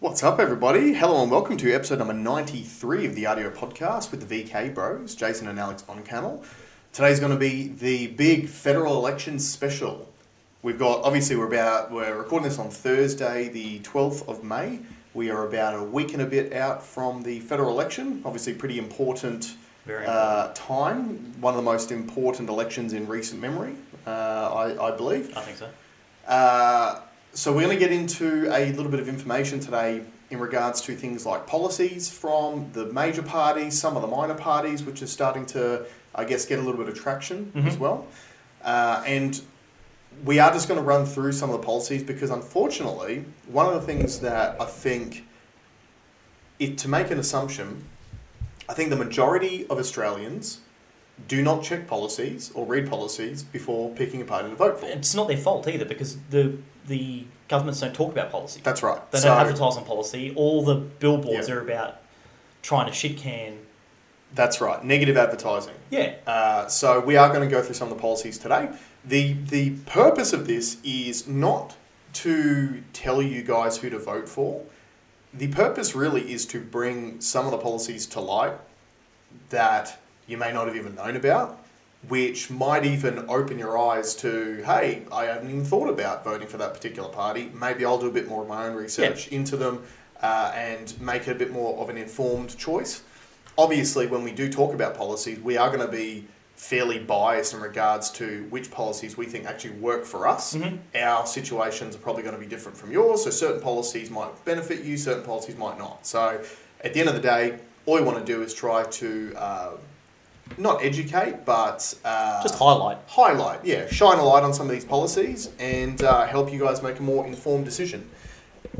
What's up, everybody? Hello and welcome to episode number 93 of the Audio Podcast with the VK Bros, Jason and Alex Von Cannell. Today's going to be the big federal election special. We've got, obviously, we're about, we're recording this on Thursday, the 12th of May. We are about a week and a bit out from the federal election. Obviously, pretty important, Very uh, time. One of the most important elections in recent memory, uh, I, I believe. I think so. Uh, so we're going to get into a little bit of information today in regards to things like policies from the major parties, some of the minor parties, which are starting to, I guess, get a little bit of traction as Mhm. well. Uh, and we are just going to run through some of the policies because, unfortunately, one of the things that I think, it, to make an assumption, I think the majority of Australians do not check policies or read policies before picking a party to vote for. It's not their fault either because the the governments don't talk about policy. That's right. They So don't advertise on policy. All the billboards Yeah. are about trying to shit can. that's right. Negative advertising. Yeah. Uh, so we are going to go through some of the policies today. the The purpose of this is not to tell you guys who to vote for. The purpose really is to bring some of the policies to light that you may not have even known about, which might even open your eyes to, hey, I haven't even thought about voting for that particular party. Maybe I'll do a bit more of my own research into them uh, and make it a bit more of an informed choice. Obviously, when we do talk about policies, we are going to be fairly biased in regards to which policies we think actually work for us. Mhm. Our situations are probably going to be different from yours, so certain policies might benefit you, certain policies might not. So, at the end of the day, all we want to do is try to uh, not educate, but uh, Just highlight. highlight, yeah, shine a light on some of these policies and uh, help you guys make a more informed decision.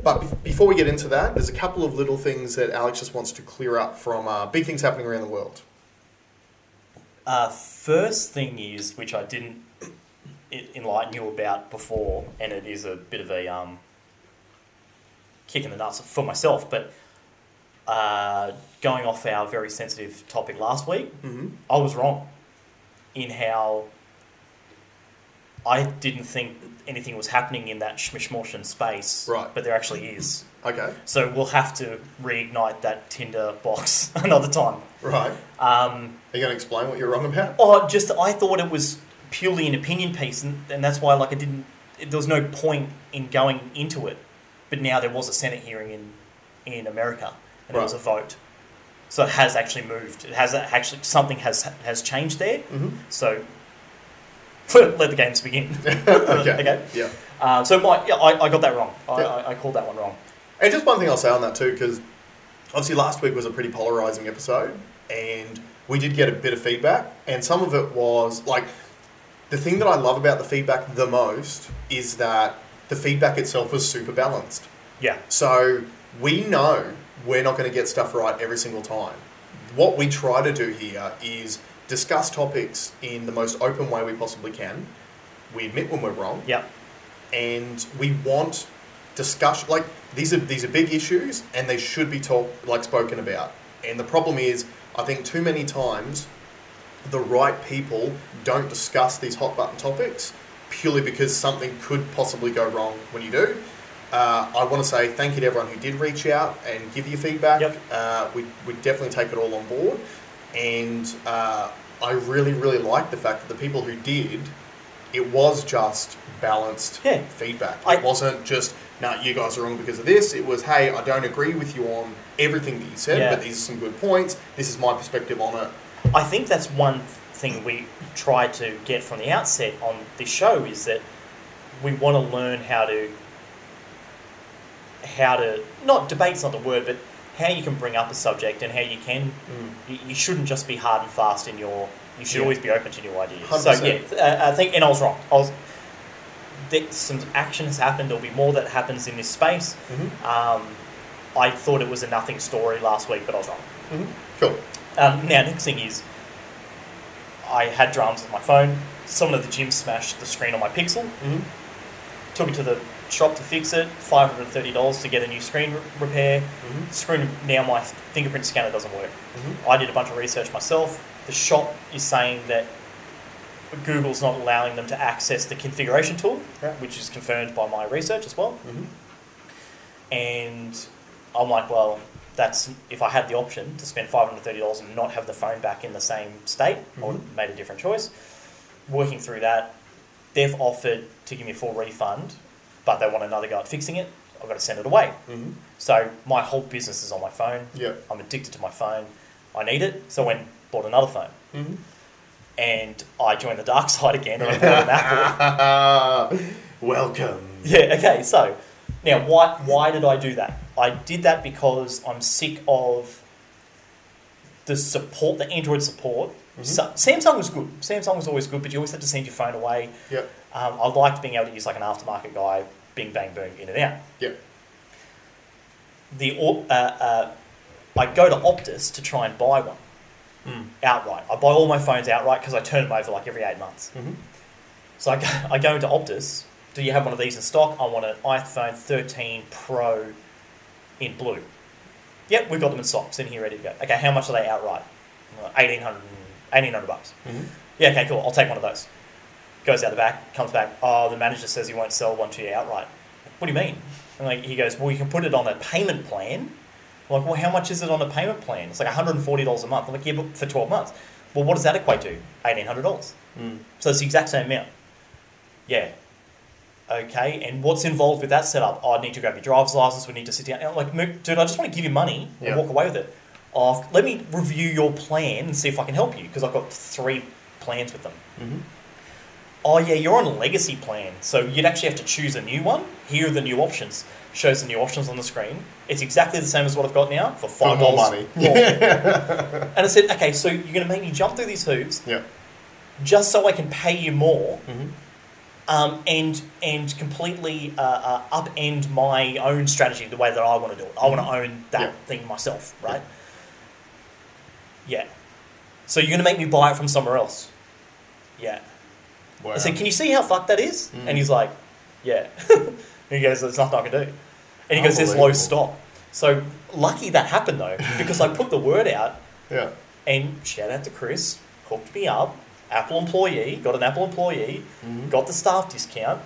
But be- before we get into that, there's a couple of little things that Alex just wants to clear up from uh, big things happening around the world. Uh, first thing is, which I didn't enlighten you about before, and it is a bit of a um, kick in the nuts for myself, but uh, going off our very sensitive topic last week, Mm-hmm. I was wrong in how I didn't think anything was happening in that schmishmortion space. Right. But there actually is. Okay, So we'll have to reignite that Tinder box another time. right. Um, Are you going to explain what you're wrong about? oh, just I thought it was purely an opinion piece, and, and that's why like I didn't. There was no point in going into it. But now there was a Senate hearing in in America, and there was a vote. So it has actually moved. It has actually something has has changed there. Mm-hmm. So let the games begin. okay. okay. Yeah. Uh, so my yeah, I, I got that wrong. I, Yeah. I, I called that one wrong. And just one thing I'll say on that too, because obviously last week was a pretty polarizing episode, and we did get a bit of feedback, and some of it was like the thing that I love about the feedback the most is that the feedback itself was super balanced. Yeah. So we know we're not going to get stuff right every single time. What we try to do here is discuss topics in the most open way we possibly can. We admit when we're wrong Yeah. and we want discussion like these are these are big issues and they should be talked like spoken about and the problem is i think too many times the right people don't discuss these hot button topics purely because something could possibly go wrong when you do uh, I want to say thank you to everyone who did reach out and give you feedback. Yep. Uh, we, we definitely take it all on board. And uh, I really, really like the fact that the people who did, it was just balanced Yeah. feedback. I- it wasn't just, no, you guys are wrong because of this. It was, hey, I don't agree with you on everything that you said, Yeah. but these are some good points. This is my perspective on it. I think that's one thing we try to get from the outset on this show is that we want to learn how to how to not debate's not the word, but how you can bring up a subject and how you can. You, you shouldn't just be hard and fast in your. You should Yeah. always be open to new ideas. So 100%. yeah, uh, I think, and I was wrong. I was. That some action has happened. There'll be more that happens in this space. Mm-hmm. Um, I thought it was a nothing story last week, but I was wrong. Mm-hmm. Cool. Um, now, next thing is, I had drums on my phone. Someone at the gym smashed the screen on my Pixel. Mm-hmm. Took it to the shop to fix it. Five hundred and thirty dollars to get a new screen re- repair. Mm-hmm. Screen now my fingerprint scanner doesn't work. Mm-hmm. I did a bunch of research myself. The shop is saying that Google's not allowing them to access the configuration tool, Yeah. which is confirmed by my research as well. Mm-hmm. And I'm like, well, that's if I had the option to spend five hundred thirty dollars and not have the phone back in the same state, I would have made a different choice. Working through that, they've offered to give me a full refund, but they want another go at fixing it. I've got to send it away. Mm-hmm. So my whole business is on my phone. Yep. I'm addicted to my phone. I need it, so I went and bought another phone. Mm-hmm. And I joined the dark side again and I bought an Apple. Welcome. Yeah, okay, so now why why did I do that? I did that because I'm sick of the support, the Android support. Mhm. Sa- Samsung was good. Samsung was always good, but you always had to send your phone away. Yep. Um, I liked being able to use like an aftermarket guy, bing bang boom, in and out. Yep. The uh, uh, I go to Optus to try and buy one Mm. outright. I buy all my phones outright because I turn them over like every eight months. Mm-hmm. So I go, I go into Optus. Do you have one of these in stock? I want an iPhone 13 Pro in blue. Yep, we've got them in stock. Sitting here ready to go. Okay, how much are they outright? Uh, 1800 1800 bucks. Mm-hmm. Yeah, okay, cool. I'll take one of those. Goes out the back, comes back. Oh, the manager says he won't sell one to you outright. What do you mean? And like he goes, well, you can put it on a payment plan. I'm like, well, how much is it on a payment plan? It's like $140 a month. I'm like, yeah, but for 12 months. Well, what does that equate to? $1,800. Mm. So it's the exact same amount. Yeah. Okay, and what's involved with that setup? Oh, I need to grab your driver's license. We need to sit down. And I'm like, dude, I just want to give you money and Yeah. walk away with it. Oh, let me review your plan and see if I can help you because I've got three plans with them. Mm-hmm. Oh yeah, you're on a legacy plan, so you'd actually have to choose a new one. Here are the new options. Shows the new options on the screen. It's exactly the same as what I've got now for five more money. more. and I said, okay, so you're going to make me jump through these hoops Yeah. just so I can pay you more Mm-hmm. um, and and completely uh, uh, upend my own strategy the way that I want to do it. I want to own that Yeah. thing myself, right? Yeah. So you're going to make me buy it from somewhere else? Yeah. Wow. I said, can you see how fucked that is? Mm. And he's like, yeah. and he goes, there's nothing I can do. And he goes, there's low Unbelievable. stock. So lucky that happened though, because I put the word out yeah. and shout out to Chris, hooked me up, Apple employee, got an Apple employee, Mhm. got the staff discount,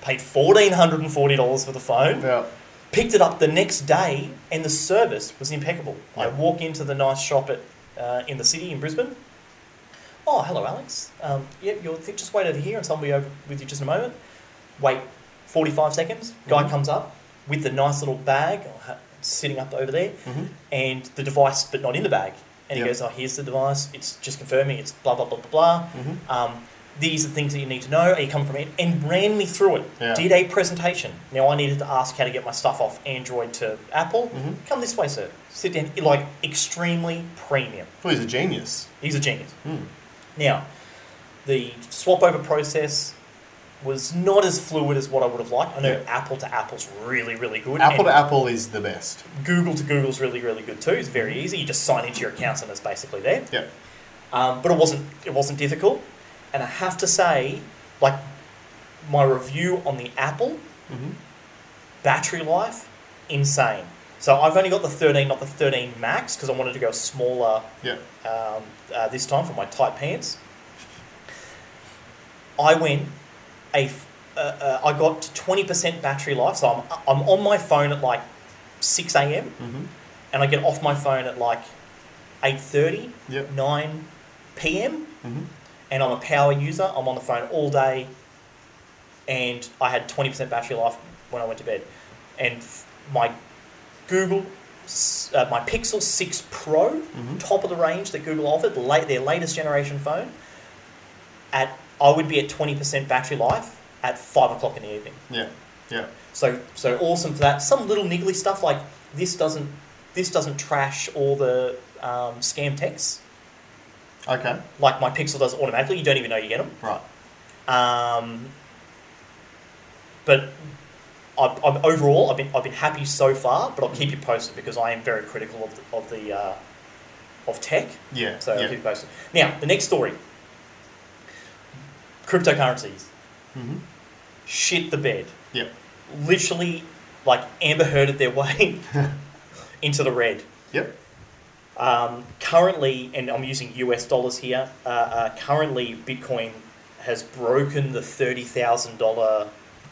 paid $1,440 for the phone, Yeah. picked it up the next day, and the service was impeccable. I walk into the nice shop at, uh, in the city in Brisbane. Oh, hello, Alex. Um, yeah, you'll th- just wait over here and someone will be over with you just in a moment. Wait 45 seconds. Guy Mhm. comes up with the nice little bag sitting up over there Mm-hmm. and the device, but not in the bag. And he goes, "Oh, here's the device. It's just confirming. It's blah blah blah blah blah. Mm-hmm. Um, these are things that you need to know. Are you coming from it?" And ran me through it. Yeah. Did a presentation. Now I needed to ask how to get my stuff off Android to Apple. Mhm. Come this way, sir. Sit down. Like extremely premium. Well, he's a genius. He's a genius. Mm. Now, the swap over process was not as fluid as what I would have liked. I know Yeah. Apple to Apple's really, really good. Apple to Apple is the best. Google to Google's really, really good too. It's very easy. You just sign into your accounts and it's basically there. Yeah. Um, but it wasn't it wasn't difficult. And I have to say, like my review on the Apple Mm-hmm. battery life, insane. So I've only got the 13, not the 13 Max, because I wanted to go smaller Yeah. um, uh, this time for my tight pants. I went a uh, uh, I got to 20% battery life, so I'm, I'm on my phone at like 6 a.m. Mm-hmm. and I get off my phone at like 8.30, Yep. 9 p.m. Mm-hmm. and I'm a power user. I'm on the phone all day and I had 20% battery life when I went to bed. And f- my Google, uh, my Pixel 6 Pro, Mhm. top of the range that Google offered, late, their latest generation phone, at I would be at 20% battery life at 5 o'clock in the evening. Yeah. Yeah. So so awesome for that. Some little niggly stuff like this doesn't this doesn't trash all the um, scam texts Okay. like my Pixel does automatically. You don't even know you get them. Right. Um, but I, I'm overall, I've been I've been happy so far. But I'll keep you posted because I am very critical of the, of the uh, of tech. Yeah. So I'll keep you posted. Now the next story: cryptocurrencies Mm-hmm. shit the bed. Yep. Literally, like Amber Hearded their way into the red. Yep. Um, currently, and I'm using US dollars here. Uh, uh, currently, Bitcoin has broken the thirty thousand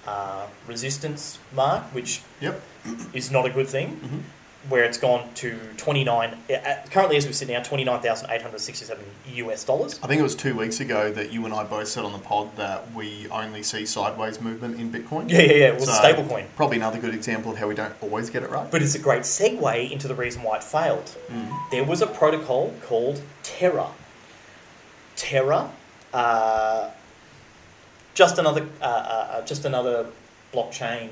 uh, resistance mark, which Yep. is not a good thing. Mhm. where it's gone to 29, uh, currently as we sit now, 29,867 US dollars. I think it was two weeks ago that you and I both said on the pod that we only see sideways movement in Bitcoin. Yeah, yeah, yeah. Was So, stablecoin. Probably another good example of how we don't always get it right. But it's a great segue into the reason why it failed. There was a protocol called Terra. Terra, uh, just another, uh, uh, just another blockchain,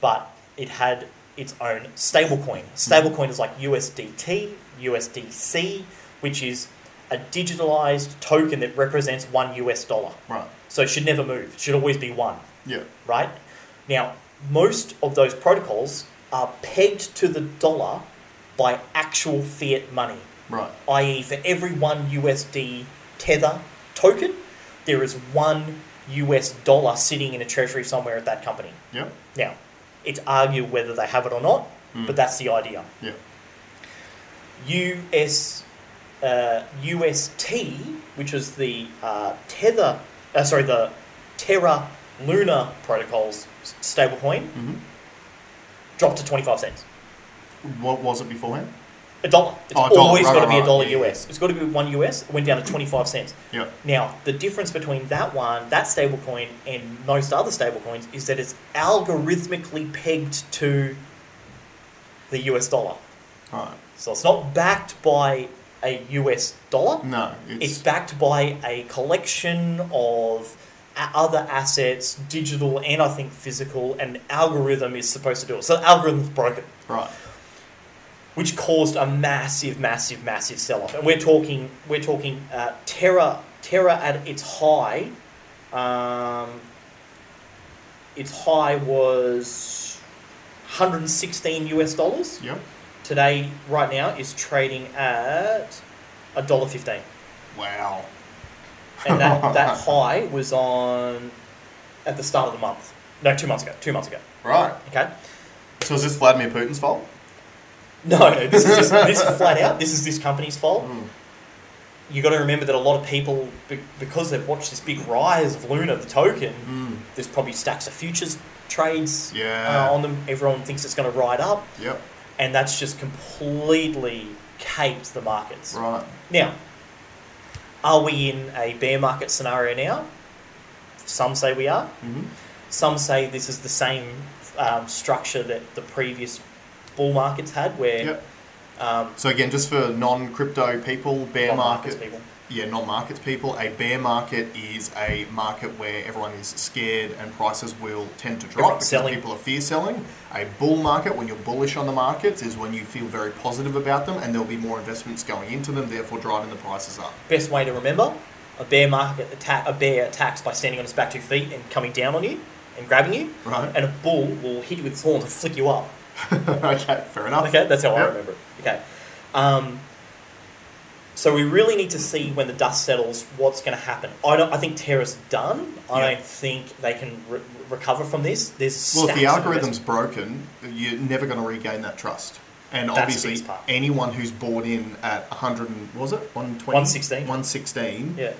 but it had its own stablecoin. Stablecoin is like USDT, USDC, which is a digitalized token that represents one US dollar. Right. So it should never move. It should always be one Yeah. right? Now, most of those protocols are pegged to the dollar by actual fiat money, Right. i.e., for every one USD Tether token, there is one US dollar sitting in a treasury somewhere at that company. Yeah. Now, it's argued whether they have it or not, Mm. but that's the idea. Yeah. US uh, UST, which is the uh, Tether, uh, sorry, the Terra Luna protocols stablecoin, hmm dropped to twenty five cents. What was it beforehand? A dollar. It's Oh, a dollar, always right, got to right, be a dollar yeah, US. It's got to be one US. It went down to twenty five cents. Yeah. Now, the difference between that one, that stablecoin, and most other stablecoins is that it's algorithmically pegged to the US dollar. Right. So it's not backed by a US dollar. No, It's it's, backed by a collection of other assets, digital and I think physical, and algorithm is supposed to do it. So the algorithm's broken, right. Which caused a massive, massive, massive sell-off. And we're talking, we're talking uh, Terra, Terra at its high. Um, its high was 116 US dollars. Yeah. Today, right now, is trading at a dollar fifteen. Wow. and that, that high was on at the start of the month. No, two months ago. Two months ago. Right. Okay. So is this Vladimir Putin's fault? No, no. This is just, this is flat out. This is this company's fault. Mm. You got to remember that a lot of people, because they've watched this big rise of Luna, the token. Mm. There's probably stacks of futures trades Yeah. uh, on them. Everyone thinks it's going to ride up, Yep. and that's just completely caped the markets. Right. Now, are we in a bear market scenario now? Some say we are. hmm Some say this is the same um, structure that the previous bull markets had, where Yep. um, So again, just for non-crypto people, bear market. people. Yeah, non-markets people. A bear market is a market where everyone is scared and prices will tend to drop Everyone's because selling. people are fear selling. A bull market, when you're bullish on the markets, is when you feel very positive about them and there'll be more investments going into them, therefore driving the prices up. Best way to remember: a bear market attack, a bear attacks by standing on its back two feet and coming down on you and grabbing you, Right. and a bull will hit you with its horns and flick you up. okay, fair enough. Okay, that's how I remember it. Okay. Um, so we really need to see when the dust settles what's going to happen. I don't. I think Terra's done. I Yeah. don't think they can re- recover from this. There's Well, if the algorithm's broken, you're never going to regain that trust. And That's obviously, anyone who's bought in at 100, and, was it 120? 116. 116. Yeah,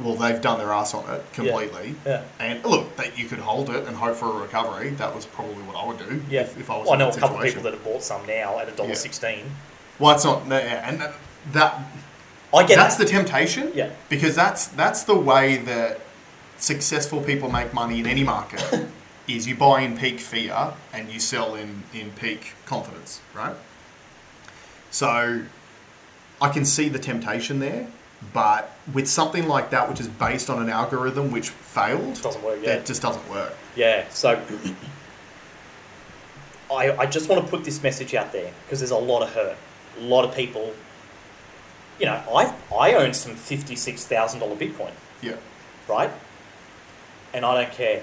Well, they've done their ass on it completely. yeah, And look, that you could hold it and hope for a recovery. That was probably what I would do yeah. if, if I was Well, I in know a couple of people that have bought some now at a dollar Yeah. sixteen. Well, it's not, yeah, and that, that I get that's that. the temptation. Yeah. Because that's that's the way that successful people make money in any market. is you buy in peak fear and you sell in in peak confidence, right? So I can see the temptation there, but with something like that, which is based on an algorithm which failed, doesn't work. Yeah, it just doesn't work. Yeah, so I, I just want to put this message out there because there's a lot of hurt. A lot of people, you know, I, I own some $56,000 Bitcoin, Yeah. right? And I don't care.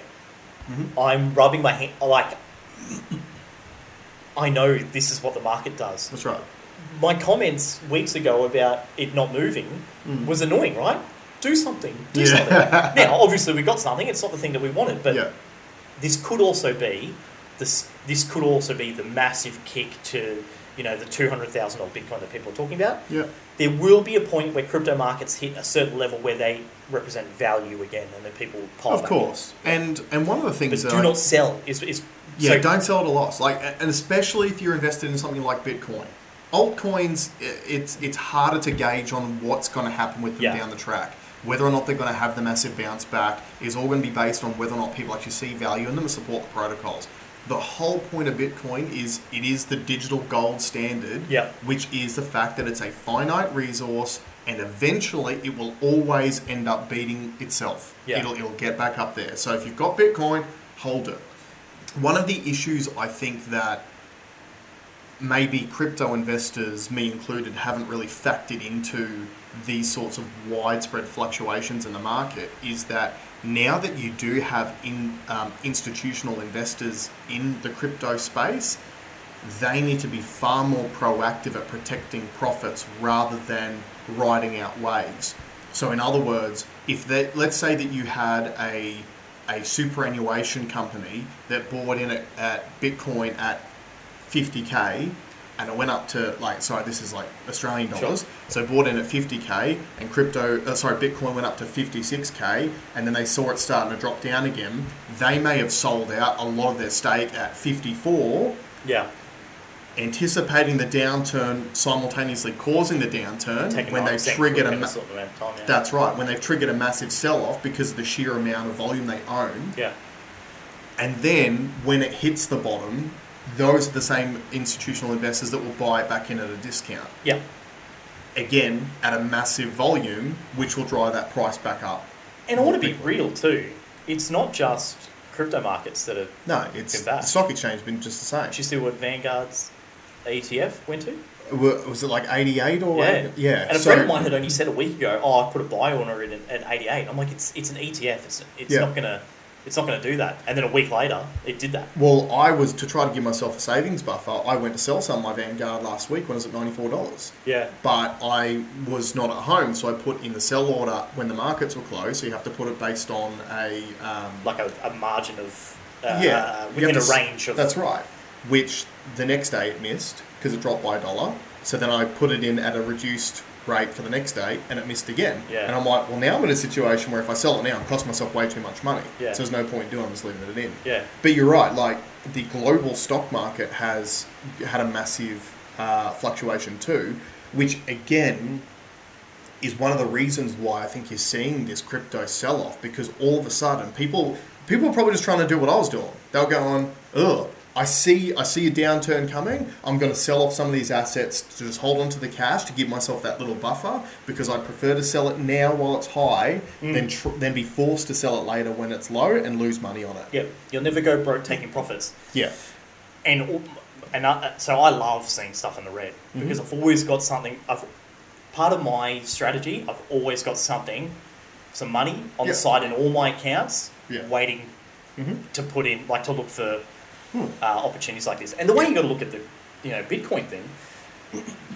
Mhm. I'm rubbing my hand, like, I know this is what the market does. That's right. My comments weeks ago about it not moving Mm. was annoying, right? Do something. Do Yeah. something. now, obviously, we got something. It's not the thing that we wanted, but yeah. this could also be this. This could also be the massive kick to you know the two hundred thousand dollar Bitcoin that people are talking about. Yeah. There will be a point where crypto markets hit a certain level where they represent value again, and then people will pile Of in. course. And and one of the But things that do I- not sell. Is, is Yeah, So- don't sell at a loss. Like, and especially if you're invested in something like Bitcoin, altcoins, it's it's harder to gauge on what's going to happen with them Yeah. down the track. Whether or not they're going to have the massive bounce back is all going to be based on whether or not people actually see value in them and support the protocols. The whole point of Bitcoin is it is the digital gold standard, Yeah. which is the fact that it's a finite resource and eventually it will always end up beating itself. Yeah. It'll, it'll get back up there. So if you've got Bitcoin, hold it. One of the issues I think that maybe crypto investors, me included, haven't really factored into these sorts of widespread fluctuations in the market is that now that you do have in, um, institutional investors in the crypto space, they need to be far more proactive at protecting profits rather than riding out waves. So, in other words, if they, let's say that you had a a superannuation company that bought in at, at Bitcoin at 50k and it went up to like sorry this is like Australian Sure. dollars so bought in at 50k and crypto uh, sorry Bitcoin went up to 56k and then they saw it starting to drop down again they may have sold out a lot of their stake at 54 Yeah. anticipating the downturn simultaneously causing the downturn Taking when they've triggered a ma- sort of time, yeah. that's right when they've triggered a massive sell-off because of the sheer amount of volume they own Yeah. and then when it hits the bottom those are the same institutional investors that will buy it back in at a discount Yeah. again at a massive volume which will drive that price back up And I want to be real too. It's not just crypto markets that are. no it's Good back. the stock exchange has been just the same Did you see what Vanguard's ETF went to? Was it like 88 or Yeah. yeah And a so- friend of mine had only said a week ago, "Oh, I put a buy order in at 88." I'm like, "It's it's an ETF. It's it's Yeah. not gonna it's not gonna do that." And then a week later, it did that. Well, I was to try to give myself a savings buffer. I went to sell some of my Vanguard last week when it was at ninety four dollars. Yeah. But I was not at home, so I put in the sell order when the markets were closed. So you have to put it based on a um, Like a, a margin of uh, yeah uh, within a range of That's right. Which the next day it missed because it dropped by a dollar. So then I put it in at a reduced rate for the next day, and it missed again. Yeah. And I'm like, well, now I'm in a situation where if I sell it now, I'm costing myself way too much money. Yeah. So there's no point doing. it, I'm just leaving it in. yeah But you're right. Like the global stock market has had a massive uh, fluctuation too, which again is one of the reasons why I think you're seeing this crypto sell-off because all of a sudden people people are probably just trying to do what I was doing. They'll go on, ugh. I see, I see a downturn coming. I'm going to sell off some of these assets to just hold on to the cash to give myself that little buffer because I'd prefer to sell it now while it's high than tr- than be forced to sell it later when it's low and lose money on it. yeah. You'll never go broke taking profits. Yeah. and and I, so I love seeing stuff in the red Mm-hmm. because I've always got something. I've part of my strategy. I've always got something, some money on Yeah. the side in all my accounts, Yeah. waiting Mhm. to put in, like to look for. Uh, opportunities like this. And the way you got to look at the, you know, Bitcoin thing,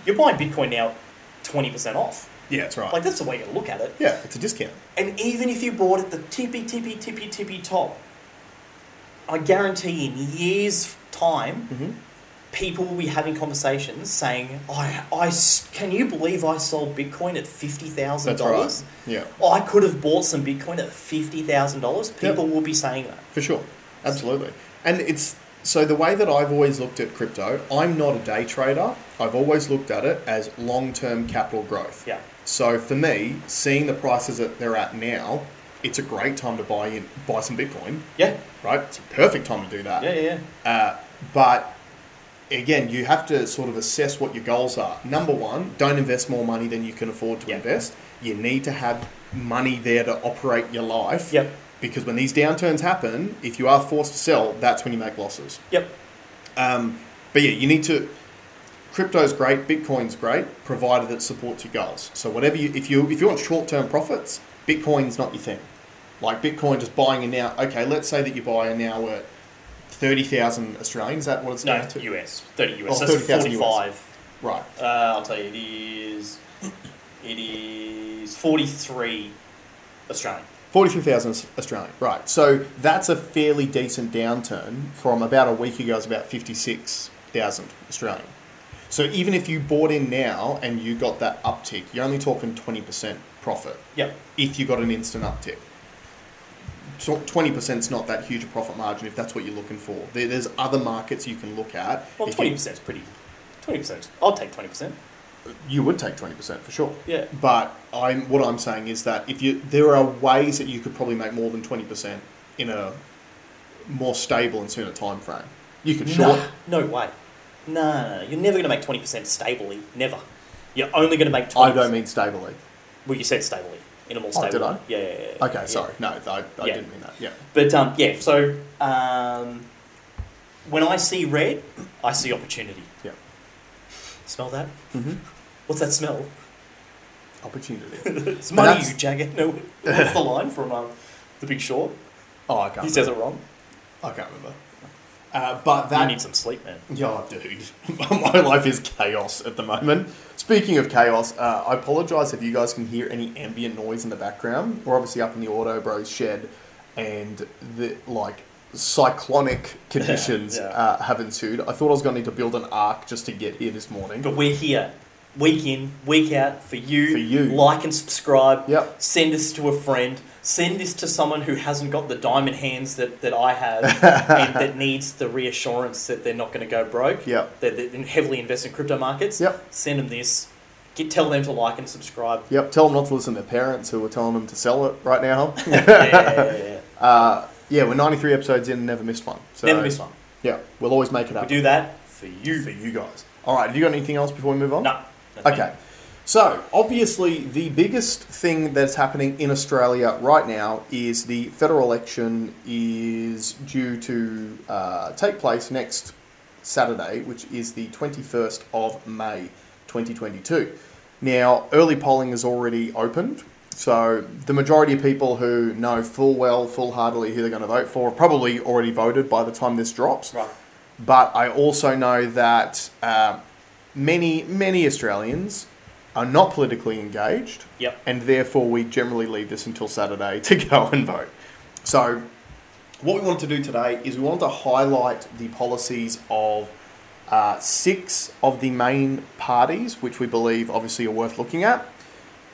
you're buying Bitcoin now twenty percent off. Yeah, that's right. Like that's the way you got to look at it. yeah, it's a discount. And even if you bought at the tippy, tippy, tippy, tippy top, I guarantee in years' time, Mm-hmm. people will be having conversations saying, I, I can you believe I sold Bitcoin at $50,000? Right. Yeah, Oh, I could have bought some Bitcoin at $50,000. Yep. People will be saying that. for sure. Absolutely. And it's so the way that I've always looked at crypto, I'm not a day trader. I've always looked at it as long-term capital growth. Yeah. So for me, seeing the prices that they're at now, it's a great time to buy in, buy some Bitcoin, Yeah. right? It's a perfect time to do that. Yeah, yeah, yeah. Uh, but again, you have to sort of assess what your goals are. Number one, don't invest more money than you can afford to invest. You need to have money there to operate your life. Yep. Because when these downturns happen, if you are forced to sell, that's when you make losses. Yep. Um, but yeah, you need to. Crypto's great, Bitcoin's great, provided it supports your goals. So whatever you, if you if you want short term profits, Bitcoin's not your thing. Like Bitcoin, just buying in now. Okay, let's say that you buy in now at thirty thousand Australian. Is that what it's No, down to? US. 30 US. Oh, That's 30,000 US. 45. Right. Uh, I'll tell you, it is, it is 43 Australian. 43,000 Australian. Right. So that's a fairly decent downturn from about a week ago, it was about 56,000 Australian. So even if you bought in now and you got that uptick, you're only talking 20% profit Yep. if you got an instant uptick. twenty percent is not that huge a profit margin if that's what you're looking for. There's other markets you can look at. Well, If twenty you, percent is pretty. Twenty percent. I'll take twenty percent. You would take twenty percent for sure. Yeah. But I'm what I'm saying is that if you there are ways that you could probably make more than twenty percent in a more stable and sooner time frame. You could short. No, no way. No, no, no. You're never going to make twenty percent stably. Never. You're only going to make I don't mean stably. Well, you said stably. In a more stable. Oh, did I? Yeah, yeah, yeah, yeah. Okay, sorry. No, I, I Yeah. didn't mean that. Yeah. But um, yeah, so um, when I see red, I see opportunity. Smell that? Mm-hmm. What's that smell? Opportunity. It's money, you jagged. No, what's the line from um, The Big Short? Oh, I can't. He says it wrong. I can't remember. Uh, but you that need some sleep, man. Yeah, dude. My life is chaos at the moment. Speaking of chaos, uh, I apologise if you guys can hear any ambient noise in the background. We're obviously up in the Auto Bros shed, and the like cyclonic conditions Yeah. Uh, have ensued. I thought I was going to need to build an ark just to get here this morning. But we're here, week in, week out, for you. For you. Like and subscribe. Yep. Send this to a friend. Send this to someone who hasn't got the diamond hands that, that I have and that needs the reassurance that they're not going to go broke. Yep. That they heavily invest in crypto markets. Yep. Send them this. Get, tell them to like and subscribe. Yep. Tell them not to listen to their parents who are telling them to sell it right now. yeah, yeah, yeah, yeah. uh, yeah, we're 93 episodes in and never missed one. So, Never miss one. Yeah, we'll always make it up We do that for you. for you guys. All right, have you got anything else before we move on? No. that's me. Okay. So, obviously, the biggest thing that's happening in Australia right now is the federal election is due to uh, take place next Saturday, which is the 21st of May 2022. Now, early polling has already opened, so the majority of people who know full well, full heartedly who they're going to vote for have probably already voted by the time this drops. Right. But I also know that uh, many, many Australians are not politically engaged, Yep. and therefore we generally leave this until Saturday to go and vote. So, what we wanted to do today is we wanted to highlight the policies of uh, six of the main parties, which we believe obviously are worth looking at.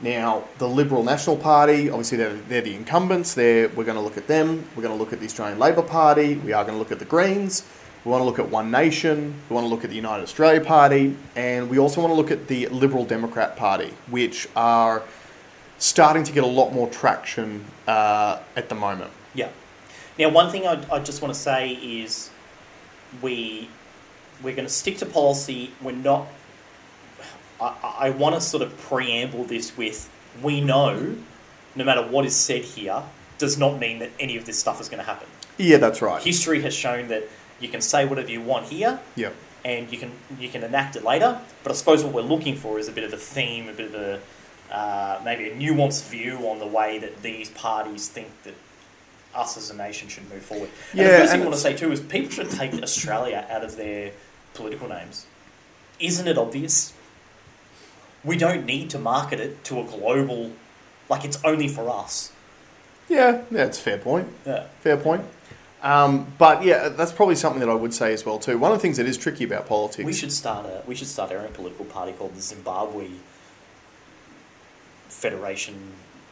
Now, the Liberal National Party, obviously they're, they're the incumbents. They're, we're going to look at them. We're going to look at the Australian Labor Party. We are going to look at the Greens. We want to look at One Nation. We want to look at the United Australia Party. And we also want to look at the Liberal Democrat Party, which are starting to get a lot more traction uh, at the moment. Yeah. Now, one thing I, I just want to say is we we're going to stick to policy. We're not. I, I want to sort of preamble this with we know, no matter what is said here, does not mean that any of this stuff is going to happen. Yeah, that's right. History has shown that you can say whatever you want here, Yeah. and you can you can enact it later. But I suppose what we're looking for is a bit of a theme, a bit of a uh, maybe a nuanced view on the way that these parties think that us as a nation should move forward. And Yeah, the first thing I want to say too is people should take Australia out of their political names. Isn't it obvious? We don't need to market it to a global, like it's only for us. Yeah, that's a fair point. Yeah. Fair point. Um, but yeah, that's probably something that I would say as well too. One of the things that is tricky about politics. We should start a we should start our own political party called the Zimbabwe Federation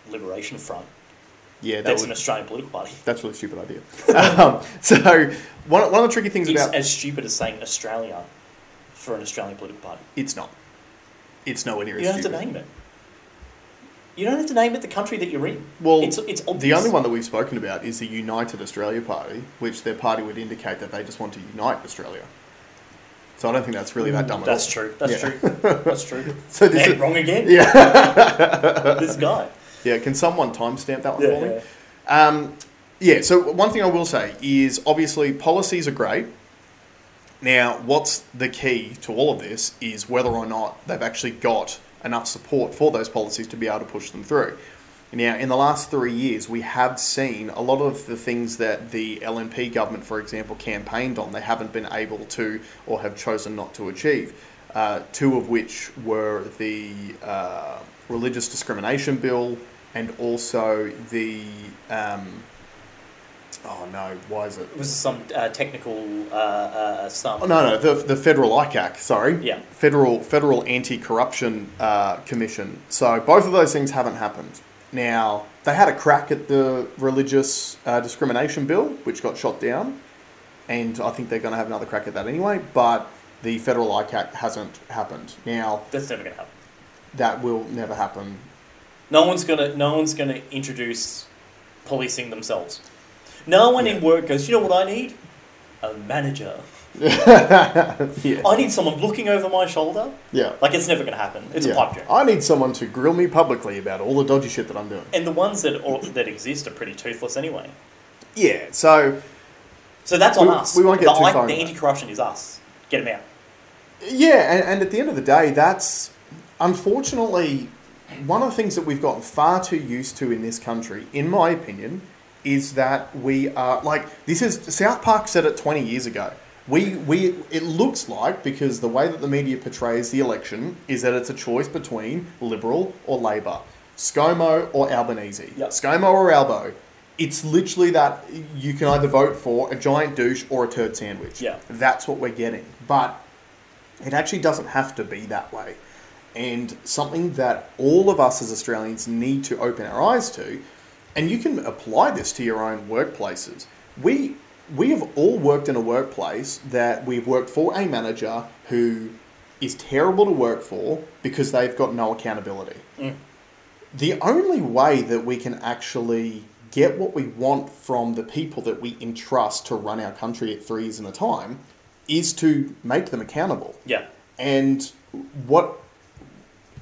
Liberation Front. yeah, that That's would, an Australian political party. that's a really stupid idea. um, so one, one of the tricky things It's about as stupid as saying Australia for an Australian political party. it's not. It's nowhere near You don't have to name it. You don't have to name it the country that you're in. Well, it's it's obvious. The only one that we've spoken about is the United Australia Party, which their party would indicate that they just want to unite Australia. So I don't think that's really that dumb at all. That's true. That's Yeah. true. That's true. So this is, wrong again. yeah, This guy. yeah. Can someone timestamp that one Yeah, for me? yeah. Um, yeah, so one thing I will say is obviously policies are great. Now, what's the key to all of this is whether or not they've actually got enough support for those policies to be able to push them through. Now, in the last three years, we have seen a lot of the things that the LNP government, for example, campaigned on, they haven't been able to or have chosen not to achieve. Uh, two of which were the uh, religious discrimination bill and also the. Um, oh no, why is it? It was some uh, technical uh, uh, some. Oh, no, no, the, the federal ICAC, sorry. Yeah. Federal Federal Anti Corruption uh, Commission. So both of those things haven't happened. Now, they had a crack at the religious uh, discrimination bill, which got shot down, and I think they're going to have another crack at that anyway, but the federal ICAC hasn't happened. Now, That's never going to happen. that will never happen. No one's gonna. No one's gonna introduce policing themselves. No one in work goes. You know what I need? A manager. yeah. I need someone looking over my shoulder. Yeah. Like it's never gonna happen. It's Yeah. a pipe dream. I need someone to grill me publicly about all the dodgy shit that I'm doing. And the ones that that exist are pretty toothless anyway. Yeah, so So that's on We- us. we won't get the, too I- far The anti-corruption is us. Get them out. Yeah, and, and at the end of the day, that's unfortunately one of the things that we've gotten far too used to in this country, in my opinion, is that we are like this is South Park said it 20 years ago. We we it looks like because the way that the media portrays the election is that it's a choice between Liberal or Labor, ScoMo or Albanese, Yep. ScoMo or Albo. It's literally that you can either vote for a giant douche or a turd sandwich. Yeah. That's what we're getting. But it actually doesn't have to be that way. And something that all of us as Australians need to open our eyes to, and you can apply this to your own workplaces. We we have all worked in a workplace that we've worked for a manager who is terrible to work for because they've got no accountability. Mm. The only way that we can actually get what we want from the people that we entrust to run our country at three years at a time is to make them accountable. Yeah. And what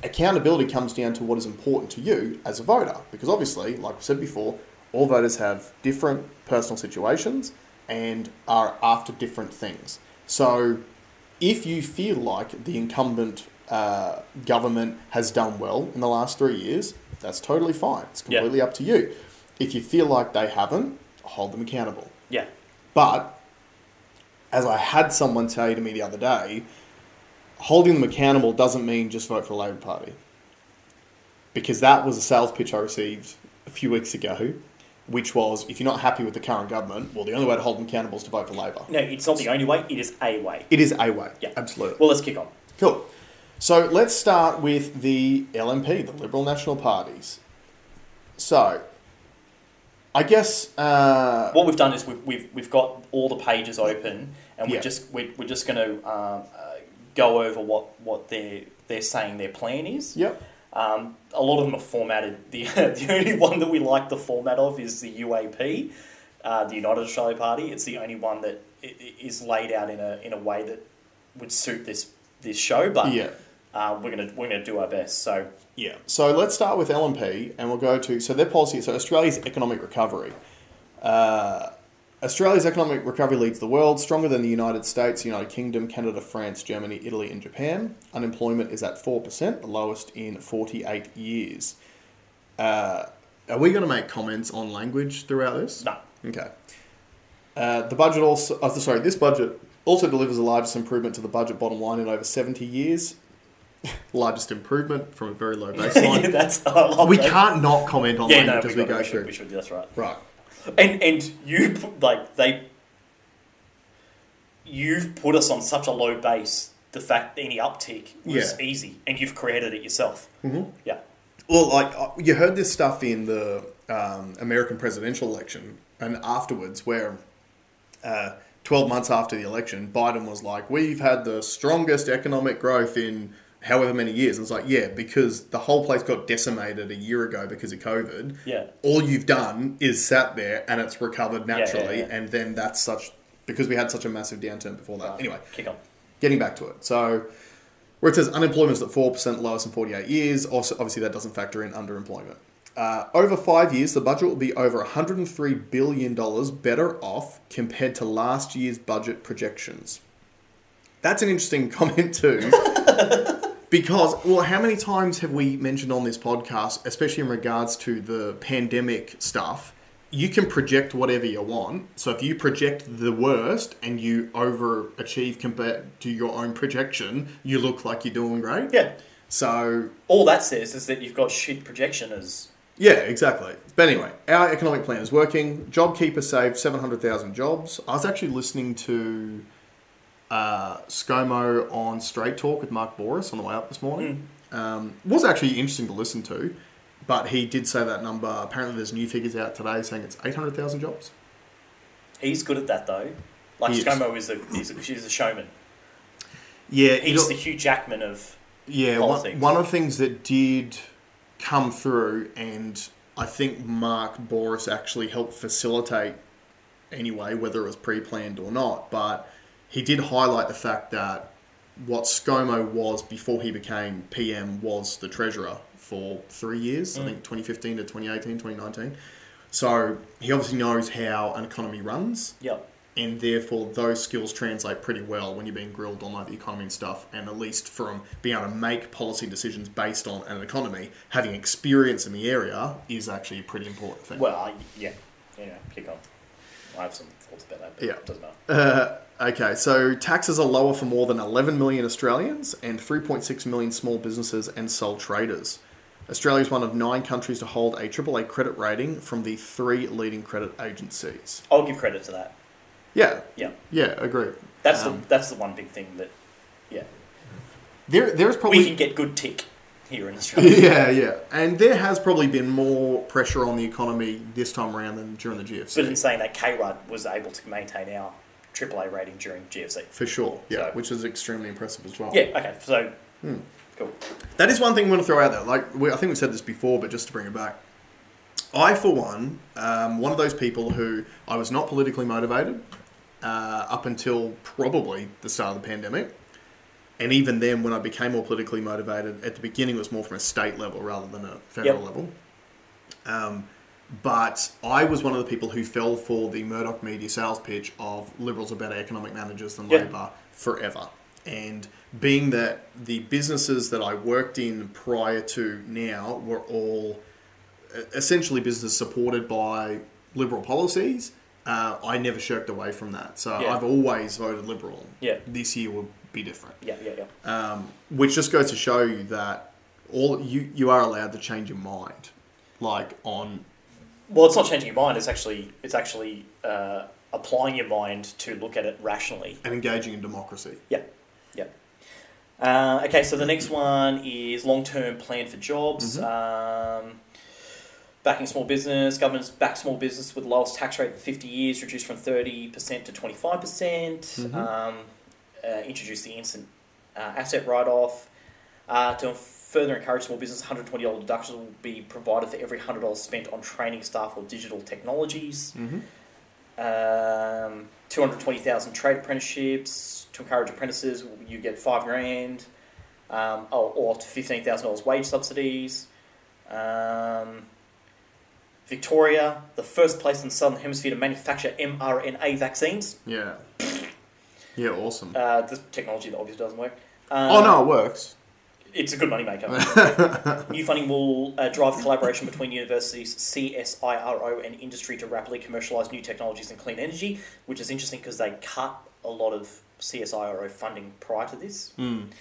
accountability comes down to what is important to you as a voter. Because obviously, like we said before, all voters have different personal situations and are after different things. So if you feel like the incumbent uh, government has done well in the last three years, that's totally fine. It's Yeah. completely up to you. If you feel like they haven't, hold them accountable. Yeah. But as I had someone say to me the other day, holding them accountable doesn't mean just vote for the Labor Party. Because that was a sales pitch I received a few weeks ago, which was if you're not happy with the current government, well, the only way to hold them accountable is to vote for Labor. No, it's not the only way. It is a way. It is a way. Yeah. Absolutely. Well, let's kick on. Cool. So let's start with the LNP, the Liberal National Parties. So, I guess. Uh, What we've done is we've, we've, we've got all the pages open, and we're Yeah. just we're, we're just going to um, uh, go over what what they're they're saying their plan is. yep. Um, a lot of them are formatted. The the only one that we like the format of is the UAP, uh, the United Australia Party. It's the only one that is laid out in a in a way that would suit this this show. But Yeah. uh, we're gonna we're gonna do our best. So Yeah. So let's start with LNP, and we'll go to so their policy. So Australia's economic recovery. Uh, Australia's economic recovery leads the world, stronger than the United States, United Kingdom, Canada, France, Germany, Italy, and Japan. Unemployment is at four percent, the lowest in forty-eight years. Uh, are we going to make comments on language throughout this? no, Okay. Uh, the budget also, oh, sorry, this budget also delivers the largest improvement to the budget bottom line in over 70 years. largest improvement from a very low baseline. that's I love we that. can't not comment on Yeah, language we, as we go we should, through. we should. That's right. Right. And and you put, like they, you've put us on such a low base. The fact any uptick was Yeah. easy, and you've created it yourself. Mhm. Yeah, Well, like uh, you heard this stuff in the um, American presidential election and afterwards, where uh, 12 months after the election, Biden was like, We've had the strongest economic growth in however many years. And it's like, Yeah, because the whole place got decimated a year ago because of COVID. yeah, All you've done is sat there and it's recovered yeah, naturally. yeah. And then that's such, because we had such a massive downturn before that. Anyway, kick on. getting back to it. So, where it says unemployment is at 4%, lowest in 48 years, also, obviously that doesn't factor in underemployment. Uh, over five years, the budget will be over $103 billion better off compared to last year's budget projections. That's an interesting comment, too. because, well, how many times have we mentioned on this podcast, especially in regards to the pandemic stuff? You can project whatever you want. So if you project the worst and you overachieve compared to your own projection, you look like you're doing great. Yeah, So all that says is that you've got shit projection as yeah, exactly. But anyway, our economic plan is working. JobKeeper saved 700,000 jobs. I was actually listening to uh, ScoMo on Straight Talk with Mark Bouris on the way up this morning. Um, was actually interesting to listen to. but he did say that number. Apparently, there's new figures out today saying it's 800,000 jobs. He's good at that though. Like He is. ScoMo is a, is a he's a showman. Yeah, He's the Hugh Jackman of Yeah, one, one of the things that did come through, and I think Mark Bouris actually helped facilitate anyway, whether it was pre planned or not, but he did highlight the fact that what ScoMo was before he became PM was the treasurer for three years, I Mm. think 2015 to 2018, 2019. So he obviously knows how an economy runs Yep. and therefore those skills translate pretty well when you're being grilled on like the economy and stuff and at least from being able to make policy decisions based on an economy having experience in the area is actually a pretty important thing Well, I, yeah, yeah. Kick on. I have some thoughts about that, but Yeah. it doesn't matter. uh, okay so taxes are lower for more than 11 million australians and 3.6 million small businesses and sole traders. Australia is one of nine countries to hold a aaa credit rating from the three leading credit agencies. I'll give credit to that. yeah. Yeah, yeah agree. That's Um, the that's the one big thing that yeah. There, there's probably we can get good tick here in Australia. Yeah, yeah. And there has probably been more pressure on the economy this time around than during the GFC. but in saying that, K-Rudd was able to maintain our AAA rating during GFC. for sure, yeah, So- which is extremely impressive as well. Yeah. Okay. So Hmm. cool. That is one thing I want to throw out there. Like, we, I think we've said this before, but just to bring it back. I, for one, um, one of those people who I was not politically motivated uh, up until probably the start of the pandemic. And even then, when I became more politically motivated, at the beginning it was more from a state level rather than a federal Yep. level. Um, but I was one of the people who fell for the Murdoch media sales pitch of Liberals are better economic managers than Yeah. Labor forever. And being that the businesses that I worked in prior to now were all essentially businesses supported by Liberal policies, uh, I never shirked away from that. So Yeah. I've always voted Liberal. Yeah. This year will be different Yeah. Yeah. Yeah. um, which just goes to show you that all you you are allowed to change your mind, like on Well, it's not changing your mind. It's actually it's actually uh, applying your mind to look at it rationally. and engaging in democracy. Yeah, yeah. Uh, okay, so the next one is long-term plan for jobs. Um, backing small business. Government's back small business with the lowest tax rate in 50 years, reduced from 30% to 25%. Mhm. Um, uh, introduced the instant uh, asset write-off. Uh, to further encourage small business, $120 deductions will be provided for every $100 spent on training staff or digital technologies Mm-hmm. um, 220,000 trade apprenticeships. To encourage apprentices, you get five grand, um, or, or to $15,000 wage subsidies. Um, Victoria, the first place in the Southern Hemisphere to manufacture mRNA vaccines. Yeah, yeah, awesome. Uh, this technology that obviously doesn't work. Um, oh no, it works. It's a good moneymaker. New funding will uh, drive collaboration between universities, CSIRO, and industry to rapidly commercialise new technologies and clean energy, which is interesting because they cut a lot of CSIRO funding prior to this. Mm.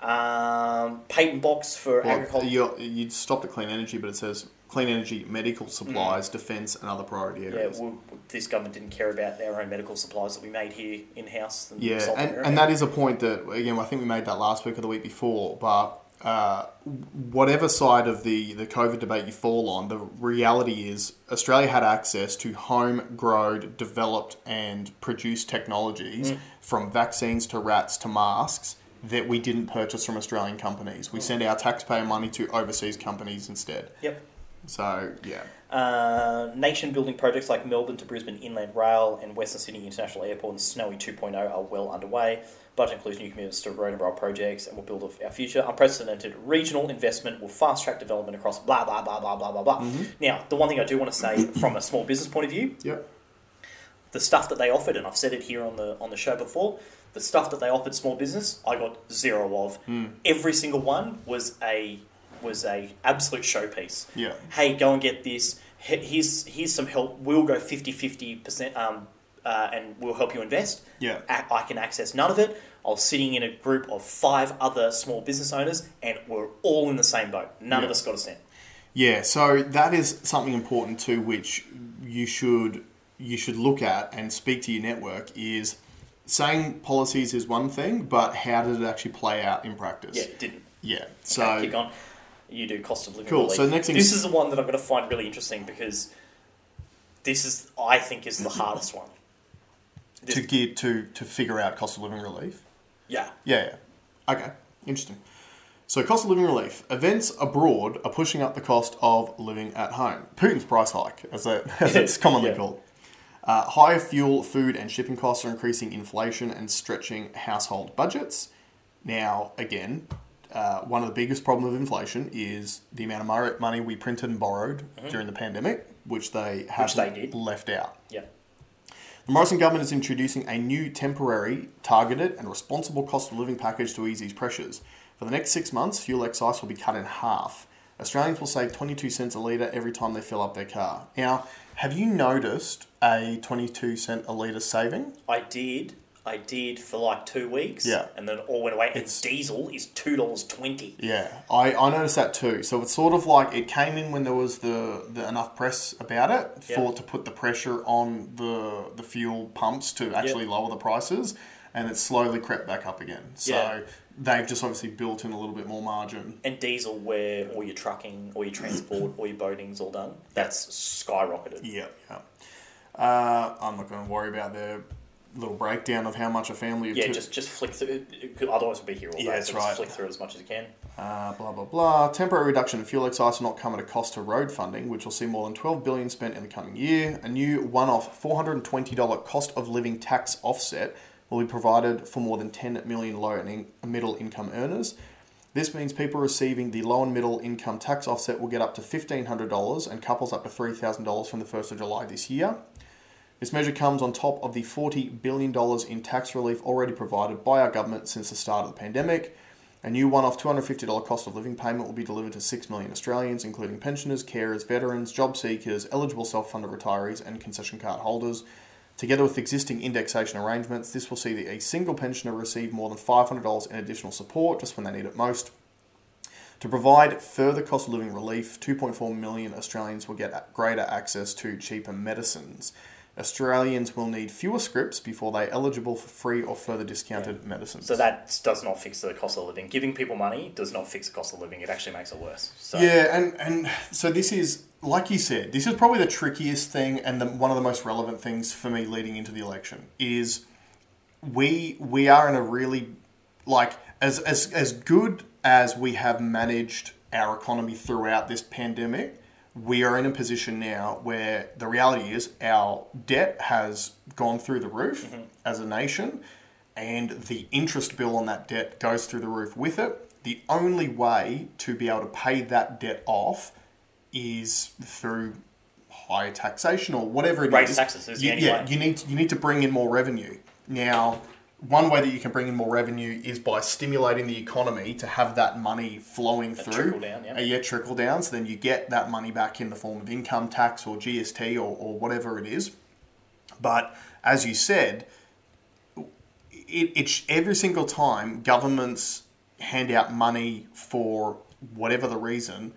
Um, patent box for Well, agriculture. you you stopped at clean energy, but it says clean energy, medical supplies, defence, and other priority Yeah, areas. well, this government didn't care about our own medical supplies that we made here in house. Yeah, and, and that is a point that again I think we made that last week or the week before. But uh, whatever side of the the COVID debate you fall on, the reality is Australia had access to home-grown, developed, and produced technologies Mm. from vaccines to RATs to masks that we didn't purchase from Australian companies. We send our taxpayer money to overseas companies instead. Yep. So yeah, Uh, nation building projects like Melbourne to Brisbane Inland Rail and Western Sydney International Airport and Snowy 2.0 are well underway. Budget includes new commitments to road and rail projects and will build our future. Unprecedented regional investment will fast track development across blah, blah, blah, blah, blah, blah, blah. Now, the one thing I do want to say from a small business point of view, yep, the stuff that they offered, and I've said it here on the on the show before, the stuff that they offered small business, I got zero of. Every single one was a was a absolute showpiece yeah, hey, go and get this. Here's here's some help. We'll go 50 50 percent, um, uh, and we'll help you invest. yeah. I I can access none of it. I was sitting in a group of five other small business owners, and we're all in the same boat. None of us got a cent. Yeah, so that is something important too, which you should you should look at and speak to your network. Is saying policies is one thing, but how did it actually play out in practice? Yeah, it didn't. Yeah. So Okay, on. You do cost of living relief. Cool, relief. so the next thing this is- the one that I'm going to find really interesting because this is, I think, is the hardest one. This- to get to to figure out cost of living relief. yeah. Yeah, yeah. Okay, interesting. So, cost of living relief. Events abroad are pushing up the cost of living at home. Putin's price hike, as, that, as it's commonly Yeah. called. Uh, higher fuel, food, and shipping costs are increasing inflation and stretching household budgets. Now, again, uh, one of the biggest problems of inflation is the amount of money we printed and borrowed during the pandemic, which they have Mm-hmm. left out. Yeah. The Morrison government is introducing a new temporary, targeted, and responsible cost of living package to ease these pressures. For the next six months, fuel excise will be cut in half. Australians will save 22 cents a litre every time they fill up their car. Now, have you noticed a 22 cent a litre saving? I did. I did for like two weeks. Yeah. And then it all went away. And diesel is $2.20. Yeah, I, I noticed that too. So it's sort of like it came in when there was the, the enough press about it for Yeah. to put the pressure on the the fuel pumps to actually lower the prices, and it slowly crept back up again. So Yeah. they've just obviously built in a little bit more margin. And diesel, where all your trucking, all your transport, all your boating's all done, that's skyrocketed. Yeah, yeah. Uh, I'm not going to worry about their little breakdown of how much a family of Yeah, two, just just flick through. Otherwise, we'll be here all day. Yeah, that's so right. Just flick through it as much as you can. Uh, blah blah blah. Temporary reduction in fuel excise will not come at a cost to road funding, which will see more than 12 billion spent in the coming year. A new one-off $420 cost of living tax offset will be provided for more than 10 million low and middle income earners. This means people receiving the low and middle income tax offset will get up to $1,500 and couples up to $3,000 from the 1st of July this year. This measure comes on top of the $40 billion in tax relief already provided by our government since the start of the pandemic. A new one off $250 cost of living payment will be delivered to 6 million Australians, including pensioners, carers, veterans, job seekers, eligible self funded retirees, and concession card holders. Together with existing indexation arrangements, this will see a single pensioner receive more than $500 in additional support just when they need it most. To provide further cost of living relief, 2.4 million Australians will get greater access to cheaper medicines. Australians will need fewer scripts before they are eligible for free or further discounted medicines. So that does not fix the cost of living. Giving people money does not fix the cost of living. It actually makes it worse. So Yeah, and, and so this is, like you said, this is probably the trickiest thing and the, one of the most relevant things for me leading into the election is we we are in a really like as as as good as we have managed our economy throughout this pandemic, we are in a position now where the reality is our debt has gone through the roof mm-hmm. as a nation, and the interest bill on that debt goes through the roof with it. The only way to be able to pay that debt off is through higher taxation or whatever it is. Raise taxes is You- yeah, way. you need to, you need to bring in more revenue. Now, one way that you can bring in more revenue is by stimulating the economy to have that money flowing through. trickle down, yeah. Uh, yeah, trickle down. So then you get that money back in the form of income tax or GST or, or whatever it is. But as you said, it, it's every single time governments hand out money for whatever the reason,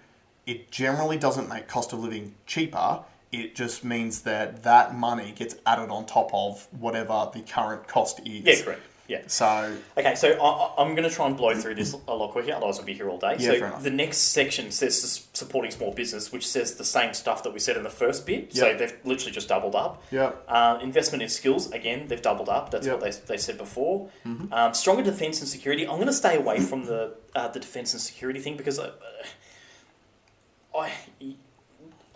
it generally doesn't make cost of living cheaper. It just means that that money gets added on top of whatever the current cost is. yeah, correct. Yeah. So Okay, so I, I'm going to try and blow through this a lot quicker, otherwise we'll be here all day. Yeah, fair so enough. the next section says supporting small business, which says the same stuff that we said in the first bit. So they've literally just doubled up. yeah, Uh, investment in skills, again, they've doubled up. That's Yep. what they, they said before. Um, stronger defence and security. I'm going to stay away from the uh, the defence and security thing because I, I,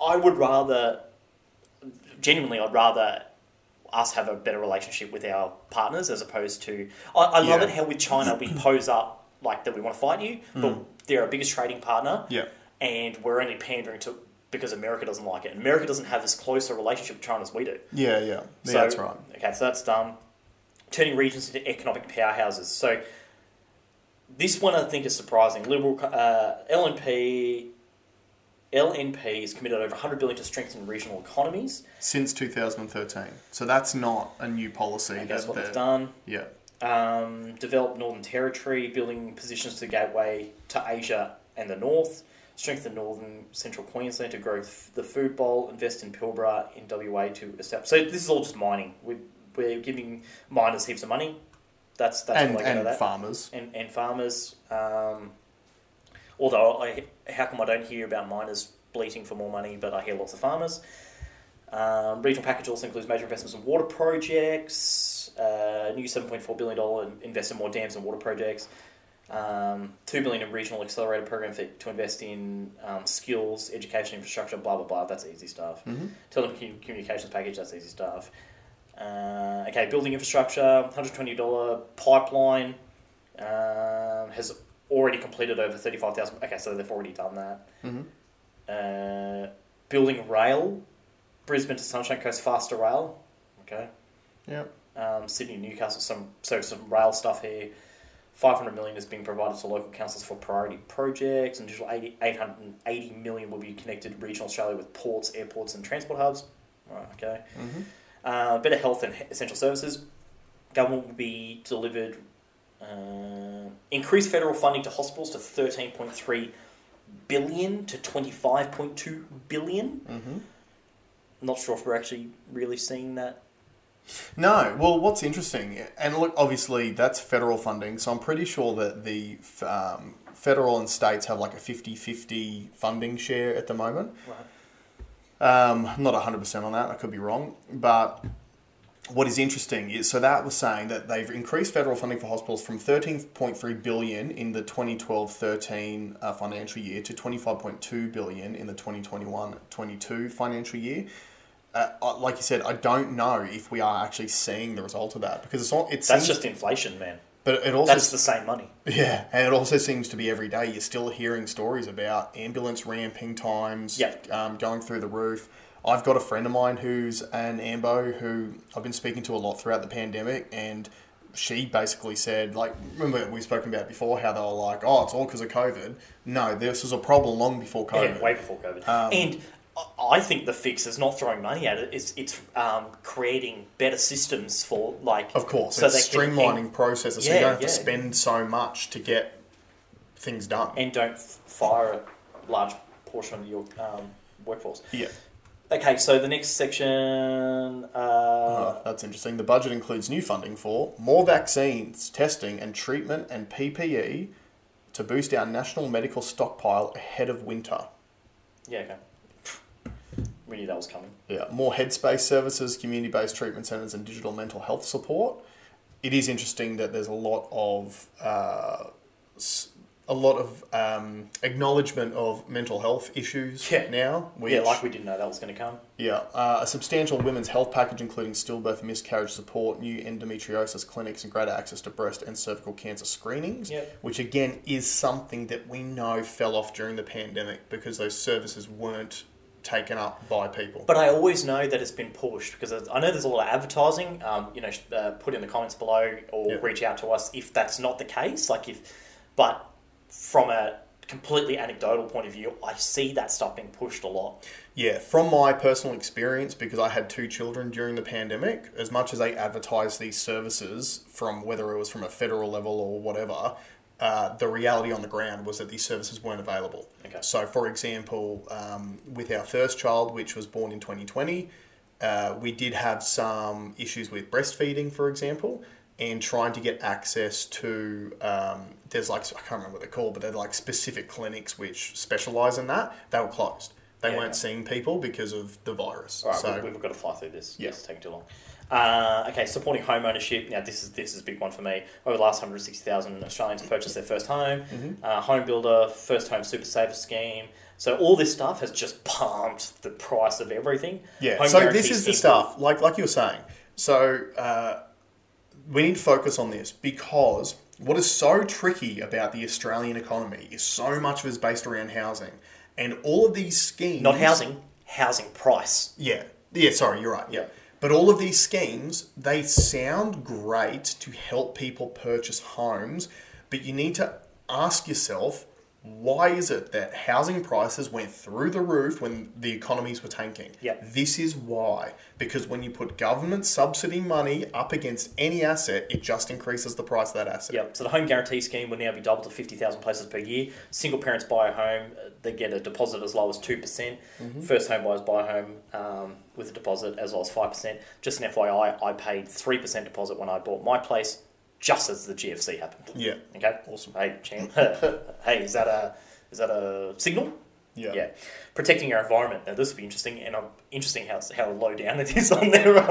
I would rather, genuinely, I'd rather us have a better relationship with our partners as opposed to. I, I love Yeah. it how with China we pose up like that we want to fight you, but they're our biggest trading partner yeah, and we're only pandering to because America doesn't like it. America doesn't have as close a relationship with China as we do. yeah, yeah. yeah So, that's right. Okay, so that's done. Turning regions into economic powerhouses. So this one I think is surprising. Liberal uh, LNP. LNP is committed over 100 billion to strengthen regional economies. Since 2013. So that's not a new policy. That's what they've done. Yeah, Um, develop Northern Territory, building positions to gateway to Asia and the North. Strengthen Northern Central Queensland to grow f- the food bowl. Invest in Pilbara in WA to establish. So this is all just mining. We're, we're giving miners heaps of money. That's that's and what I get out of and that. farmers. and and farmers. Um, although I, how come I don't hear about miners bleating for more money, but I hear lots of farmers. Um, regional package also includes major investments in water projects, uh, new $7.4 billion invest in more dams and water projects, um, 2 billion in regional accelerator program for, to invest in um, skills, education, infrastructure, blah, blah, blah. That's easy stuff. Mm-hmm. Telecommunications package, that's easy stuff. Uh, okay, building infrastructure, $120 pipeline um, has already completed over 35,000. Okay, so they've already done that. Mm-hmm. Uh, building rail, Brisbane to Sunshine Coast faster rail. Okay. Yeah. Um, Sydney, Newcastle, some so some rail stuff here. 500 million is being provided to local councils for priority projects. An additional 80, 880 million will be connected regional Australia with ports, airports, and transport hubs. Right, okay. Mm-hmm. Uh, better health and essential services. Government will be delivered uh, increased federal funding to hospitals to 13.3 billion to 25.2 billion. Mm-hmm. Not sure if we're actually really seeing that. No, well, what's interesting, and look, obviously that's federal funding, so I'm pretty sure that the um, federal and states have like a 50 50 funding share at the moment. Right. Um, I'm not 100% on that, I could be wrong, but what is interesting is so that was saying that they've increased federal funding for hospitals from 13.3 billion in the 2012-13 uh, financial year to 25.2 billion in the 2021-22 financial year. Uh, like you said, I don't know if we are actually seeing the result of that because it's not. It That's seems, just inflation, man. but it also That's the same money. yeah, and it also seems to be every day you're still hearing stories about ambulance ramping times Yep. um, going through the roof. I've got a friend of mine who's an AMBO who I've been speaking to a lot throughout the pandemic, and she basically said, like, remember we've spoken about before how they were like, oh, it's all because of COVID. No, this was a problem long before COVID. Yeah, way before COVID. Um, and I- think the fix is not throwing money at it. It's it's um, creating better systems for like. Of course, So it's they can- streamlining processes, so you don't have yeah. to spend so much to get things done. and don't f- fire a large portion of your um, workforce. yeah. Okay, so the next section. Uh, Oh, that's interesting. The budget includes new funding for more vaccines, testing, and treatment and PPE to boost our national medical stockpile ahead of winter. Yeah, okay. We knew that was coming. Yeah, more headspace services, community based treatment centres, and digital mental health support. It is interesting that there's a lot of uh, s- a lot of um, acknowledgement of mental health issues Yeah. now. Which, yeah, like we didn't know that was going to come. Yeah, uh, a substantial women's health package including stillbirth miscarriage support, new endometriosis clinics, and greater access to breast and cervical cancer screenings, Yep. which again is something that we know fell off during the pandemic because those services weren't taken up by people. But I always know that it's been pushed because I know there's a lot of advertising. Um, you know, uh, put in the comments below or Yeah. reach out to us if that's not the case. Like if, but from a completely anecdotal point of view, I see that stuff being pushed a lot. Yeah, from my personal experience, because I had two children during the pandemic, as much as they advertised these services from whether it was from a federal level or whatever, uh, the reality on the ground was that these services weren't available. Okay. So, for example, um, with our first child, which was born in 2020, uh, we did have some issues with breastfeeding, for example, and trying to get access to. Um, there's like I can't remember what they're called, but they're like specific clinics which specialize in that. They were closed. They Yeah, weren't seeing people because of the virus. All right, so we, we've got to fly through this. Yeah. It's taking too long. Uh, okay, supporting home ownership. Now, this is this is a big one for me. Over the last 160,000 Australians purchased their first home. Mm-hmm. Uh, home builder, first home super saver scheme. So all this stuff has just pumped the price of everything. Yeah. Home so this is the stuff, like like you were saying. So uh, we need to focus on this because what is so tricky about the Australian economy is so much of it is based around housing, and all of these schemes. Not housing, housing price. Yeah. Yeah. Sorry, you're right. Yeah. But all of these schemes, they sound great to help people purchase homes, but you need to ask yourself, why is it that housing prices went through the roof when the economies were tanking? Yeah. This is why. Because when you put government subsidy money up against any asset, it just increases the price of that asset. Yep. So the home guarantee scheme will now be doubled to 50,000 places per year. Single parents buy a home, uh, they get a deposit as low as 2%. percent Mm-hmm. First home buyers buy a home um, with a deposit as low as 5%. Just an FYI, I paid 3% deposit when I bought my place, just as the GFC happened. Yeah. Okay. Awesome. Hey, champ. hey, is that a is that a signal? Yeah. Yeah. Protecting our environment. Now this will be interesting, and I'm interesting how how low down it is on their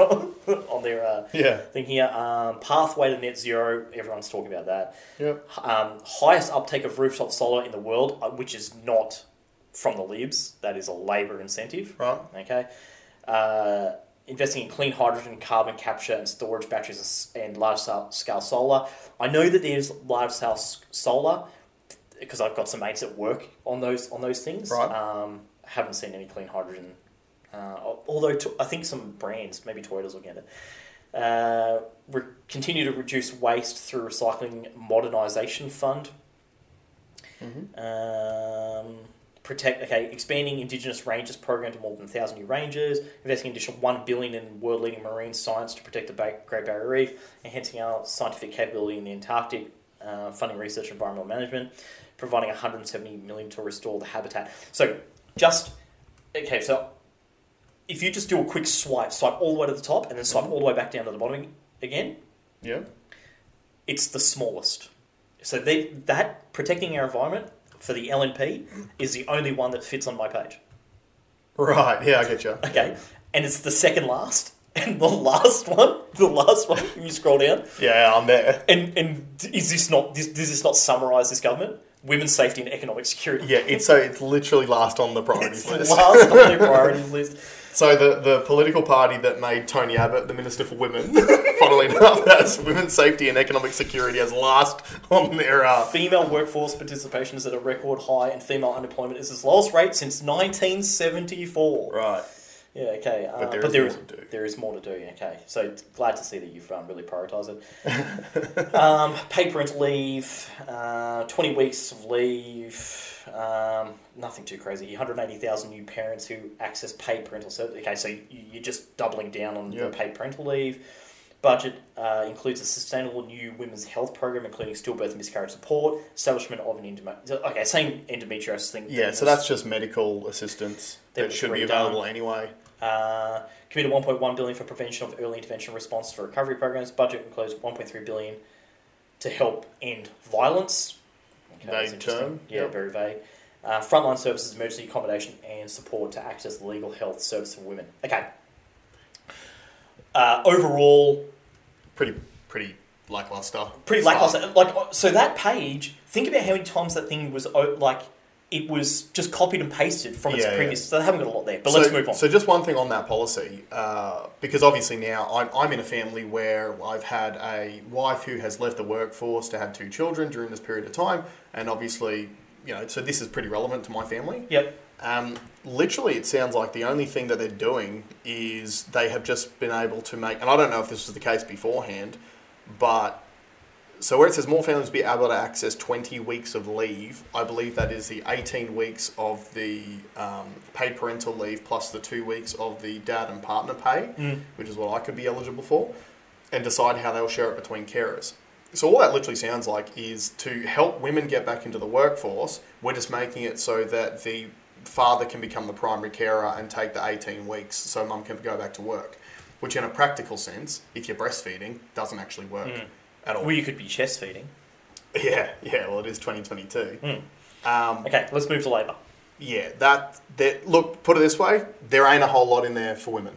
on their uh, Yeah. thing here. Um, pathway to net zero. Everyone's talking about that. Yep. Um, highest uptake of rooftop solar in the world, uh, which is not from the libs. That is a Labor incentive. Right. Okay. Uh, investing in clean hydrogen, carbon capture, and storage batteries and large scale solar. I know that there's large scale solar because I've got some mates at work on those on those things. Right. Um, haven't seen any clean hydrogen. Uh, although to, I think some brands, maybe Toyota's will get it. Uh, re- continue to reduce waste through recycling modernisation fund. Um, protect okay, expanding indigenous rangers program to more than thousand new rangers, investing an additional one billion in world leading marine science to protect the ba- Great Barrier Reef, enhancing our scientific capability in the Antarctic, uh, funding research and environmental management, providing 170 million to restore the habitat. So just okay, so if you just do a quick swipe, swipe all the way to the top and then swipe all the way back down to the bottom again, Yeah. it's the smallest. So they, that protecting our environment for the LNP is the only one that fits on my page. Right. Yeah, I get you. Okay, and it's the second last, and the last one, the last one. You scroll down, Yeah, I'm there. and and is this not this, does this not summarise this government? Women's safety and economic security. Yeah, it's so it's literally last on the priorities list. last on the priorities list. So the, the political party that made Tony Abbott the Minister for Women, funnily enough, has women's safety and economic security as last on their uh, Female workforce participation is at a record high, and female unemployment is its lowest rate since 1974. right. Yeah, okay. Uh, But there but is there more is to do. there is more to do. Okay, so glad to see that you've um, really prioritised it. um, paid parental leave, uh, twenty weeks of leave, um, nothing too crazy. One hundred eighty thousand new parents who access paid parental service. Okay, so you- you're just doubling down on Yeah. the paid parental leave. Budget uh, includes a sustainable new women's health program, including stillbirth and miscarriage support, establishment of an endometriosis. Okay, same endometriosis thing. Yeah, so that's just medical assistance That that should be available anyway. Uh, committed 1.1 billion for prevention of early intervention response for recovery programs. Budget includes 1.3 billion to help end violence. Vague term, Yeah, yep. very vague. Uh, frontline services, emergency accommodation, and support to access legal health service for women. Okay. Uh, overall, Pretty pretty lackluster. pretty stuff. lackluster. Like, uh, so that page. Think about how many times that thing was like. It was just copied and pasted from its Yeah, yeah. previous. So they haven't got a lot there. But so, let's move on. So just one thing on that policy, uh, because obviously now I'm, I'm in a family where I've had a wife who has left the workforce to have two children during this period of time, and obviously, you know, so this is pretty relevant to my family. yep. Um, literally, it sounds like the only thing that they're doing is they have just been able to make, and I don't know if this was the case beforehand, but so where it says more families be able to access 20 weeks of leave, I believe that is the 18 weeks of the um, paid parental leave plus the two weeks of the dad and partner pay, Mm. which is what I could be eligible for, and decide how they'll share it between carers. So all that literally sounds like is to help women get back into the workforce. We're just making it so that the father can become the primary carer and take the 18 weeks so mum can go back to work. Which, in a practical sense, if you're breastfeeding, doesn't actually work Mm. at all. Well, you could be chest feeding. Yeah, yeah. Well, it is 2022. Mm. Um, Okay, let's move to labour. yeah, that that look. Put it this way: there ain't a whole lot in there for women.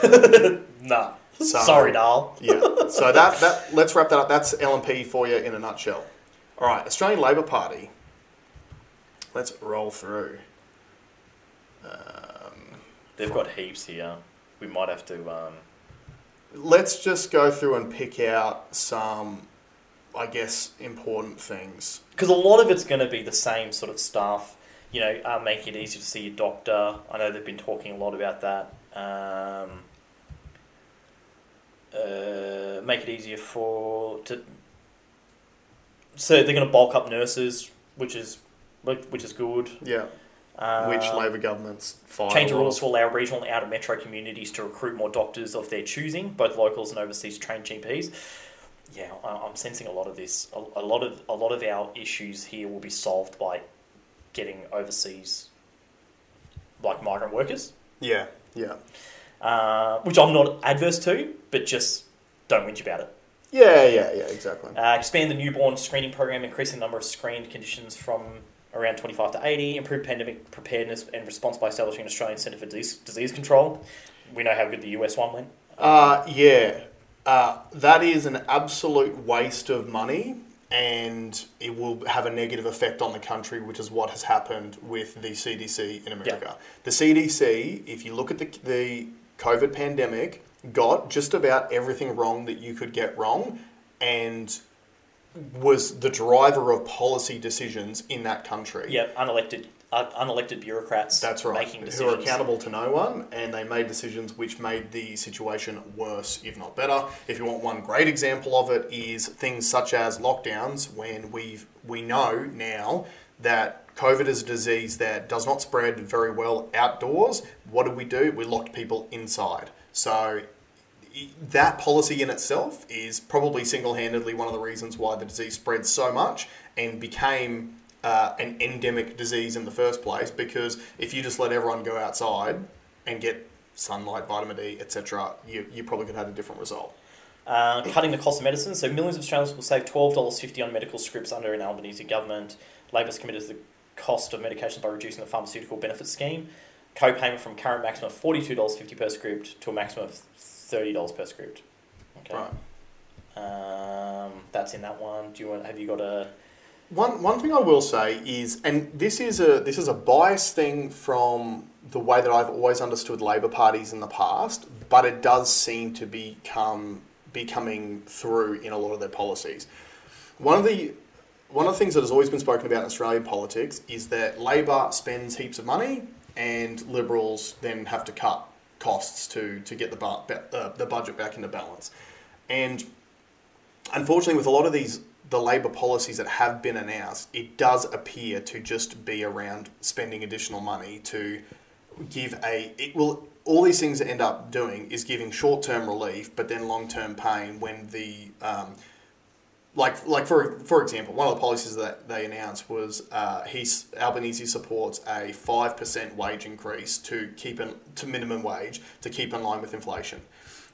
Nah. So- Sorry, Dal. Yeah. So that that let's wrap that up. That's LNP for you in a nutshell. All right, Australian Labor Party. Let's roll through. Um, They've got heaps here. We might have to. Um, let's just go through and pick out some, I guess, important things. because a lot of it's going to be the same sort of stuff. You know, uh, make it easier to see your doctor. I know they've been talking a lot about that. Um, uh, make it easier for to. So they're going to bulk up nurses, which is which is good. Yeah. Um, Which Labor governments find Change the rules to allow regional and outer metro communities to recruit more doctors of their choosing, both locals and overseas trained GPs. Yeah, I- I'm sensing a lot of this. A, a lot of a lot of our issues here will be solved by getting overseas, like migrant workers, Yeah. Yeah. uh, which I'm not adverse to, but just don't whinge about it. Yeah. Yeah. Yeah. Exactly. Uh, expand the newborn screening program, increasing the number of screened conditions from around 25 to 80, improve pandemic preparedness and response by establishing an Australian Centre for Disease, Disease Control. We know how good the US one went. Uh, yeah, uh, that is an absolute waste of money, and it will have a negative effect on the country, which is what has happened with the CDC in America. The CDC, if you look at the, the COVID pandemic, got just about everything wrong that you could get wrong, and was the driver of policy decisions in that country. Yeah, unelected uh, unelected bureaucrats. That's right. Making decisions. Who are accountable to no one, and they made decisions which made the situation worse, if not better. If you want one great example of it, is things such as lockdowns, when we we know now that COVID is a disease that does not spread very well outdoors. What did we do? We locked people inside. So that policy in itself is probably single-handedly one of the reasons why the disease spread so much and became uh, an endemic disease in the first place. Because if you just let everyone go outside and get sunlight, vitamin D, etc., you, you probably could have had a different result. Uh, cutting the cost of medicine. So millions of Australians will save twelve dollars fifty on medical scripts under an Albanese government. Labor's committed to the cost of medications by reducing the pharmaceutical benefit scheme. Co-payment from current maximum of forty two dollars fifty per script to a maximum of thirty dollars per script. Okay. Right. Um, that's in that one. Do you want? Have you got a? One one thing I will say is, and this is a this is a biased thing from the way that I've always understood Labor parties in the past, but it does seem to become becoming through in a lot of their policies. One of the one of the things that has always been spoken about in Australian politics is that Labor spends heaps of money and Liberals then have to cut costs to to get the uh, the budget back into balance. And unfortunately, with a lot of these the Labor policies that have been announced, it does appear to just be around spending additional money to give a. It will all these things end up doing is giving short term relief, but then long term pain when the um, like like for for example, one of the policies that they announced was uh, he's Albanese supports a five percent wage increase to keep in, to minimum wage to keep in line with inflation.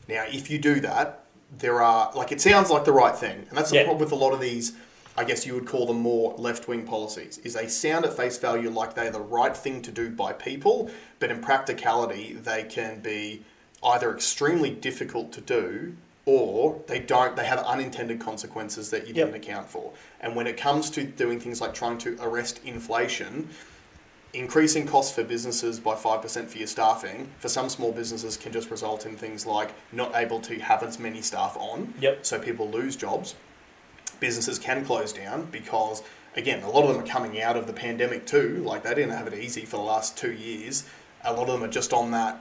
Now, if you do that, there are like it sounds like the right thing, and that's the Yeah. problem with a lot of these. I guess you would call them more left wing policies. Is they sound at face value like they're the right thing to do by people, but in practicality, they can be either extremely difficult to do or they don't they have unintended consequences that you Yep. didn't account for and when it comes to doing things like trying to arrest inflation increasing costs for businesses by 5% for your staffing for some small businesses can just result in things like not able to have as many staff on Yep. so people lose jobs businesses can close down because again a lot of them are coming out of the pandemic too like they didn't have it easy for the last two years a lot of them are just on that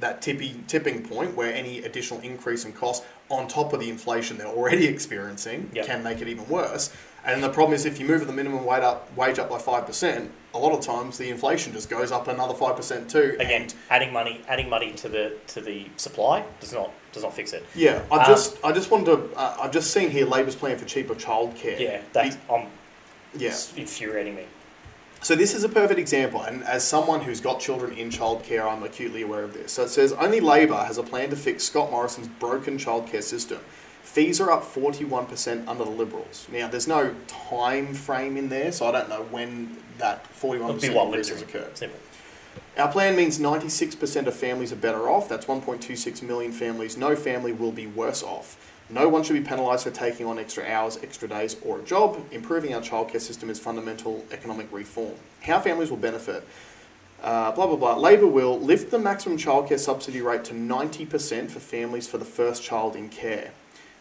that tippy, tipping point where any additional increase in cost on top of the inflation they're already experiencing Yep. can make it even worse and the problem is if you move the minimum wage up, wage up by 5% a lot of times the inflation just goes up another 5% too Again, and adding money, adding money to the to the supply does not does not fix it. yeah i Um, just i just wanted to uh, i've just seen here labor's plan for cheaper childcare Yeah, that's um, yeah it's infuriating me. So this is a perfect example, and as someone who's got children in childcare, I'm acutely aware of this. So it says only Labor has a plan to fix Scott Morrison's broken childcare system. Fees are up 41% under the Liberals. Now, there's no time frame in there, so I don't know when that 41% It'll be what increase has occurred. Simple. Our plan means 96% of families are better off. That's 1.26 million families. No family will be worse off. No one should be penalised for taking on extra hours, extra days, or a job. Improving our childcare system is fundamental economic reform. How families will benefit. Uh, blah blah blah. Labor will lift the maximum childcare subsidy rate to 90% for families for the first child in care.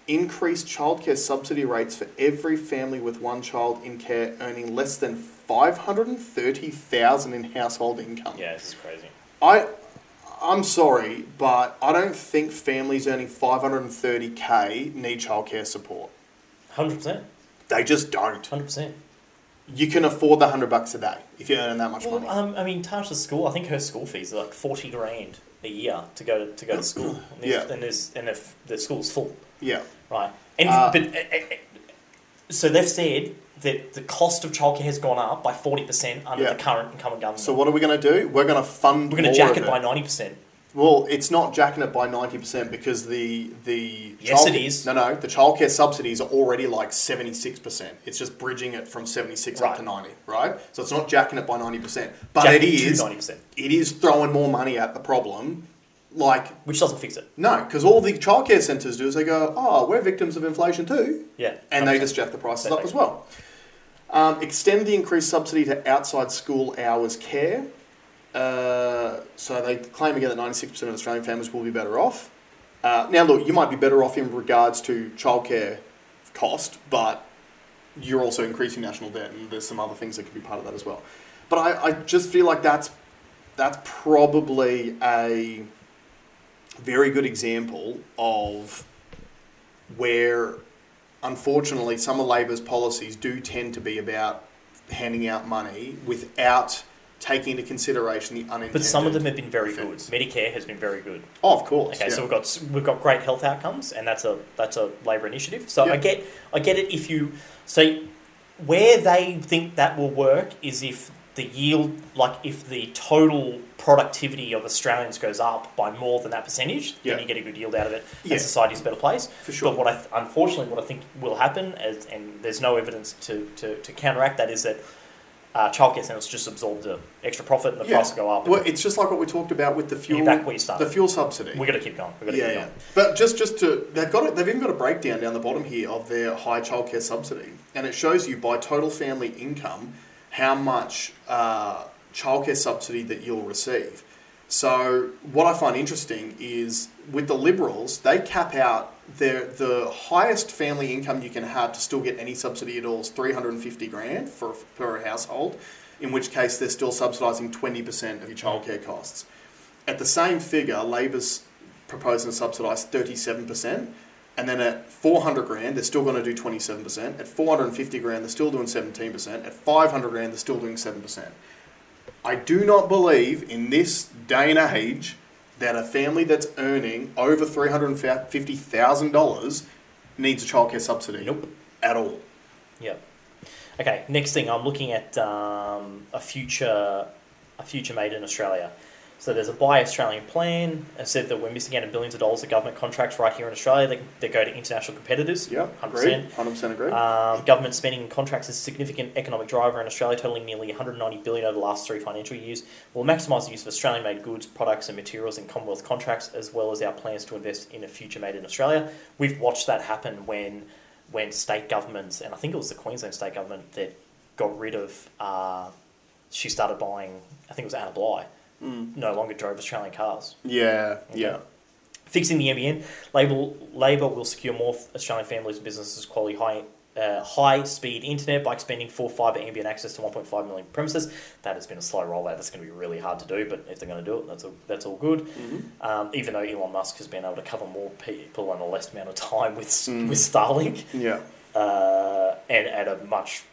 Increase childcare subsidy rates for every family with one child in care earning less than 530,000 in household income. Yeah, this is crazy. I I'm sorry, but I don't think families earning 530k need childcare support. Hundred percent, They just don't. hundred percent. You can afford the 100 bucks a day if you're earning that much Well, money. um, I mean, Tasha's school. I think her school fees are like forty grand a year to go to, to go to school. And Yeah. and there's and if the school's full, yeah. right? And Uh, but uh, so they've said that the cost of childcare has gone up by forty percent under Yeah. the current incumbent government. So what are we going to do? We're going to fund we're going to jack it by ninety percent. Well, it's not jacking it by ninety percent because the the Yes, child- it is. No, no, the childcare subsidies are already like seventy six percent. It's just bridging it from seventy six up to ninety, right? So it's not jacking it by ninety percent, but Jack it it to is 90%. it is throwing more money at the problem. Like which doesn't fix it. no, because all the childcare centres do is they go, oh, we're victims of inflation too, Yeah, and they 100%. just jack the prices up as well. Um, extend the increased subsidy to outside school hours care. Uh, so they claim again that 96% of Australian families will be better off. Uh, now, look, you might be better off in regards to childcare cost, but you're also increasing national debt, and there's some other things that could be part of that as well. But I, I just feel like that's that's probably a very good example of where, unfortunately, some of Labor's policies do tend to be about handing out money without taking into consideration the unintended. But some of them have been very effects. good. Medicare has been very good. Oh, of course. Okay, yeah. so we've got we've got great health outcomes, and that's a that's a Labor initiative. So I get I get it if you so where they think that will work is if the yield, like if the total productivity of Australians goes up by more than that percentage, Yeah. then you get a good yield out of it, Yeah. and society's a better place. For sure. But what I th- unfortunately what I think will happen, as, and there's no evidence to, to, to counteract that, is that uh, childcare centres just absorb the extra profit and the Yeah. price go up. Well, it's just like what we talked about with the fuel, back where you started. the fuel subsidy. We've got to keep going. We've got to yeah, keep yeah. going. But just just to they've got it. They've even got a breakdown down the bottom here of their high childcare subsidy, and it shows you by total family income how much uh, childcare subsidy that you'll receive. So what I find interesting is with the Liberals, they cap out their the highest family income you can have to still get any subsidy at all is three hundred and fifty grand for per household. In which case, they're still subsidising twenty percent of your childcare costs. At the same figure, Labor's proposing to subsidise thirty-seven percent, and then at four hundred grand, they're still going to do twenty-seven percent. At four hundred and fifty grand, they're still doing seventeen percent. At five hundred grand, they're still doing seven percent. I do not believe in this day and age that a family that's earning over three hundred and fifty thousand dollars needs a childcare subsidy. Nope. At all. Yep. Okay. Next thing, I'm looking at um, a future, a future made in Australia. So there's a Buy Australian plan. I said that we're missing out on billions of dollars of government contracts right here in Australia that, that go to international competitors. Yeah, 100%. agreed. Hundred percent agree. Um, government spending and contracts is a significant economic driver in Australia, totaling nearly 190 billion over the last three financial years. We'll maximise the use of Australian-made goods, products, and materials in Commonwealth contracts, as well as our plans to invest in a future made in Australia. We've watched that happen when, when state governments, and I think it was the Queensland state government that got rid of. Uh, she started buying. I think it was Anna Bligh. Mm. No longer drove Australian cars. Yeah, Okay. yeah. Fixing the NBN, Labor, Labor will secure more Australian families and businesses quality high uh, high speed internet by expanding full fibre NBN access to 1.5 million premises. That has been a slow rollout. That's going to be really hard to do, but if they're going to do it, that's all, that's all good. Mm-hmm. Um, even though Elon Musk has been able to cover more people in a less amount of time with Mm. with Starlink Yeah, uh, and at a much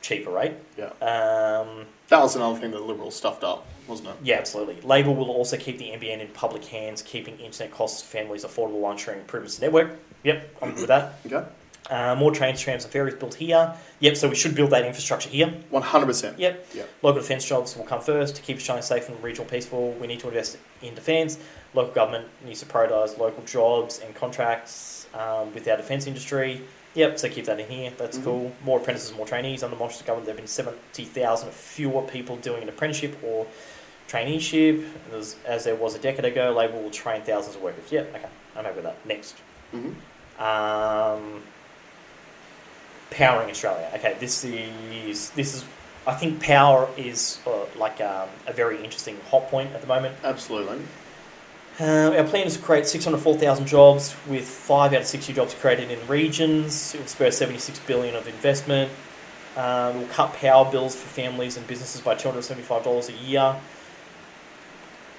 cheaper rate. yeah. Um, That was another thing that the Liberals stuffed up, wasn't it? yeah, absolutely. Labor will also keep the NBN in public hands, keeping internet costs for families affordable while ensuring improvements to the network. Yep, I'm good with that. Okay. Uh, more trains, trams, and ferries built here. Yep, so we should build that infrastructure here. One hundred percent. Yep. Yep. Local defence jobs will come first. To keep Australia safe and regional peaceful, we need to invest in defence. Local government needs to prioritise local jobs and contracts um, with our defence industry. Yep, so keep that in here. That's Mhm. cool. More apprentices, more trainees. Under Morrison's government, there have been 70,000 fewer people doing an apprenticeship or traineeship as, as there was a decade ago. Labor will train thousands of workers. Yeah, okay. I'm happy with that. Next. Mm-hmm. Um, powering Australia. Okay, this is this is. I think power is uh, like um, a very interesting hot point at the moment. Absolutely. Uh, our plan is to create 604,000 jobs, with five out of 60 jobs created in regions. It will spur 76 billion of investment. Uh, we'll cut power bills for families and businesses by $275 a year.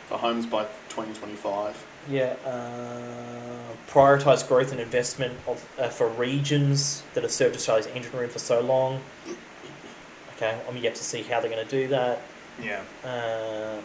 For homes by twenty twenty five. Yeah, uh, prioritise growth and investment of, uh, for regions that have served Australia's engine room for so long. Okay, I'm yet to see how they're going to do that. Yeah. Uh,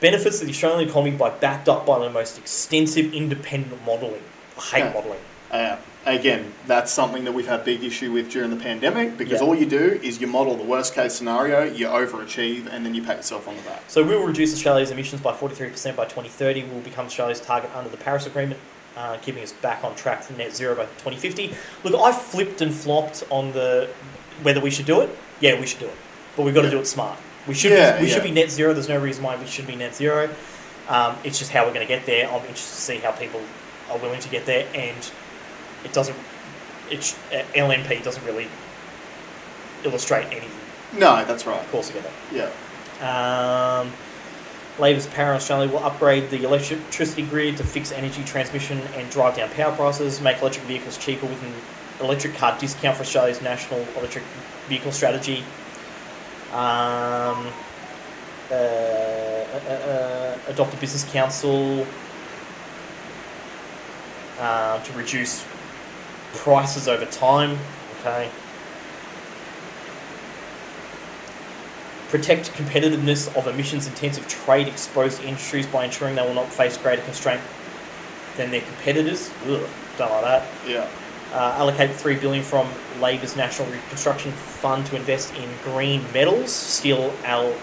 benefits of the Australian economy by backed up by the most extensive independent modelling. I hate Yeah. modelling. Yeah. Again, that's something that we've had big issue with during the pandemic because Yeah. all you do is you model the worst case scenario, you overachieve, and then you pat yourself on the back. So we will reduce Australia's emissions by 43% by 2030. We will become Australia's target under the Paris Agreement, uh, keeping us back on track for net zero by 2050. Look, I flipped and flopped on the whether we should do it. Yeah, we should do it, but we've got to do it smart. We should Yeah, be, we should be net zero. There's no reason why we should be net zero. Um, it's just how we're going to get there. I'm interested to see how people are willing to get there, and it doesn't. It's uh, LNP doesn't really illustrate anything No, that's right. altogether. Yeah. Um, Labor's Power Australia will upgrade the electricity grid to fix energy transmission and drive down power prices, make electric vehicles cheaper with an electric car discount for Australia's national electric vehicle strategy. Um, uh, uh, uh, adopt a business council uh, to reduce prices over time. Okay. protect competitiveness of emissions intensive trade exposed industries by ensuring they will not face greater constraint than their competitors. Ugh, don't like that. Yeah. Uh, allocate three billion from Labor's National Reconstruction Fund to invest in green metals, steel, al-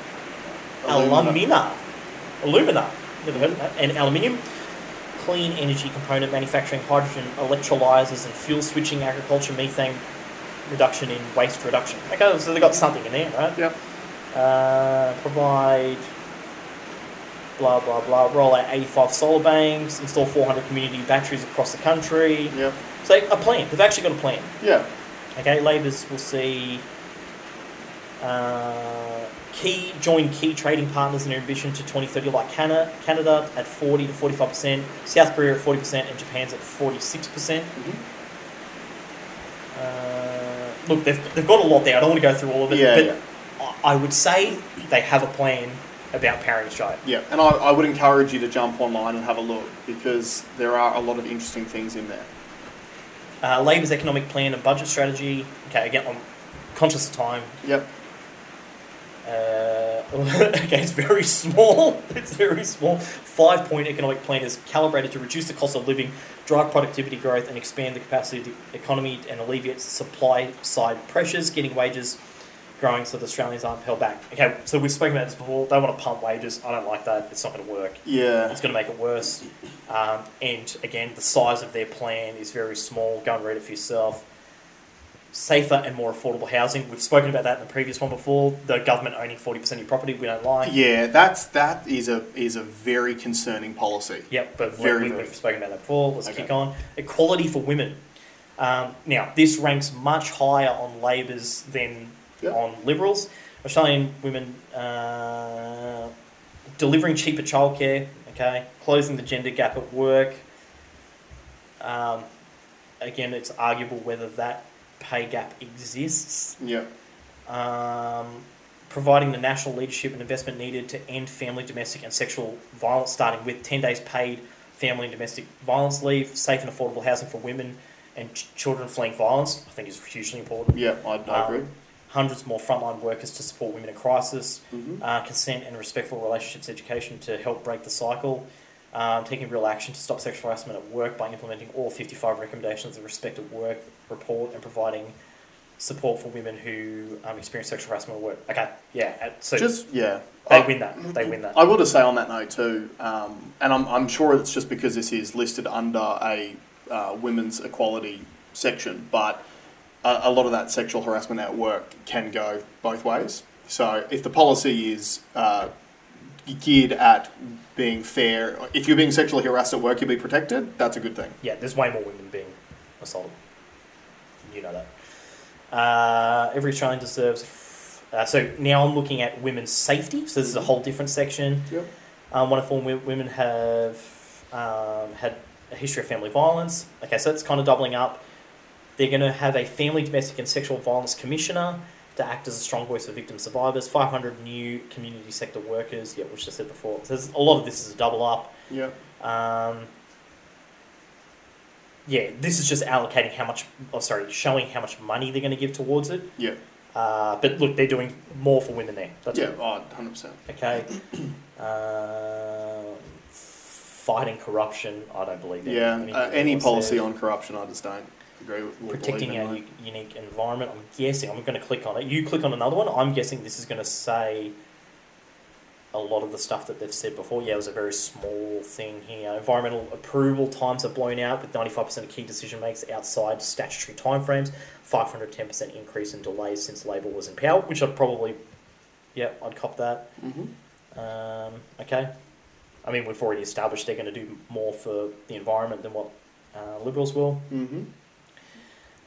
alumina, alumina, never heard of that, and aluminium. Clean energy component manufacturing, hydrogen electrolyzers, and fuel switching, agriculture, methane reduction in waste reduction. Okay, so they've got something in there, right? Yep. Uh, provide blah blah blah. Roll out 85 solar banks. Install 400 community batteries across the country. Yep. So a plan. They've actually got a plan. Yeah. Okay, Labor's will see uh, key join key trading partners in their ambition to 2030, like Canada, Canada at 40 to 45 percent, South Korea at 40 percent, and Japan's at 46 percent. Mhm. Uh, look, they've, they've got a lot there. I don't want to go through all of it, Yeah, but yeah. I I would say they have a plan about powering Australia. Yeah. And I, I would encourage you to jump online and have a look because there are a lot of interesting things in there. Uh, Labor's economic plan and budget strategy. Okay, again, I'm conscious of time. Yep. Uh, okay, it's very small. It's very small. Five point economic plan is calibrated to reduce the cost of living, drive productivity growth, and expand the capacity of the economy and alleviate supply side pressures, getting wages growing so that Australians aren't held back. Okay, so we've spoken about this before. They want to pump wages. I don't like that. It's not going to work. Yeah. It's going to make it worse. Um, and again, the size of their plan is very small. Go and read it for yourself. Safer and more affordable housing. We've spoken about that in the previous one before. The government owning 40% of your property, we don't like. Yeah, that's that is a is a very concerning policy. Yep, but Very, we, very. we've spoken about that before. Let's Okay. kick on. Equality for women. Um, now, this ranks much higher on Labor's than Yep. on Liberals. Australian women uh, delivering cheaper childcare, okay, closing the gender gap at work. Um, again, it's arguable whether that pay gap exists Yeah. um, providing the national leadership and investment needed to end family, domestic, and sexual violence, starting with 10 days paid family and domestic violence leave, safe and affordable housing for women and ch- children fleeing violence, I think is hugely important. Yeah, I, I Um, agree. Hundreds more frontline workers to support women in crisis, Mhm. uh, consent and respectful relationships education to help break the cycle, um, taking real action to stop sexual harassment at work by implementing all 55 recommendations of the Respect at Work report and providing support for women who um, experience sexual harassment at work. Okay, yeah, so Just yeah. they I- win that. They win that. I will just say on that note too, um, and I'm, I'm sure it's just because this is listed under a uh, women's equality section, but a, a lot of that sexual harassment at work can go both ways. So if the policy is uh, geared at being fair, if you're being sexually harassed at work, you'll be protected. That's a good thing. Yeah, there's way more women being assaulted. You know that. Uh, every Australian deserves. Uh, so now I'm looking at women's safety. So this is a whole different section. Yep. Um, one in four women have um, had a history of family violence. Okay, so it's kind of doubling up. They're going to have a family, domestic, and sexual violence commissioner to act as a strong voice for victim survivors. 500 new community sector workers. Yeah, which I said before. So there's, a lot of this is a double up. Yeah. Um, yeah, this is just allocating how much, oh, sorry, showing how much money they're going to give towards it. Yeah. Uh, but look, they're doing more for women there. That's Yeah. Oh, 100%. Okay. Um fighting corruption, I don't believe. any- Yeah. Uh, any policy said. on corruption, I just don't. Agree with what protecting our u- unique environment. I'm guessing I'm going to click on it. You click on another one. I'm guessing this is going to say a lot of the stuff that they've said before. Yeah, it was a very small thing here. Environmental approval times are blown out with 95% of key decision makers outside statutory timeframes. 510% increase in delays since Labor was in power, which I'd probably, yeah, I'd cop that. Mhm. Um, okay. I mean, we've already established they're going to do more for the environment than what uh, Liberals will. Mhm.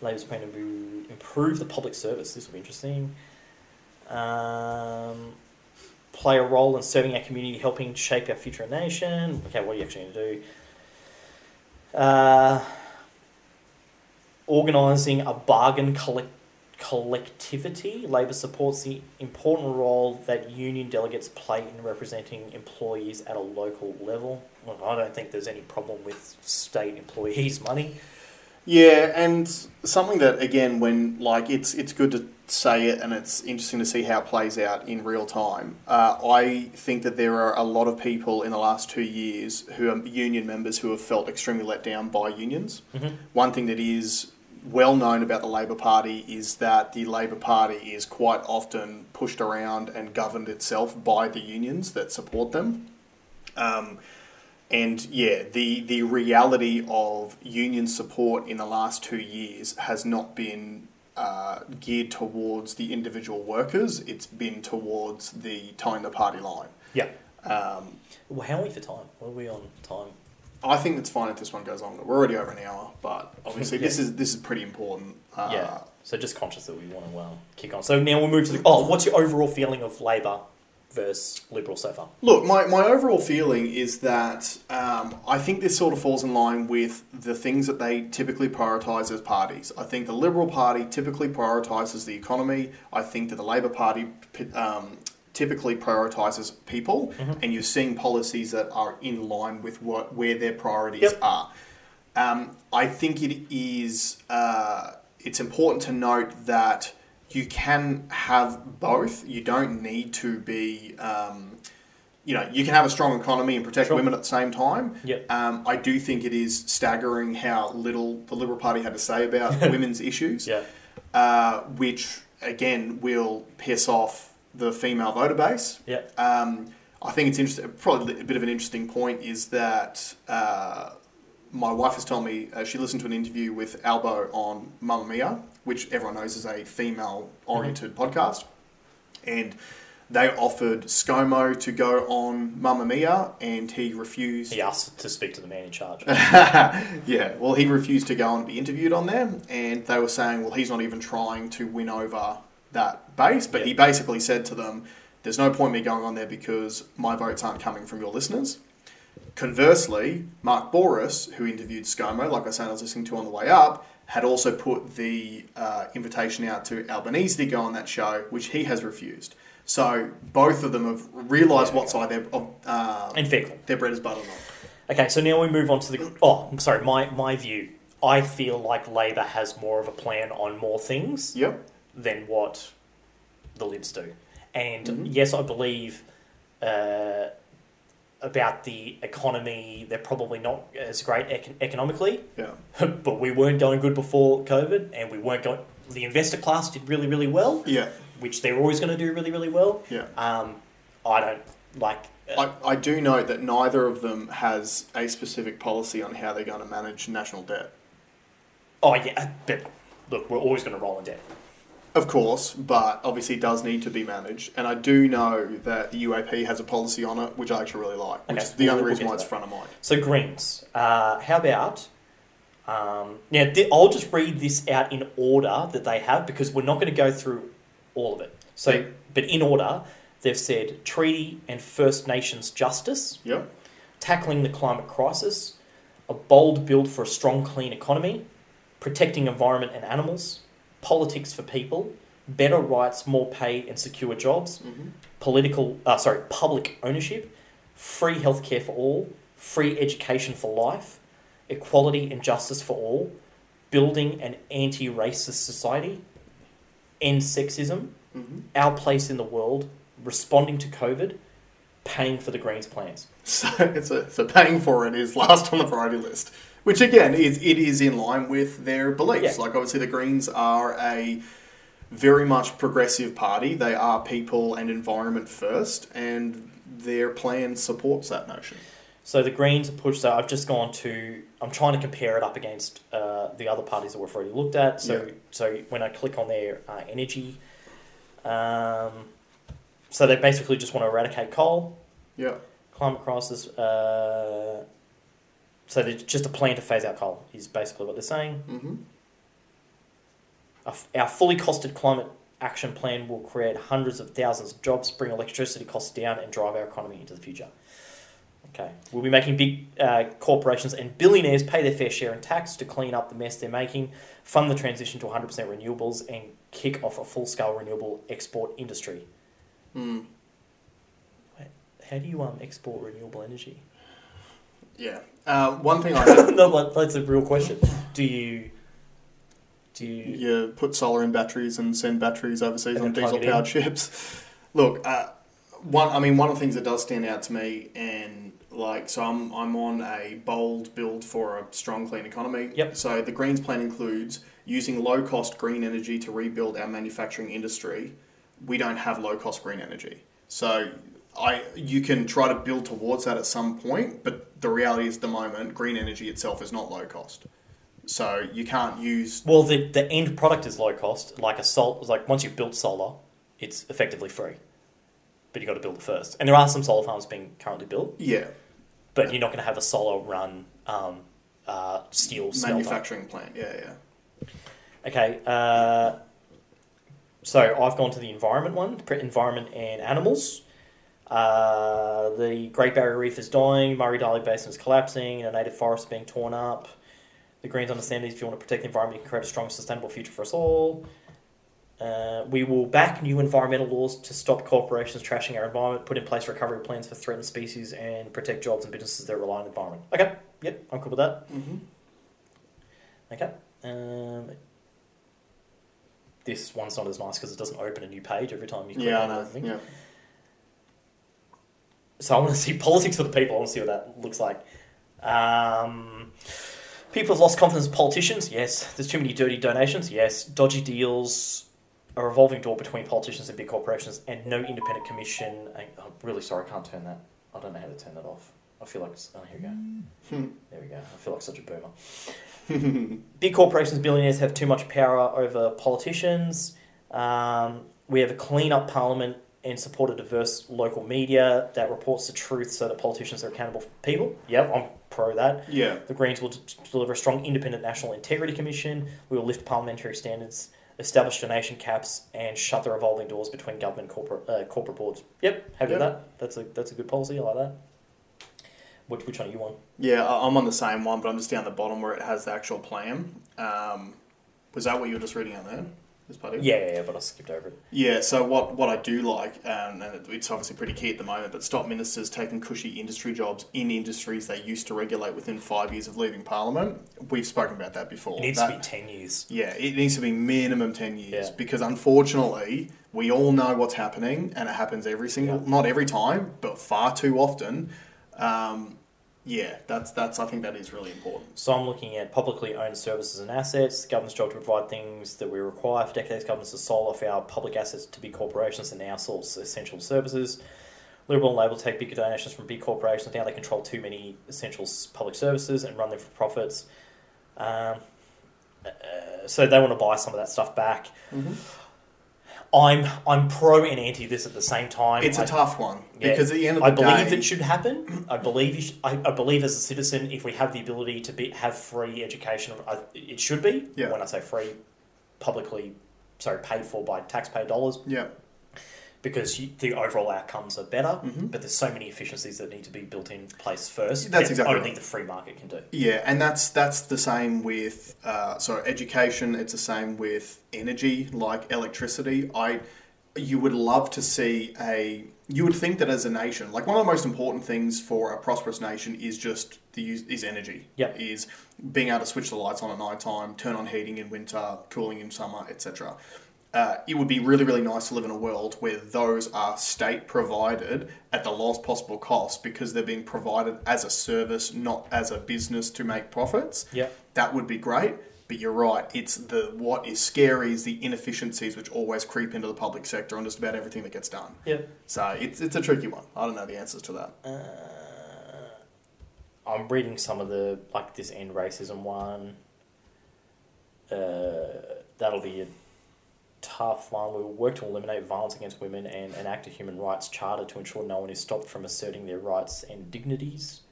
Labor's plan to improve the public service. This will be interesting. Um, play a role in serving our community, helping shape our future nation. Okay, what are you actually going to do? Uh, organising a bargain collect- collectivity. Labor supports the important role that union delegates play in representing employees at a local level. Well, I don't think there's any problem with state employees' money. Yeah, and something that again, when like it's it's good to say it, and it's interesting to see how it plays out in real time. Uh, I think that there are a lot of people in the last two years who are union members who have felt extremely let down by unions. Mhm. One thing that is well known about the Labor Party is that the Labor Party is quite often pushed around and governed itself by the unions that support them. Um, and yeah, the, the reality of union support in the last two years has not been uh, geared towards the individual workers, it's been towards the towing the party line. Yeah. Um, Well, how are we for time? What are we on time? I think it's fine if this one goes on. We're already over an hour, but obviously this is this is pretty important. Uh, yeah. So just conscious that we want to um, kick on. So now we'll move to the. Oh, what's your overall feeling of Labor versus Liberal so far? Look, my, my overall feeling is that um, I think this sort of falls in line with the things that they typically prioritise as parties. I think the Liberal Party typically prioritises the economy. I think that the Labor Party um, typically prioritises people, and you're seeing policies that are in line with what where their priorities Yep. are. Um, I think it is. Uh, it's important to note that you can have both. You don't need to be. Um, you know, you can have a strong economy and protect Sure. women at the same time. Yep. Um, I do think it is staggering how little the Liberal Party had to say about women's issues, Yeah. uh, which again will piss off the female voter base. Yeah. Um, I think it's interesting. Probably a bit of an interesting point is that uh, my wife has told me uh, she listened to an interview with Albo on Mamamia, which everyone knows is a female-oriented mm-hmm. podcast, and they offered ScoMo to go on Mamamia, and he refused. He asked to speak to the man in charge. yeah, well, he refused to go and be interviewed on there, and they were saying, well, he's not even trying to win over that base, but Yeah. he basically said to them, there's no point me going on there because my votes aren't coming from your listeners. Conversely, Mark Bouris, who interviewed ScoMo, like I said, I was listening to on the way up, had also put the uh, invitation out to Albanese to go on that show, which he has refused. So both of them have realised what side they're, of, uh, and Fickle. their bread is buttered on. Okay, so now we move on to the. Oh, I'm sorry. My my view. I feel like Labor has more of a plan on more things Yep. than what the Libs do. And Mhm. yes, I believe uh, about the economy. They're probably not as great econ- economically, Yeah. but we weren't going good before COVID, and we weren't going. The investor class did really, really well, Yeah. which they're always going to do really, really well. Yeah. Um, I don't like. uh, I, I do know that neither of them has a specific policy on how they're going to manage national debt. oh yeah, but look, we're always going to roll in debt. Of course, but obviously it does need to be managed. And I do know that the UAP has a policy on it, which I actually really like, which Okay, is the we'll- only we'll reason why it's that. front of mind. So Greens, uh, how about? Um, now th- I'll just read this out in order that they have because we're not going to go through all of it. So, Yeah. but in order, they've said treaty and First Nations justice, Yep. tackling the climate crisis, a bold build for a strong, clean economy, protecting environment and animals, politics for people, better rights, more pay and secure jobs, Mm-hmm. political, uh, sorry, public ownership, free healthcare for all, free education for life, equality and justice for all, building an anti-racist society, end sexism, Mm-hmm. our place in the world, responding to COVID, paying for the Greens plans. So it's a, so paying for it is last on the priority list, Which again is it is in line with their beliefs. Yeah. Like obviously the Greens are a very much progressive party. They are people and environment first, and their plan supports that notion. So the Greens pushed. So I've just gone to. I'm trying to compare it up against uh, the other parties that we've already looked at. So Yeah. so when I click on their uh, energy, um, so they basically just want to eradicate coal, Yeah. climate crisis. Uh, so just a plan to phase out coal is basically what they're saying. hmm Our Our fully costed climate action plan will create hundreds of thousands of jobs, bring electricity costs down, and drive our economy into the future. Okay. We'll be making big uh, corporations and billionaires pay their fair share in tax to clean up the mess they're making, fund the transition to 100% renewables, and kick off a full scale renewable export industry. Mm. How do you um, export renewable energy? Yeah. Uh, one thing I have, no, like, that's a real question. Do you. Do you. you put solar in batteries and send batteries overseas on diesel powered ships. Look, uh, one. I mean, one of the things that does stand out to me, and like, so I'm I'm on a bold build for a strong clean economy. Yep. So the Greens plan includes using low cost green energy to rebuild our manufacturing industry. We don't have low cost green energy, so. I, you can try to build towards that at some point, but the reality is, at the moment, green energy itself is not low cost. So you can't use Well, the, the end product is low cost. Like a sol, like once you've built solar, it's effectively free. But you've got to build it first. And there are some solar farms being currently built, yeah but you're not going to have a solar run um, uh, steel smelter. manufacturing plant. Yeah, yeah. Okay. Uh, so I've gone to the environment one, environment and animals. Uh, the Great Barrier Reef is dying. Murray Darling Basin is collapsing. And a native forest is being torn up. The Greens understand that if you want to protect the environment, you can create a strong, sustainable future for us all. Uh, we will back new environmental laws to stop corporations trashing our environment, put in place recovery plans for threatened species, and protect jobs and businesses that rely on the environment. Okay, yep, I'm cool with that. Mm-hmm. Okay. Um, this one's not as nice because it doesn't open a new page every time you click Yeah, on thing. Yeah. So I want to see politics for the people. I want to see what that looks like. Um, people have lost confidence in politicians. Yes. There's too many dirty donations. Yes. Dodgy deals. A revolving door between politicians and big corporations, and no independent commission. I, I'm really sorry, I can't turn that. I don't know how to turn that off. I feel like. It's, oh, here we go. There we go. I feel like such a boomer. Big corporations, billionaires have too much power over politicians. Um, we have a clean up parliament and support a diverse local media that reports the truth so that politicians are accountable for people. Yep, I'm pro that. Yeah. The Greens will d- deliver a strong independent National Integrity Commission. We will lift parliamentary standards, establish donation caps, and shut the revolving doors between government and corporate, uh, corporate boards. Yep, happy with Yep. that. That's a, that's a good policy. I like that. Which, which one are you on? Yeah, I'm on the same one, but I'm just down the bottom where it has the actual plan. Um, was that what you were just reading out there? Part here? Yeah, yeah, yeah, but I skipped over it. Yeah, so what, what I do like, um, and it's obviously pretty key at the moment, but stop ministers taking cushy industry jobs in industries they used to regulate within five years of leaving Parliament. We've spoken about that before. It needs That- to be 10 years. Yeah, it needs to be minimum 10 years Yeah. because unfortunately, we all know what's happening and it happens every single, Yeah. not every time, but far too often. Um, yeah, that's, that's, I think that is really important. So I'm looking at publicly owned services and assets. The government's job to provide things that we require. For decades, governments have sold off our public assets to big corporations and now source essential services. Liberal and Labor take bigger donations from big corporations. Now they control too many essential public services and run them for profits. Um, uh, so they want to buy some of that stuff back. I'm I'm pro and anti this at the same time. It's a I- tough one Yeah. because at the end of the day, I believe day, it should happen. I believe you sh I, I believe as a citizen, if we have the ability to be have free education, I, it should be. Yeah. When I say free, publicly, sorry, paid for by taxpayer dollars, yeah, because you, the overall outcomes are better. Mhm. But there's so many efficiencies that need to be built in place first. That's that exactly only right. the free market can do. Yeah, and that's that's the same with uh, so education. It's the same with energy, like electricity. I you would love to see a. You would think that as a nation, like one of the most important things for a prosperous nation is just the use is energy. Yep. Is being able to switch the lights on at night time, turn on heating in winter, cooling in summer, etc. uh, it would be really, really nice to live in a world where those are state provided at the lowest possible cost because they're being provided as a service, not as a business to make profits. Yeah. That would be great. But you're right. It's the what is scary is the inefficiencies which always creep into the public sector on just about everything that gets done. Yeah. So it's, it's a tricky one. I don't know the answers to that. I'm reading some of the like this end racism one. Uh, that'll be a tough one. We will work to eliminate violence against women and enact a human rights charter to ensure no one is stopped from asserting their rights and dignities.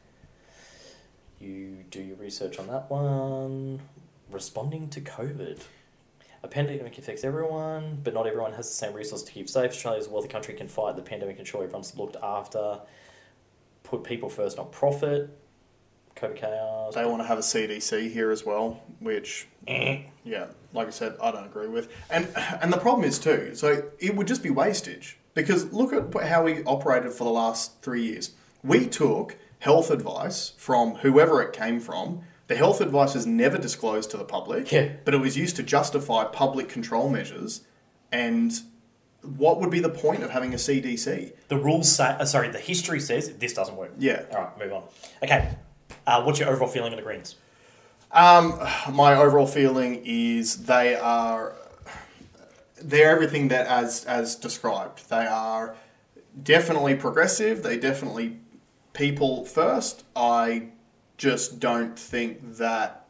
You do your research on that one. Responding to COVID. A pandemic affects everyone, but not everyone has the same resources to keep safe. Australia is a wealthy country can fight the pandemic, ensure everyone's looked after. Put people first, not profit. COVID chaos. They want to have a CDC here as well, which. Yeah, like I said, I don't agree with. And and the problem is too, so it would just be wastage because look at how we operated for the last three years. We took health advice from whoever it came from. The health advice was never disclosed to the public, Yeah. but it was used to justify public control measures. And what would be the point of having a CDC? The rules say, uh, sorry, the history says this doesn't work. Yeah. All right, move on. Okay. Uh, what's your overall feeling on the Greens? Um, my overall feeling is they are they're everything that as as described. They are definitely progressive. They definitely people first. I just don't think that.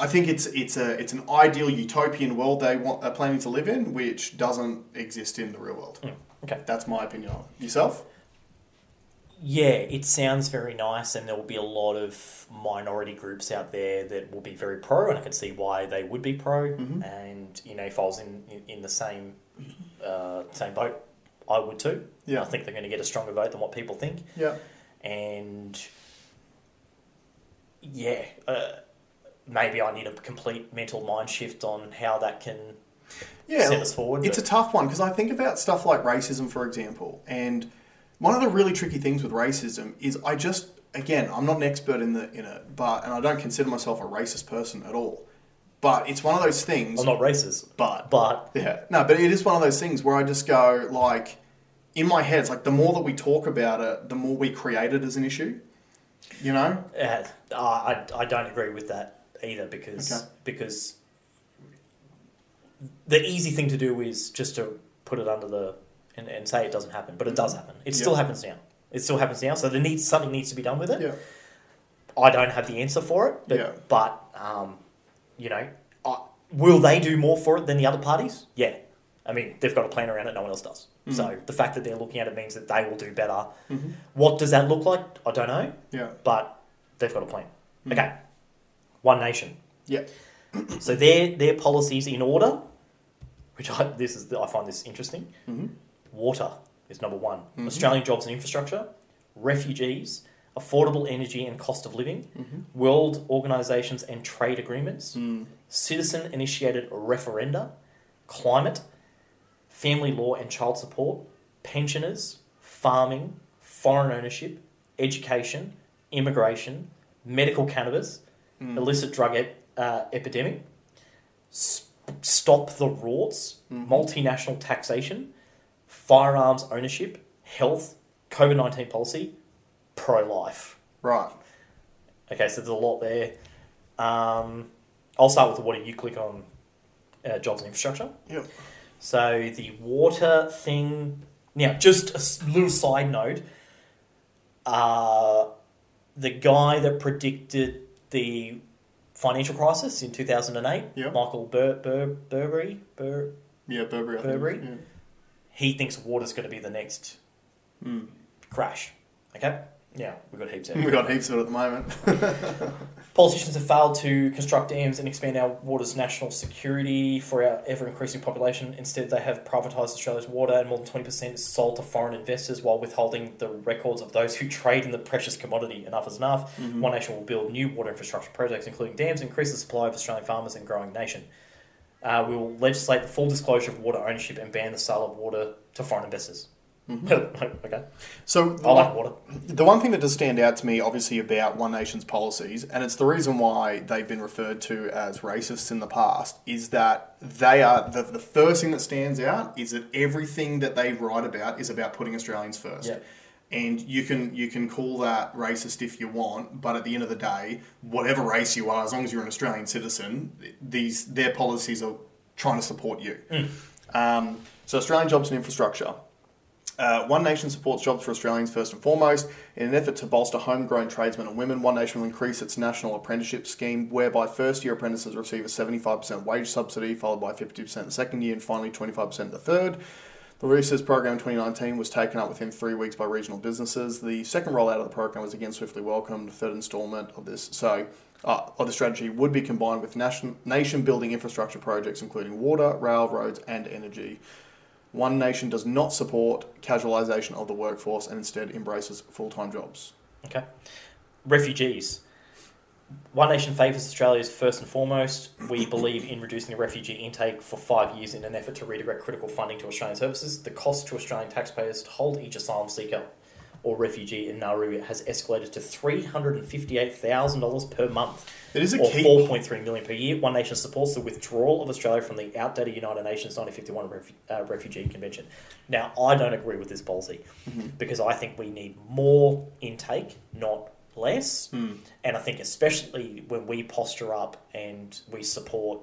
I think it's it's a it's an ideal utopian world they want are planning to live in, which doesn't exist in the real world. Okay. That's my opinion on it. Yourself? Yeah, it sounds very nice, and there will be a lot of minority groups out there that will be very pro, and I can see why they would be pro. And you know, if I was in in, the same uh, same boat, I would too. Yeah. I think they're going to get a stronger vote than what people think. Yeah. and yeah, uh, maybe I need a complete mental mind shift on how that can yeah, set us forward. It's a tough one because I think about stuff like racism, for example, and one of the really tricky things with racism is I just again I'm not an expert in the in it, but and I don't consider myself a racist person at all. But it's one of those things. I'm not racist, but but yeah, no, but it is one of those things where I just go like, in my head, it's like the more that we talk about it, the more we create it as an issue. You know? uh, I I don't agree with that either because Okay. because the easy thing to do is just to put it under the and, and say it doesn't happen, but it does happen. It still Yeah. happens now. It still happens now. So there needs something needs to be done with it. Yeah. I don't have the answer for it, but, Yeah. but um, you know, I, will they do more for it than the other parties? Yeah. I mean, they've got a plan around it, no one else does. Mm. So the fact that they're looking at it means that they will do better. Mhm. What does that look like? I don't know, Yeah. but they've got a plan. Mm. Okay. One nation. Yeah. So their their policies in order, which I this is I find this interesting. Water is number one. Mhm. Australian jobs and infrastructure, refugees, affordable energy and cost of living, hmm world organisations and trade agreements, Mm. citizen initiated referenda, climate, family law and child support, pensioners, farming, foreign ownership, education, immigration, medical cannabis, Mm. illicit drug ep- uh, epidemic, sp- stop the rorts, Mhm. multinational taxation, firearms ownership, health, COVID 19 policy, pro life. Right. Okay, so there's a lot there. Um, I'll start with the water. You click on uh, jobs and infrastructure. Yep. So the water thing. Now, just a little side note. Uh, the guy that predicted the financial crisis in 2008, Yep. Michael Bur- Bur- Burberry, Bur- Yeah, Burberry. I think. Burberry? Yeah. He thinks water's going to be the next Mm. crash. Okay? Yeah, we've got heaps of it. We've got heaps of it at the moment. Politicians have failed to construct dams and expand our water's national security for our ever increasing population. Instead, they have privatised Australia's water, and more than 20% is sold to foreign investors while withholding the records of those who trade in the precious commodity. Enough is enough. Mhm. One Nation will build new water infrastructure projects, including dams, increase the supply of Australian farmers and growing nation. Uh, we will legislate the full disclosure of water ownership and ban the sale of water to foreign investors. okay. So I like water. The one thing that does stand out to me, obviously, about One Nation's policies, and it's the reason why they've been referred to as racists in the past, is that they are the, the first thing that stands out is that everything that they write about is about putting Australians first. Yeah. And you can you can call that racist if you want, but at the end of the day, whatever race you are, as long as you're an Australian citizen, these their policies are trying to support you. Um, so Australian jobs and infrastructure. Uh, One Nation supports jobs for Australians first and foremost. In an effort to bolster homegrown tradesmen and women, One Nation will increase its national apprenticeship scheme, whereby first year apprentices receive a 75% wage subsidy, followed by 50% the second year, and finally 25% the third. The Roosters program in 2019 was taken up within three weeks by regional businesses. The second rollout of the program was again swiftly welcomed. The third instalment of this, so uh, of the strategy, would be combined with nation nation building infrastructure projects, including water, rail, roads, and energy. One Nation does not support casualisation of the workforce and instead embraces full time jobs. Okay. Refugees. One Nation favours Australia's first and foremost. We believe in reducing the refugee intake for five years in an effort to redirect critical funding to Australian services. The cost to Australian taxpayers to hold each asylum seeker or refugee in Nauru has escalated to $358,000 per month. It is a or key. 4.3 million per year. One Nation supports the withdrawal of Australia from the outdated United Nations 1951 Refu- uh, Refugee Convention. Now, I don't agree with this policy Mm-hmm. because I think we need more intake, not less. Hmm. And I think, especially when we posture up and we support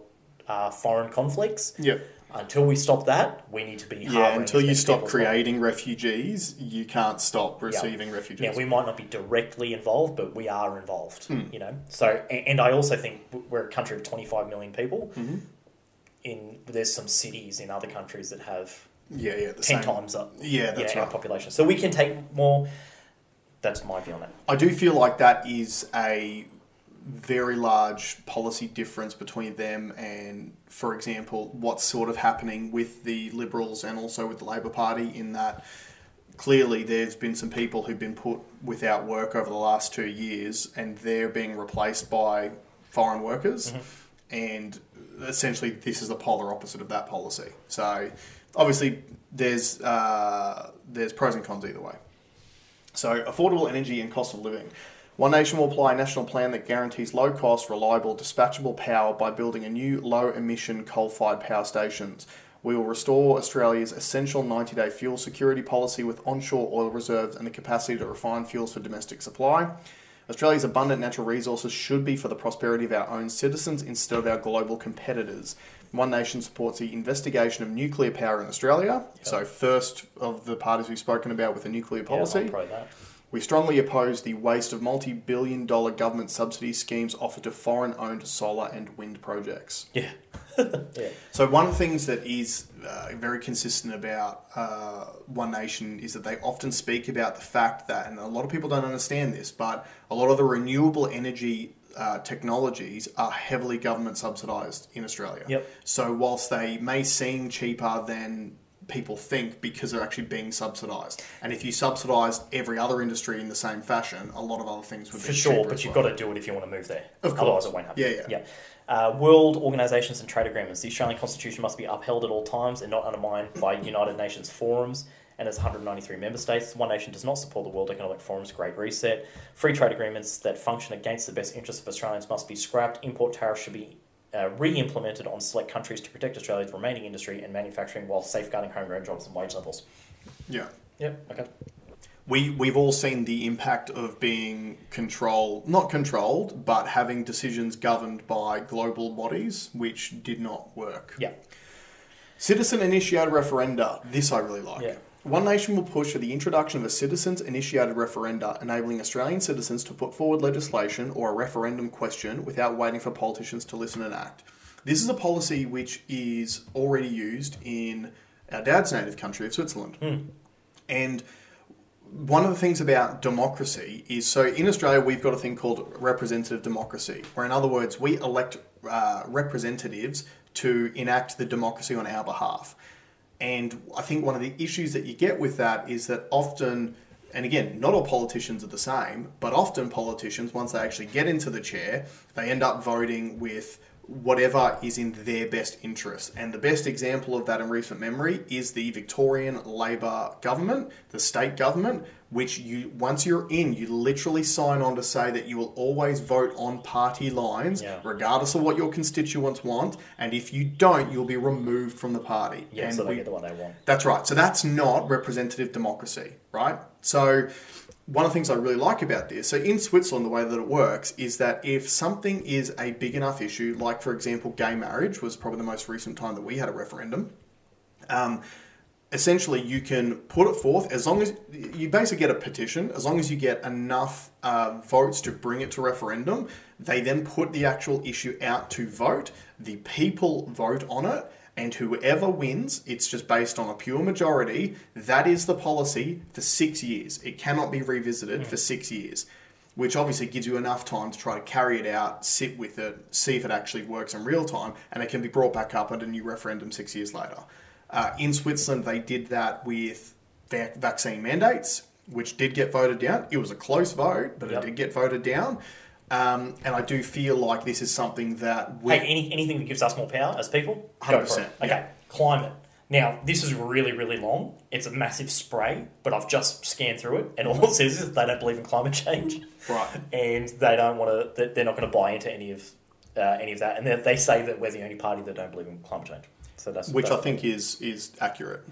uh, foreign conflicts, Yep. until we stop that, we need to be Yeah, until you stop people as possible. creating refugees, you can't stop receiving refugees. Now we might not be directly involved, but we are involved. Hmm. You know, so and I also think we're a country of twenty five million people. Mm-hmm. In there's some cities in other countries that have yeah, yeah, the ten same. times up. Yeah, that's our right. population, so we can take more. That's my view on it. I do feel like that is a very large policy difference between them and, for example, what's sort of happening with the Liberals and also with the Labor Party, in that clearly there's been some people who've been put without work over the last two years and they're being replaced by foreign workers. And essentially, this is the polar opposite of that policy. So, obviously, there's uh, there's pros and cons either way. So, affordable energy and cost of living. One Nation will apply a national plan that guarantees low cost, reliable, dispatchable power by building a new low emission coal fired power stations. We will restore Australia's essential 90 day fuel security policy with onshore oil reserves and the capacity to refine fuels for domestic supply. Australia's abundant natural resources should be for the prosperity of our own citizens instead of our global competitors. One Nation supports the investigation of nuclear power in Australia. So, first of the parties we've spoken about with a nuclear policy. Yeah, I'm pro that. We strongly oppose the waste of multi billion dollar government subsidy schemes offered to foreign owned solar and wind projects. Yeah, yeah, So, one of the things that is uh, very consistent about uh, One Nation is that they often speak about the fact that, and a lot of people don't understand this, but a lot of the renewable energy uh, technologies are heavily government subsidised in Australia. Yep. So, whilst they may seem cheaper than people think because they're actually being subsidised, and if you subsidised every other industry in the same fashion, a lot of other things would be for sure. But you've well. got to do it if you want to move there. Of course. Otherwise, it won't happen. Yeah, yeah. yeah. Uh, world organisations and trade agreements. The Australian Constitution must be upheld at all times and not undermined by United Nations forums. And its 193 member states, One Nation does not support the World Economic Forum's Great Reset. Free trade agreements that function against the best interests of Australians must be scrapped. Import tariffs should be uh, re-implemented on select countries to protect Australia's remaining industry and manufacturing while safeguarding homegrown jobs and wage levels. Yeah. Yep. Okay. we we've all seen the impact of being controlled not controlled but having decisions governed by global bodies which did not work Yeah. citizen initiated referenda this i really like Yeah. One nation will push for the introduction of a citizens initiated referenda enabling australian citizens to put forward legislation or a referendum question without waiting for politicians to listen and act. This is a policy which is already used in our dad's native country of switzerland. And one of the things about democracy is so in Australia we've got a thing called representative democracy, where in other words we elect uh, representatives to enact the democracy on our behalf. And I think one of the issues that you get with that is that often, and again, not all politicians are the same, but often politicians, once they actually get into the chair, they end up voting with whatever is in their best interest. And the best example of that in recent memory is the Victorian Labor government, the state government, which you once you're in, you literally sign on to say that you will always vote on party lines, Yeah. regardless of what your constituents want. And if you don't, you'll be removed from the party. Yeah, and so they we- get the one they want. that's right. So that's not representative democracy, right? So one of the things I really like about this, so in Switzerland, the way that it works is that if something is a big enough issue, like for example, gay marriage was probably the most recent time that we had a referendum. Um, essentially, you can put it forth as long as you basically get a petition, as long as you get enough uh, votes to bring it to referendum. They then put the actual issue out to vote. The people vote on it, and whoever wins, it's just based on a pure majority. That is the policy for six years. It cannot be revisited for six years, which obviously gives you enough time to try to carry it out, sit with it, see if it actually works in real time, and it can be brought back up at a new referendum six years later. Uh, in Switzerland, they did that with vac- vaccine mandates, which did get voted down. It was a close vote, but Yep. it did get voted down. Um, and I do feel like this is something that we. Hey, any, anything that gives us more power as people, go for 100%, it. Okay, climate. Now, this is really, really long. It's a massive spray, but I've just scanned through it, and all it says is they don't believe in climate change, Right. and they don't want to. They're not going to buy into any of uh, any of that, and they, they say that we're the only party that don't believe in climate change. So that's which I think is is accurate.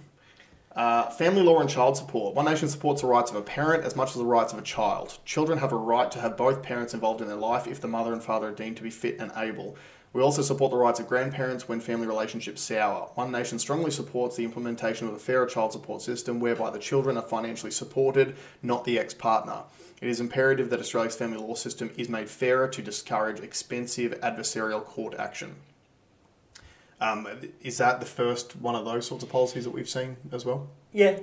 Uh, family law and child support. One nation supports the rights of a parent as much as the rights of a child. Children have a right to have both parents involved in their life if the mother and father are deemed to be fit and able. We also support the rights of grandparents when family relationships sour. One nation strongly supports the implementation of a fairer child support system whereby the children are financially supported, not the ex partner. It is imperative that Australia's family law system is made fairer to discourage expensive adversarial court action. Um, is that the first one of those sorts of policies that we've seen as well? Yeah,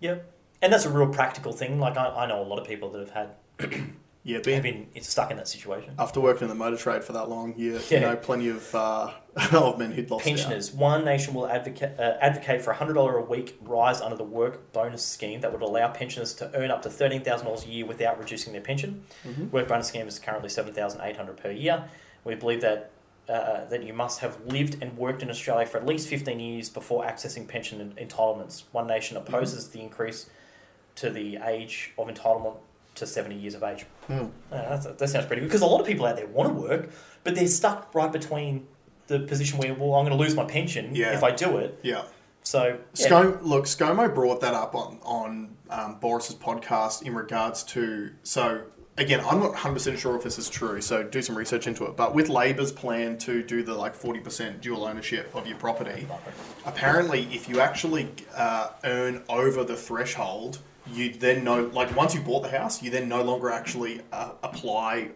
yeah, and that's a real practical thing. Like I, I know a lot of people that have had Yeah, have been stuck in that situation. after working in the motor trade for that long, you, Yeah. you know plenty of uh, of men who'd lost out. Pensioners. One nation will advocate uh, advocate for a hundred dollar a week rise under the work bonus scheme that would allow pensioners to earn up to thirteen thousand dollars a year without reducing their pension. Mhm. Work bonus scheme is currently seven thousand eight hundred per year. We believe that. Uh, that you must have lived and worked in Australia for at least 15 years before accessing pension entitlements. One nation opposes the increase to the age of entitlement to 70 years of age. Hmm. Uh, that's, that sounds pretty good because a lot of people out there want to work, but they're stuck right between the position where, well, I'm going to lose my pension Yeah. if I do it. Yeah. So, yeah. Scom- look, ScoMo brought that up on on um, Bouris's podcast in regards to so again, I'm not 100 percent sure if this is true, so do some research into it. But with Labor's plan to do the like 40 percent dual ownership of your property, apparently, if you actually uh, earn over the threshold, you then no like once you bought the house, you then no longer actually uh, apply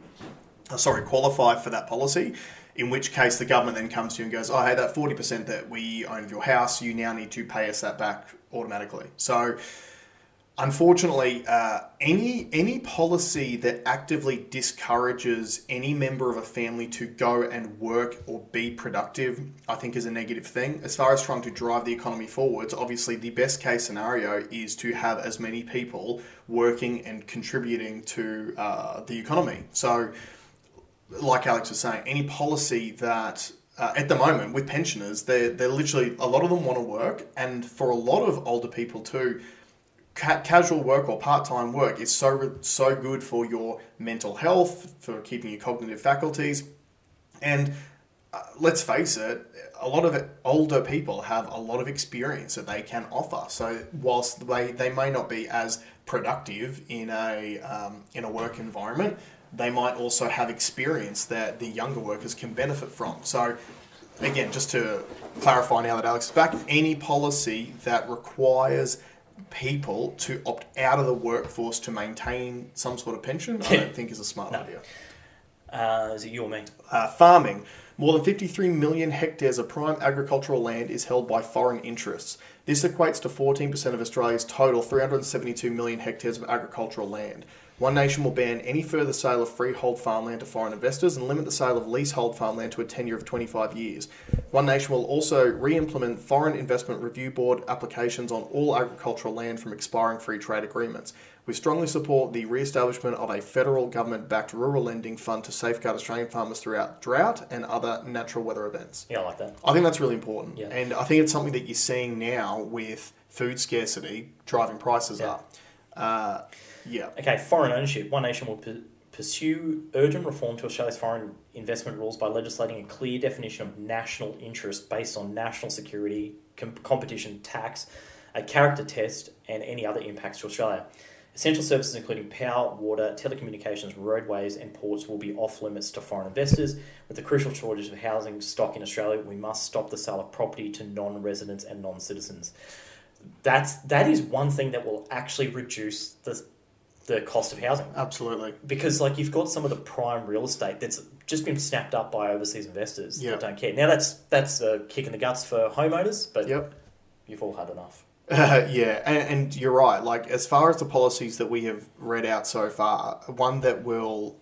uh, sorry, qualify for that policy. In which case, the government then comes to you and goes, "Oh, hey, that forty percent that we own of your house, you now need to pay us that back automatically." So, unfortunately, uh, any any policy that actively discourages any member of a family to go and work or be productive, I think, is a negative thing. As far as trying to drive the economy forwards, obviously, the best case scenario is to have as many people working and contributing to uh, the economy. So like Alex was saying, any policy that uh, at the moment with pensioners, they're, they're literally, a lot of them want to work. And for a lot of older people too, ca- casual work or part-time work is so, so good for your mental health, for keeping your cognitive faculties. And uh, let's face it, a lot of it, older people have a lot of experience that they can offer. So whilst they, they may not be as productive in a um, in a work environment, they might also have experience that the younger workers can benefit from. So again, just to clarify now that Alex is back, any policy that requires people to opt out of the workforce to maintain some sort of pension, I don't think is a smart No. idea. Uh, is it you or me? Uh, farming. More than 53 million hectares of prime agricultural land is held by foreign interests. This equates to 14% of Australia's total 372 million hectares of agricultural land. One Nation will ban any further sale of freehold farmland to foreign investors and limit the sale of leasehold farmland to a tenure of 25 years. One Nation will also re implement Foreign Investment Review Board applications on all agricultural land from expiring free trade agreements. We strongly support the re establishment of a federal government backed rural lending fund to safeguard Australian farmers throughout drought and other natural weather events. Yeah, I like that. I think that's really important. Yeah. And I think it's something that you're seeing now with food scarcity driving prices Yeah. up. Uh, yeah. Okay, foreign ownership. One Nation will pu- pursue urgent reform to Australia's foreign investment rules by legislating a clear definition of national interest based on national security, com- competition, tax, a character test, and any other impacts to Australia. Essential services including power, water, telecommunications, roadways, and ports will be off limits to foreign investors. With the crucial shortage of housing stock in Australia, we must stop the sale of property to non residents and non citizens. That's that is one thing that will actually reduce the the cost of housing Absolutely. because like you've got some of the prime real estate that's just been snapped up by overseas investors Yeah. that don't care. Now that's that's a kick in the guts for homeowners, but Yep. you've all had enough. Uh, yeah, and, and you're right. Like, as far as the policies that we have read out so far, one that will,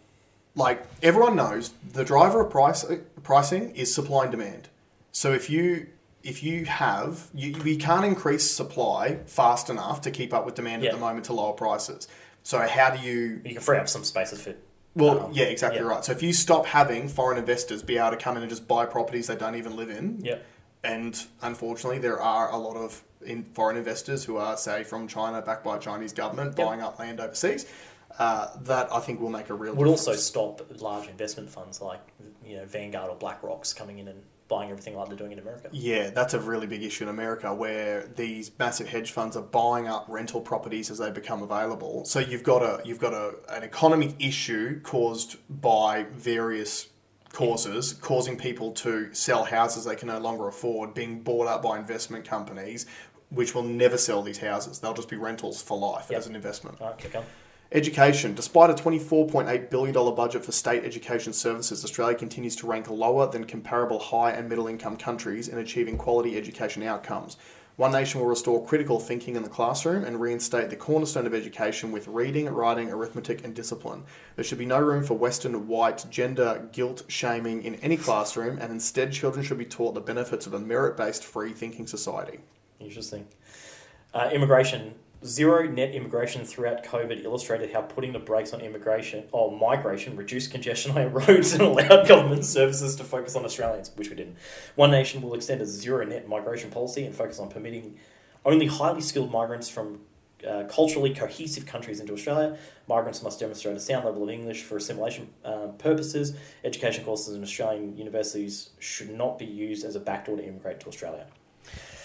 like, everyone knows the driver of price pricing is supply and demand. So if you if you have you, you can't increase supply fast enough to keep up with demand Yeah. at the moment to lower prices. So how do you You can free up some spaces for Well, Um, yeah, exactly yeah. right. So if you stop having foreign investors be able to come in and just buy properties they don't even live in, yeah and unfortunately there are a lot of in foreign investors who are, say, from China, backed by Chinese government, Yep. buying up land overseas, uh, that I think will make a real would difference. also stop large investment funds like you know Vanguard or BlackRock's coming in and buying everything like they're doing in America. Yeah, that's a really big issue in America where these massive hedge funds are buying up rental properties as they become available. So you've got a you've got a, an economic issue caused by various causes, causing people to sell houses they can no longer afford, being bought up by investment companies, which will never sell these houses. They'll just be rentals for life Yep. as an investment. All right, kick on. Education. Despite a $24.8 billion budget for state education services, Australia continues to rank lower than comparable high and middle income countries in achieving quality education outcomes. One Nation will restore critical thinking in the classroom and reinstate the cornerstone of education with reading, writing, arithmetic, and discipline. There should be no room for Western white gender guilt shaming in any classroom, and instead, children should be taught the benefits of a merit based free thinking society. Interesting. Uh, immigration. Zero net immigration throughout COVID illustrated how putting the brakes on immigration or migration reduced congestion on our roads and allowed government services to focus on Australians, which we didn't. One Nation will extend a zero net migration policy and focus on permitting only highly skilled migrants from uh, culturally cohesive countries into Australia. Migrants must demonstrate a sound level of English for assimilation um, purposes. Education courses in Australian universities should not be used as a backdoor to immigrate to Australia.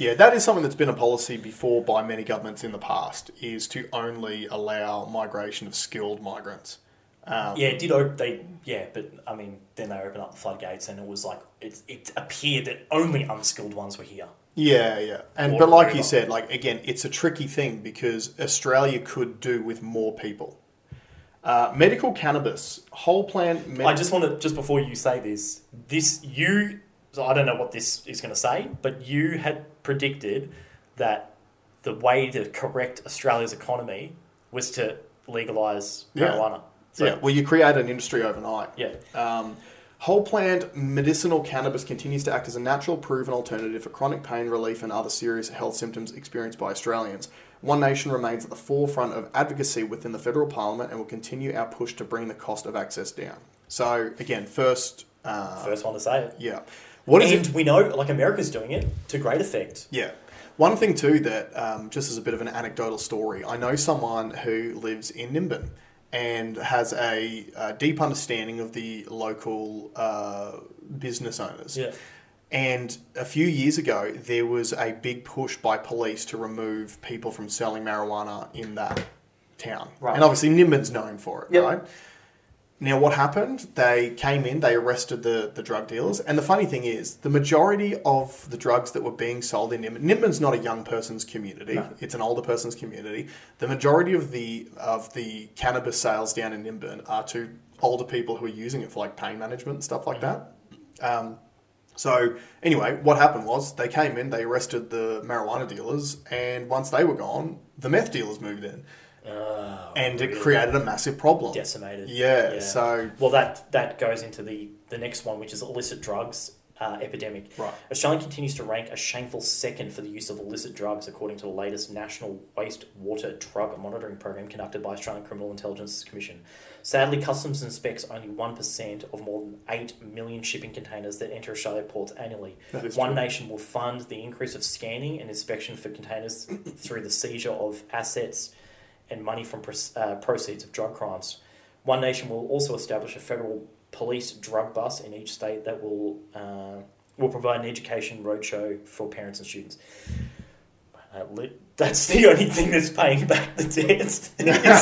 Yeah, that is something that's been a policy before by many governments in the past, is to only allow migration of skilled migrants. Um, Yeah, it did. Op- they yeah, but I mean, then they opened up the floodgates, and it was like it, it appeared that only unskilled ones were here. Yeah, yeah. And Or but like you said, like again, it's a tricky thing because Australia could do with more people. Uh, medical cannabis, whole plant. Med- I just want to just before you say this, this you. So I don't know what this is going to say, but you had predicted that the way to correct Australia's economy was to legalise Yeah. marijuana. So, yeah, well, you create an industry overnight. yeah. Um, whole plant medicinal cannabis continues to act as a natural, proven alternative for chronic pain relief and other serious health symptoms experienced by Australians. One Nation remains at the forefront of advocacy within the federal parliament and will continue our push to bring the cost of access down. So, again, first. Uh, First one to say it. Yeah. What is and it? we know, like America's doing it to great effect. Yeah. One thing too that um, just as a bit of an anecdotal story, I know someone who lives in Nimbin and has a, uh deep understanding of the local uh, business owners. Yeah. And a few years ago, there was a big push by police to remove people from selling marijuana in that town. Right. And obviously, Nimbin's known for it, Yep. right? Now, what happened? They came in, they arrested the, the drug dealers. And the funny thing is, the majority of the drugs that were being sold in Nimbin, Nimbin's not a young person's community, No. it's an older person's community. The majority of the, of the cannabis sales down in Nimbin are to older people who are using it for like pain management and stuff like that. Um, so anyway, what happened was they came in, they arrested the marijuana dealers, and once they were gone, the meth dealers moved in. Oh, and it really created a massive problem. decimated. Yeah, so Well, that that goes into the the next one, which is illicit drugs uh, epidemic. right. Australia continues to rank a shameful second for the use of illicit drugs, according to the latest National Wastewater Drug Monitoring Program conducted by Australian Criminal Intelligence Commission. Sadly, Customs inspects only 1% of more than 8 million shipping containers that enter Australia ports annually. One true. Nation will fund the increase of scanning and inspection for containers through the seizure of assets and money from uh, proceeds of drug crimes. One Nation will also establish a federal police drug bus in each state that will uh, will provide an education roadshow for parents and students. Uh, that's the only thing that's paying back the debt is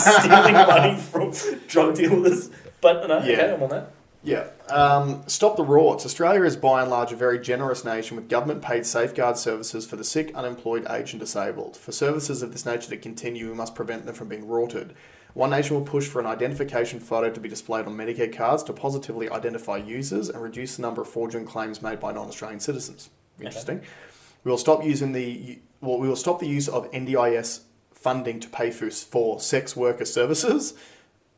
stealing money from drug dealers. But no, okay, Yeah. I'm on that. Yeah. Um, stop the rorts. Australia is by and large a very generous nation with government paid safeguard services for the sick, unemployed, aged, and disabled. For services of this nature to continue, we must prevent them from being rorted. One Nation will push for an identification photo to be displayed on Medicare cards to positively identify users and reduce the number of fraudulent claims made by non Australian citizens. Interesting. We will stop using the well, we will stop the use of NDIS funding to pay for, for sex worker services.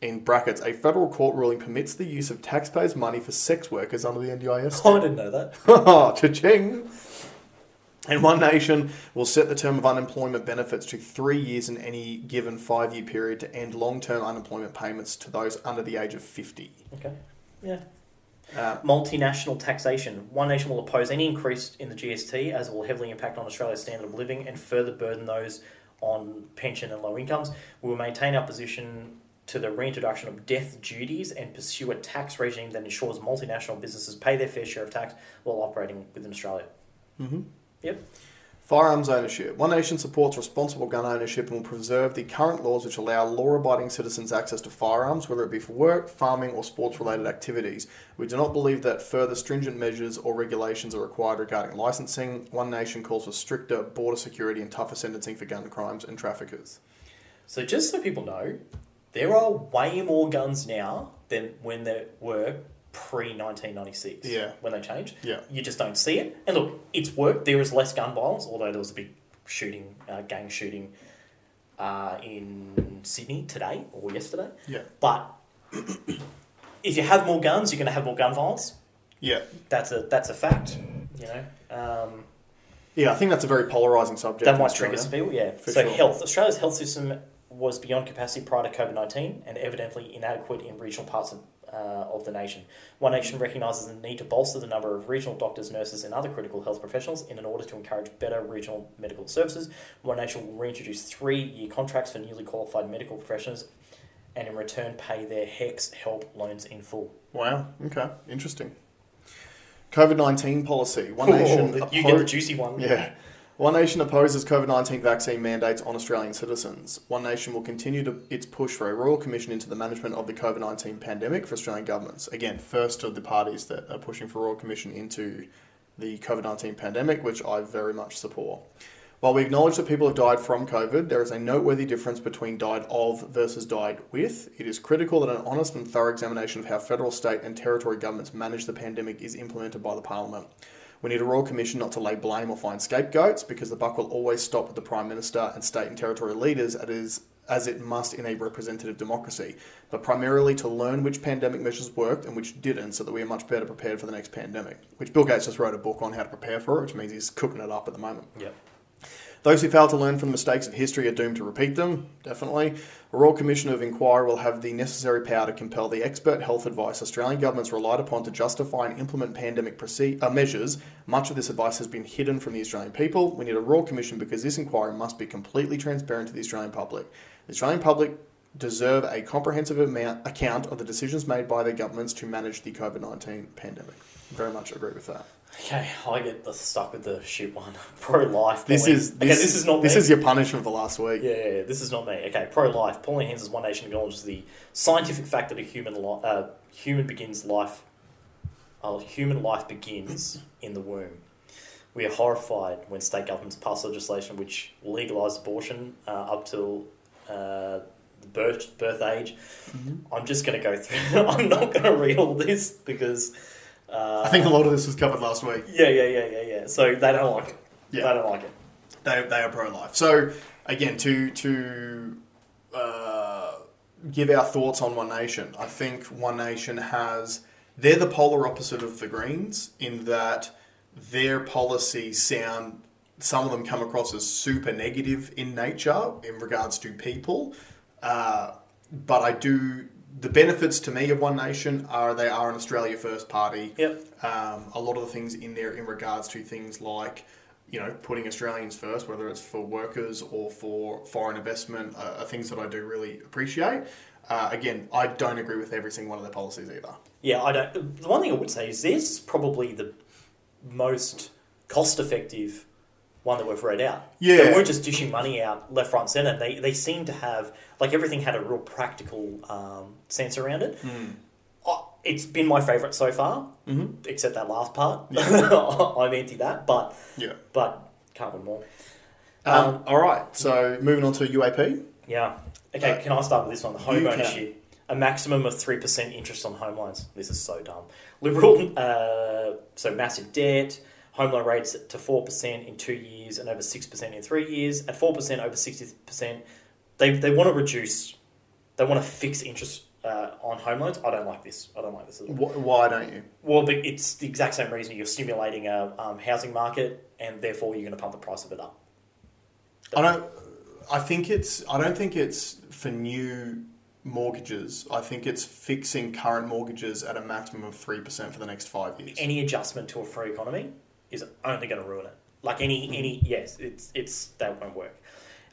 In brackets, a federal court ruling permits the use of taxpayers' money for sex workers under the NDIS. Oh, I didn't know that. Cha-ching! And One Nation will set the term of unemployment benefits to three years in any given five year period to end long term unemployment payments to those under the age of 50. Okay. Yeah. Uh, Multinational taxation. One nation will oppose any increase in the GST as it will heavily impact on Australia's standard of living and further burden those on pension and low incomes. We will maintain our position to the reintroduction of death duties and pursue a tax regime that ensures multinational businesses pay their fair share of tax while operating within Australia. mhm. Yep. Firearms ownership. One Nation supports responsible gun ownership and will preserve the current laws which allow law abiding citizens access to firearms, whether it be for work, farming, or sports related activities. We do not believe that further stringent measures or regulations are required regarding licensing. One Nation calls for stricter border security and tougher sentencing for gun crimes and traffickers. So just so people know, there are way more guns now than when there were pre 1996. Yeah. When they changed. Yeah. You just don't see it. And look, it's worked. There is less gun violence, although there was a big shooting, uh, gang shooting uh, in Sydney today or yesterday. Yeah. But if you have more guns, you're going to have more gun violence. Yeah. That's a that's a fact. You know. Um, Yeah, I think that's a very polarising subject. that might trigger some people, yeah. For so sure. health. Australia's health system was beyond capacity prior to COVID nineteen and evidently inadequate in regional parts of, uh, of the nation. One Nation recognises the need to bolster the number of regional doctors, nurses, and other critical health professionals in order to encourage better regional medical services. One Nation will reintroduce three-year contracts for newly qualified medical professionals, and in return pay their HECS-HELP loans in full. Wow. Okay. Interesting. COVID 19 policy. One Nation. Oh, you get the juicy one. Yeah. One Nation opposes COVID 19 vaccine mandates on Australian citizens. One Nation will continue to, its push for a Royal Commission into the management of the COVID 19 pandemic for Australian governments. Again, first of the parties that are pushing for a Royal Commission into the COVID 19 pandemic, which I very much support. While we acknowledge that people have died from COVID, there is a noteworthy difference between died of versus died with. It is critical that an honest and thorough examination of how federal, state, and territory governments manage the pandemic is implemented by the Parliament. We need a Royal Commission not to lay blame or find scapegoats because the buck will always stop with the Prime Minister and state and territorial leaders as as it must in a representative democracy, but primarily to learn which pandemic measures worked and which didn't so that we are much better prepared for the next pandemic. Which Bill Gates just wrote a book on how to prepare for it, which means he's cooking it up at the moment. Yep. Those who fail to learn from the mistakes of history are doomed to repeat them, definitely. A Royal Commission of Inquiry will have the necessary power to compel the expert health advice Australian governments relied upon to justify and implement pandemic uh, measures. Much of this advice has been hidden from the Australian people. We need a Royal Commission because this inquiry must be completely transparent to the Australian public. The Australian public deserve a comprehensive amount, account of the decisions made by their governments to manage the COVID 19 pandemic. Very much agree with that. Okay, I get the, stuck with the shit one. Pro life. This is okay. This is not this me. is your punishment for last week. Yeah, yeah, yeah, this is not me. Okay, pro life. Pauline Hanson's One Nation acknowledges the scientific fact that a human li- uh, human begins life. Uh, human life begins in the womb. We are horrified when state governments pass legislation which legalise abortion uh, up till uh, the birth birth age. Mm-hmm. I'm just going to go through. I'm not going to read all this because. Uh, I think a lot of this was covered last week. Yeah, yeah, yeah, yeah, yeah. So they don't like it. Yeah. They don't like it. They, they are pro life. So again, to to uh, give our thoughts on One Nation. I think One Nation has they're the polar opposite of the Greens in that their policies sound some of them come across as super negative in nature in regards to people. Uh, but I do the benefits to me of One Nation are they are an Australia First party. Yep. Um, a lot of the things in there in regards to things like you know putting Australians first, whether it's for workers or for foreign investment, uh, are things that I do really appreciate. Uh, again, I don't agree with every single one of their policies either. Yeah, I don't. The one thing I would say is this is probably the most cost-effective one that we've read out. Yeah. they weren't just dishing money out left, right, and centre. They they seem to have like everything had a real practical um, sense around it. Oh, it's been my favourite so far, Mm-hmm. except that last part. I'm anti that, but Yeah. but can't win more. Um, Um, all right. So moving on to UAP. Yeah. Okay, Uh, can I start with this one? The home ownership. A maximum of 3% interest on home loans. This is so dumb. Liberal, uh, so massive debt, home loan rates to 4% in two years and over 6% in three years. At 4%, over 60%. They, they want to reduce, they want to fix interest uh, on home loans. I don't like this. I don't like this at all. Wh- Why don't you? Well, but it's the exact same reason you're stimulating a um, housing market and therefore you're going to pump the price of it up. I don't. I think it's. I don't think it's for new mortgages. I think it's fixing current mortgages at a maximum of three percent for the next five years. any adjustment to a free economy is only going to ruin it. Like any Mm. any yes, it's it's that won't work.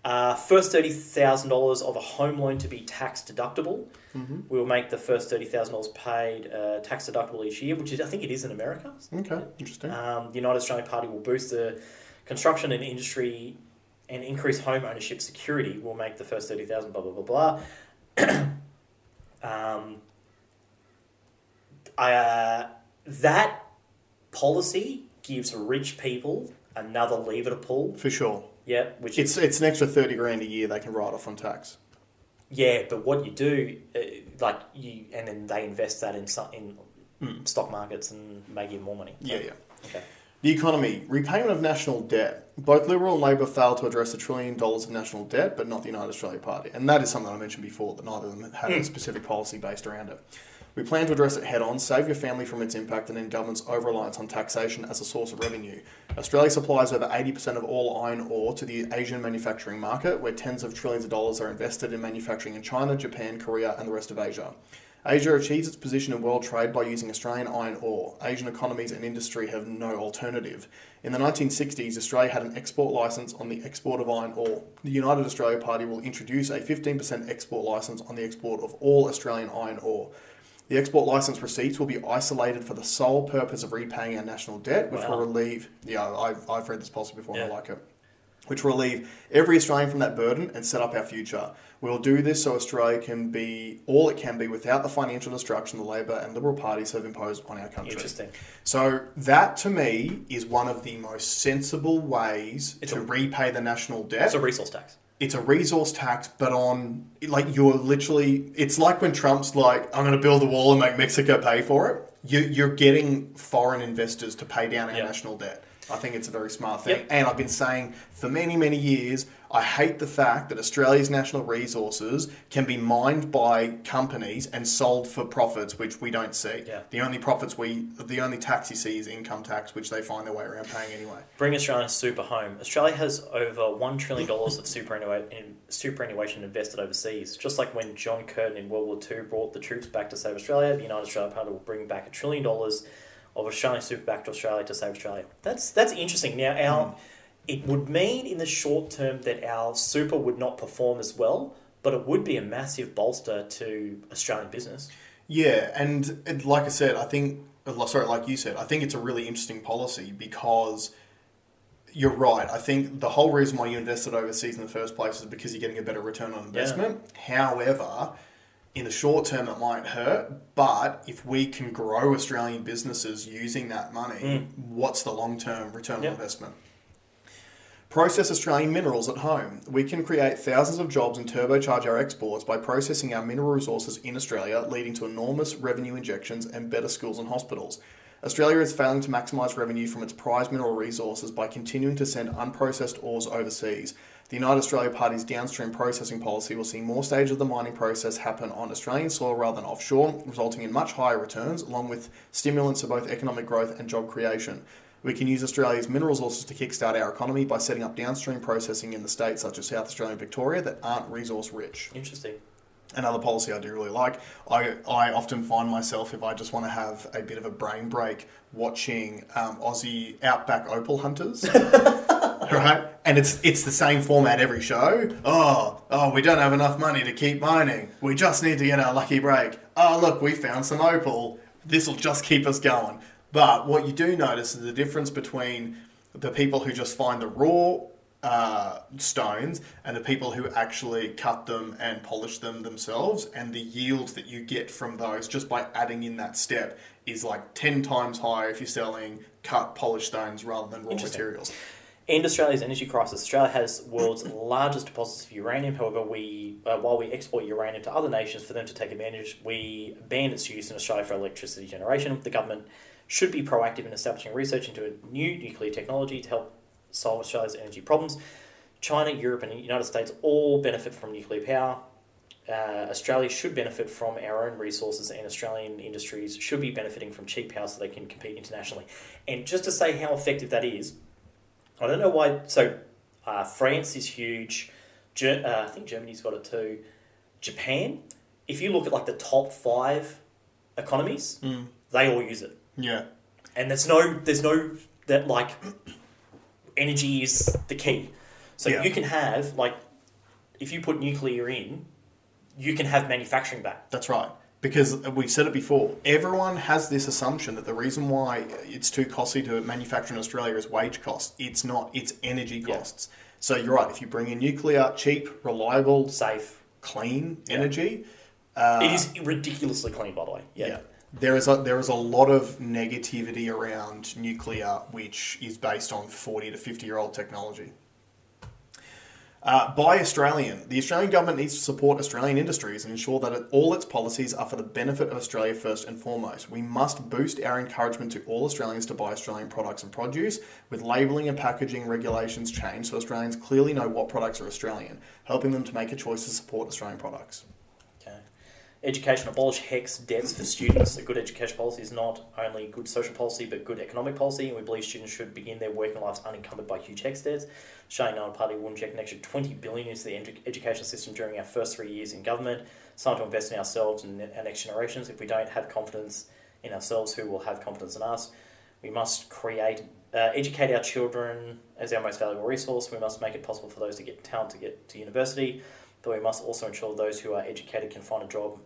Uh, first thirty thousand dollars of a home loan to be tax deductible. Mm-hmm. We will make the first thirty thousand dollars paid uh, tax deductible each year, which is I think it is in America. Okay, interesting. Um, the United Australian Party will boost the construction and industry and increase home ownership security. We'll make the first thirty thousand. Blah blah blah blah. um, uh, that policy gives rich people another lever to pull. for sure. Yeah, which is It's it's an extra thirty grand a year they can write off on tax. yeah. But what you do, uh, like you, and then they invest that in some in Mm. stock markets and make you more money. Yeah, yeah. Okay. The economy, repayment of national debt. Both Liberal and Labor failed to address the trillion dollars of national debt, but not the United Australia Party. And that is something I mentioned before, that neither of them had a specific policy based around it. We plan to address it head on, save your family from its impact, and end government's over reliance on taxation as a source of revenue. Australia supplies over 80% of all iron ore to the Asian manufacturing market, where tens of trillions of dollars are invested in manufacturing in China, Japan, Korea, and the rest of Asia. Asia achieves its position in world trade by using Australian iron ore. Asian economies and industry have no alternative. In the 1960s, Australia had an export license on the export of iron ore. The United Australia Party will introduce a 15% export license on the export of all Australian iron ore. The export license receipts will be isolated for the sole purpose of repaying our national debt, which Wow. will relieve. Yeah, I've, I've read this policy before and I like it. Which will relieve every Australian from that burden and set up our future. We'll do this so Australia can be all it can be without the financial destruction the Labor and Liberal parties have imposed on our country. Interesting. So that to me is one of the most sensible ways It's to a- repay the national debt It's a resource tax. It's a resource tax, but on like you're literally, it's like when Trump's like, "I'm going to build a wall and make Mexico pay for it." You, you're getting foreign investors to pay down our Yeah. national debt. I think it's a very smart thing, Yep. and I've been saying for many, many years. I hate the fact that Australia's national resources can be mined by companies and sold for profits, which we don't see. Yeah. The only profits we, the only tax you see is income tax, which they find their way around paying anyway. Bring Australian super home. Australia has over one trillion dollars of superannuation, superannuation invested overseas. Just like when John Curtin in World War II brought the troops back to save Australia, the United Australia Party will bring back a trillion dollars of Australian super back to Australia to save Australia. That's that's interesting. Now, our hmm. It would mean in the short term that our super would not perform as well, but it would be a massive bolster to Australian business. Yeah, and it, like I said, I think, uh, sorry, like you said, I think it's a really interesting policy because you're right. I think the whole reason why you invested overseas in the first place is because you're getting a better return on investment. However, in the short term, it might hurt, but if we can grow Australian businesses using that money, what's the long term return Yep. on investment? Process Australian minerals at home. We can create thousands of jobs and turbocharge our exports by processing our mineral resources in Australia, leading to enormous revenue injections and better schools and hospitals. Australia is failing to maximise revenue from its prized mineral resources by continuing to send unprocessed ores overseas. The United Australia Party's downstream processing policy will see more stages of the mining process happen on Australian soil rather than offshore, resulting in much higher returns, along with stimulants to both economic growth and job creation. We can use Australia's mineral resources to kickstart our economy by setting up downstream processing in the states such as South Australia and Victoria that aren't resource rich. Interesting. Another policy I do really like. I, I often find myself, if I just want to have a bit of a brain break, watching um, Aussie Outback Opal Hunters. right? And it's it's the same format every show. Oh, oh, we don't have enough money to keep mining. We just need to get our lucky break. Oh, look, we found some opal. This will just keep us going. But what you do notice is the difference between the people who just find the raw uh, stones and the people who actually cut them and polish them themselves, and the yields that you get from those just by adding in that step is like 10 times higher if you're selling cut polished stones rather than raw materials. End Australia's energy crisis. Australia has world's largest deposits of uranium. However, we uh, while we export uranium to other nations for them to take advantage, we ban its use in Australia for electricity generation. The government should be proactive in establishing research into a new nuclear technology to help solve Australia's energy problems. China, Europe, and the United States all benefit from nuclear power. Uh, Australia should benefit from our own resources, and Australian industries should be benefiting from cheap power so they can compete internationally. And just to say how effective that is, I don't know why. So, uh, France is huge. Ger- uh, I think Germany's got it too. Japan. If you look at like the top five economies, they all use it, Yeah. and there's no, there's no that like energy is the key. So Yeah. you can have like, if you put nuclear in, you can have manufacturing back. That's right. Because we've said it before, everyone has this assumption that the reason why it's too costly to manufacture in Australia is wage costs. It's not, it's energy Yeah. costs. So you're right, if you bring in nuclear, cheap, reliable, Safe. clean energy, uh, it is ridiculously clean, by the way. Yeah. yeah. There is a there is a lot of negativity around nuclear, which is based on forty to fifty year old technology. Uh, by Australian, the Australian government needs to support Australian industries and ensure that all its policies are for the benefit of Australia first and foremost. We must boost our encouragement to all Australians to buy Australian products and produce, with labelling and packaging regulations changed so Australians clearly know what products are Australian, helping them to make a choice to support Australian products. Education abolish HECS debts for students. A good education policy is not only good social policy but good economic policy, and we believe students should begin their working lives unencumbered by huge HECS debts. Australian National Party will inject an extra 20 billion into the edu- education system during our first three years in government. It's time to invest in ourselves and our next generations. If we don't have confidence in ourselves, who will have confidence in us? We must create, uh, educate our children as our most valuable resource. We must make it possible for those to get talent to get to university, but we must also ensure those who are educated can find a job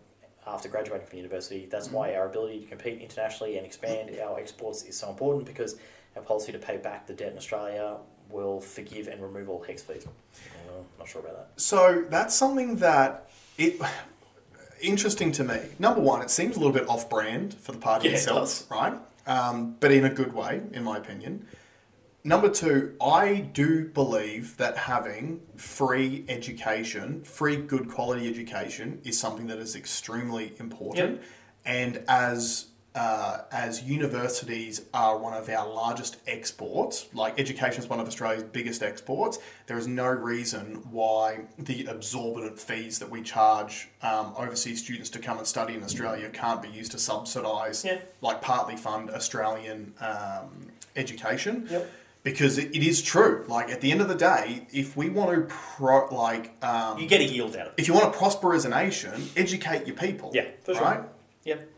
after graduating from university. That's why our ability to compete internationally and expand our exports is so important because our policy to pay back the debt in Australia will forgive and remove all HECS fees. Uh, not sure about that. So that's something that it interesting to me. Number one, it seems a little bit off-brand for the party Yeah, it itself, does. right? Um, but in a good way, in my opinion. Number two, I do believe that having free education, free good quality education, is something that is extremely important. And as uh, as universities are one of our largest exports, like education is one of Australia's biggest exports, there is no reason why the exorbitant fees that we charge um, overseas students to come and study in Australia can't be used to subsidise, Yeah. like partly fund Australian um, education Yep. Because it, is true. Like at the end of the day, if we want to pro, like um, You get a yield out of it. if you want to prosper as a nation, educate your people. Yeah, for sure. Right? Yep.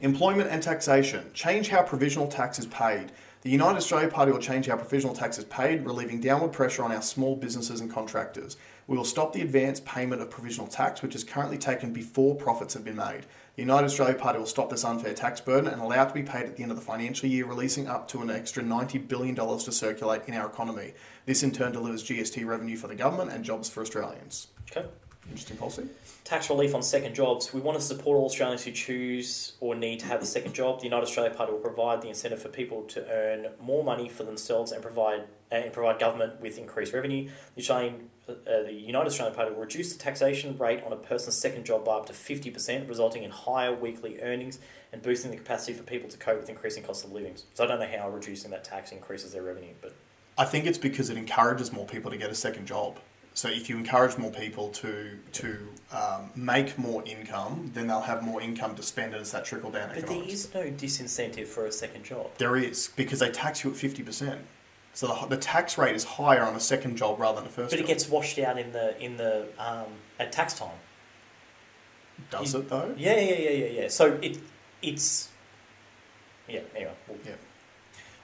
Employment and taxation. Change how provisional tax is paid. The United Australia Party will change how provisional tax is paid, relieving downward pressure on our small businesses and contractors. We will stop the advance payment of provisional tax, which is currently taken before profits have been made. The United Australia Party will stop this unfair tax burden and allow it to be paid at the end of the financial year, releasing up to an extra $90 billion to circulate in our economy. This in turn delivers GST revenue for the government and jobs for Australians. Okay. Interesting policy. Tax relief on second jobs. We want to support all Australians who choose or need to have a second job. The United Australia Party will provide the incentive for people to earn more money for themselves and provide and provide government with increased revenue. The Australian, uh, the United Australian Party will reduce the taxation rate on a person's second job by up to fifty percent, resulting in higher weekly earnings and boosting the capacity for people to cope with increasing cost of living. So I don't know how reducing that tax increases their revenue, but I think it's because it encourages more people to get a second job. So if you encourage more people to to um, make more income, then they'll have more income to spend, and it's that trickle down but there economics. is no disincentive for a second job. There is because they tax you at fifty percent. So the, the tax rate is higher on a second job rather than a first. But it job. gets washed out in the in the um, at tax time. does it though? Yeah, yeah, yeah, yeah, yeah. So it it's yeah. Anyway, we'll, Yeah.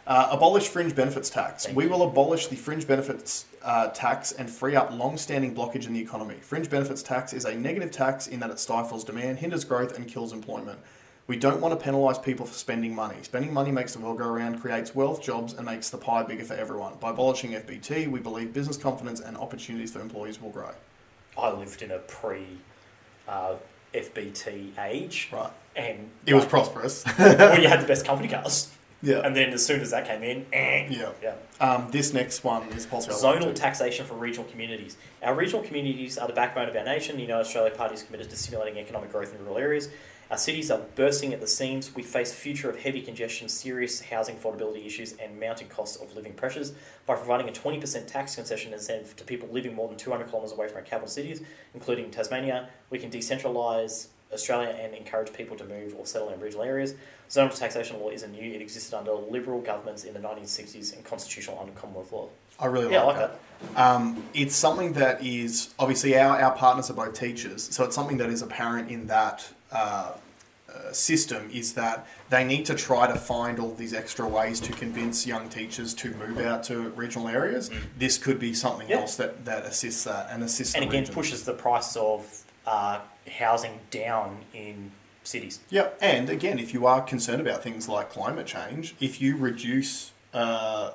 Uh, abolish fringe benefits tax. Thank we you. will abolish the fringe benefits uh, tax and free up long-standing blockage in the economy. Fringe benefits tax is a negative tax in that it stifles demand, hinders growth, and kills employment. We don't want to penalise people for spending money. Spending money makes the world go around, creates wealth, jobs, and makes the pie bigger for everyone. By abolishing FBT, we believe business confidence and opportunities for employees will grow. I lived in a pre uh, FBT age, Right. and It was like, prosperous. well, you had the best company cars, yeah. and then as soon as that came in, eh, Yeah. yeah. Um, this next one is possible. Zonal taxation for regional communities. Our regional communities are the backbone of our nation. The United Australia Party is committed to stimulating economic growth in rural areas. Our cities are bursting at the seams. We face future of heavy congestion, serious housing affordability issues, and mounting costs of living pressures. By providing a 20% tax concession incentive to people living more than 200 kilometres away from our capital cities, including Tasmania, we can decentralise Australia and encourage people to move or settle in regional areas. Zonal taxation law isn't new. It existed under Liberal governments in the 1960s and constitutional under Commonwealth law. I really Yeah, I like like that. Um, it's something that is obviously our, our partners are both teachers, so it's something that is apparent in that uh, uh, system is that they need to try to find all these extra ways to convince young teachers to move out to regional areas. This could be something Mm. Yeah. else that, that assists that and assists and again region. pushes the price of uh, housing down in cities. Yeah, and again, if you are concerned about things like climate change, if you reduce uh,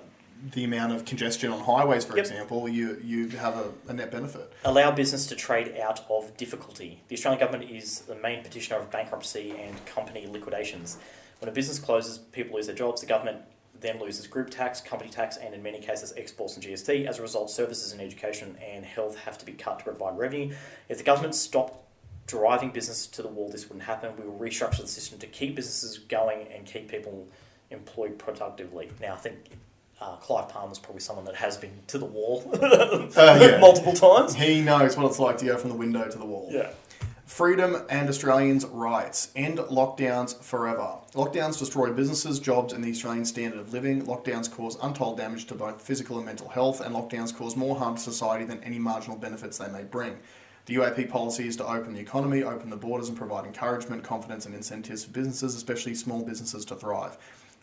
the amount of congestion on highways, for Yep. example, you you have a, a net benefit. Allow business to trade out of difficulty. The Australian government is the main petitioner of bankruptcy and company liquidations. When a business closes, people lose their jobs. The government then loses group tax, company tax, and in many cases exports and GST. As a result, services in education and health have to be cut to provide revenue. If the government stopped driving business to the wall, this wouldn't happen. We will restructure the system to keep businesses going and keep people employed productively. Now, I think uh, Clive Palmer's probably someone that has been to the wall Uh, yeah. multiple times. He knows what it's like to go from the window to the wall. Yeah. Freedom and Australians' rights. End lockdowns forever. Lockdowns destroy businesses, jobs, and the Australian standard of living. Lockdowns cause untold damage to both physical and mental health, and lockdowns cause more harm to society than any marginal benefits they may bring. The UAP policy is to open the economy, open the borders, and provide encouragement, confidence, and incentives for businesses, especially small businesses, to thrive.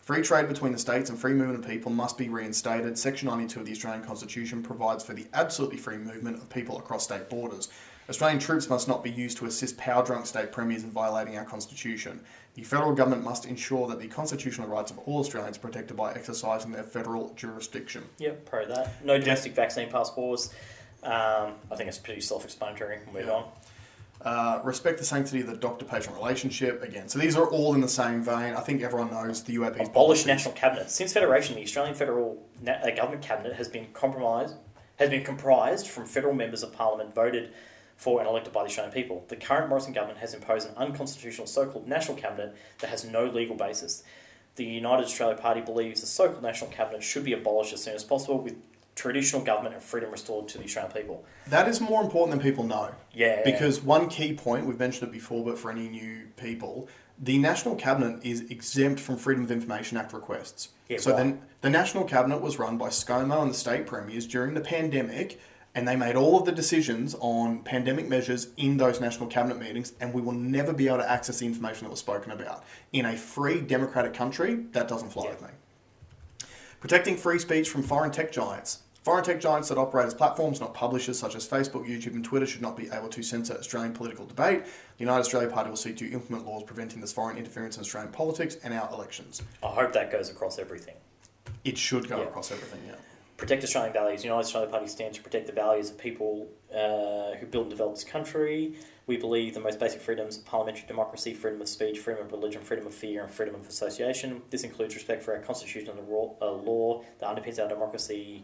Free trade between the states and free movement of people must be reinstated. Section 92 of the Australian Constitution provides for the absolutely free movement of people across state borders. Australian troops must not be used to assist power drunk state premiers in violating our Constitution. The federal government must ensure that the constitutional rights of all Australians are protected by exercising their federal jurisdiction. Yep, pro that. No domestic vaccine passports. Um, I think it's pretty self-explanatory. Move Yeah. on. Uh, respect the sanctity of the doctor-patient relationship. Again, so these are all in the same vein. I think everyone knows the UAP's Abolish national cabinet. Since federation, the Australian federal na- uh, government cabinet has been compromised, has been comprised from federal members of parliament voted for and elected by the Australian people. The current Morrison government has imposed an unconstitutional so-called national cabinet that has no legal basis. The United Australia Party believes the so-called national cabinet should be abolished as soon as possible, with traditional government and freedom restored to the Australian people. That is more important than people know. Yeah, Because one key point, we've mentioned it before, but for any new people, the National Cabinet is exempt from Freedom of Information Act requests. Yeah, so right. then the National Cabinet was run by ScoMo and the state premiers during the pandemic, and they made all of the decisions on pandemic measures in those National Cabinet meetings, and we will never be able to access the information that was spoken about. In a free democratic country, that doesn't fly Yeah. with me. Protecting free speech from foreign tech giants. Foreign tech giants that operate as platforms, not publishers, such as Facebook, YouTube, and Twitter, should not be able to censor Australian political debate. The United Australia Party will seek to implement laws preventing this foreign interference in Australian politics and our elections. I hope that goes across everything. It should go Yeah. across everything, yeah. protect Australian values. The United Australia Party stands to protect the values of people uh, who build and develop this country. We believe the most basic freedoms of parliamentary democracy, freedom of speech, freedom of religion, freedom of fear, and freedom of association. This includes respect for our constitution and the uh, law that underpins our democracy,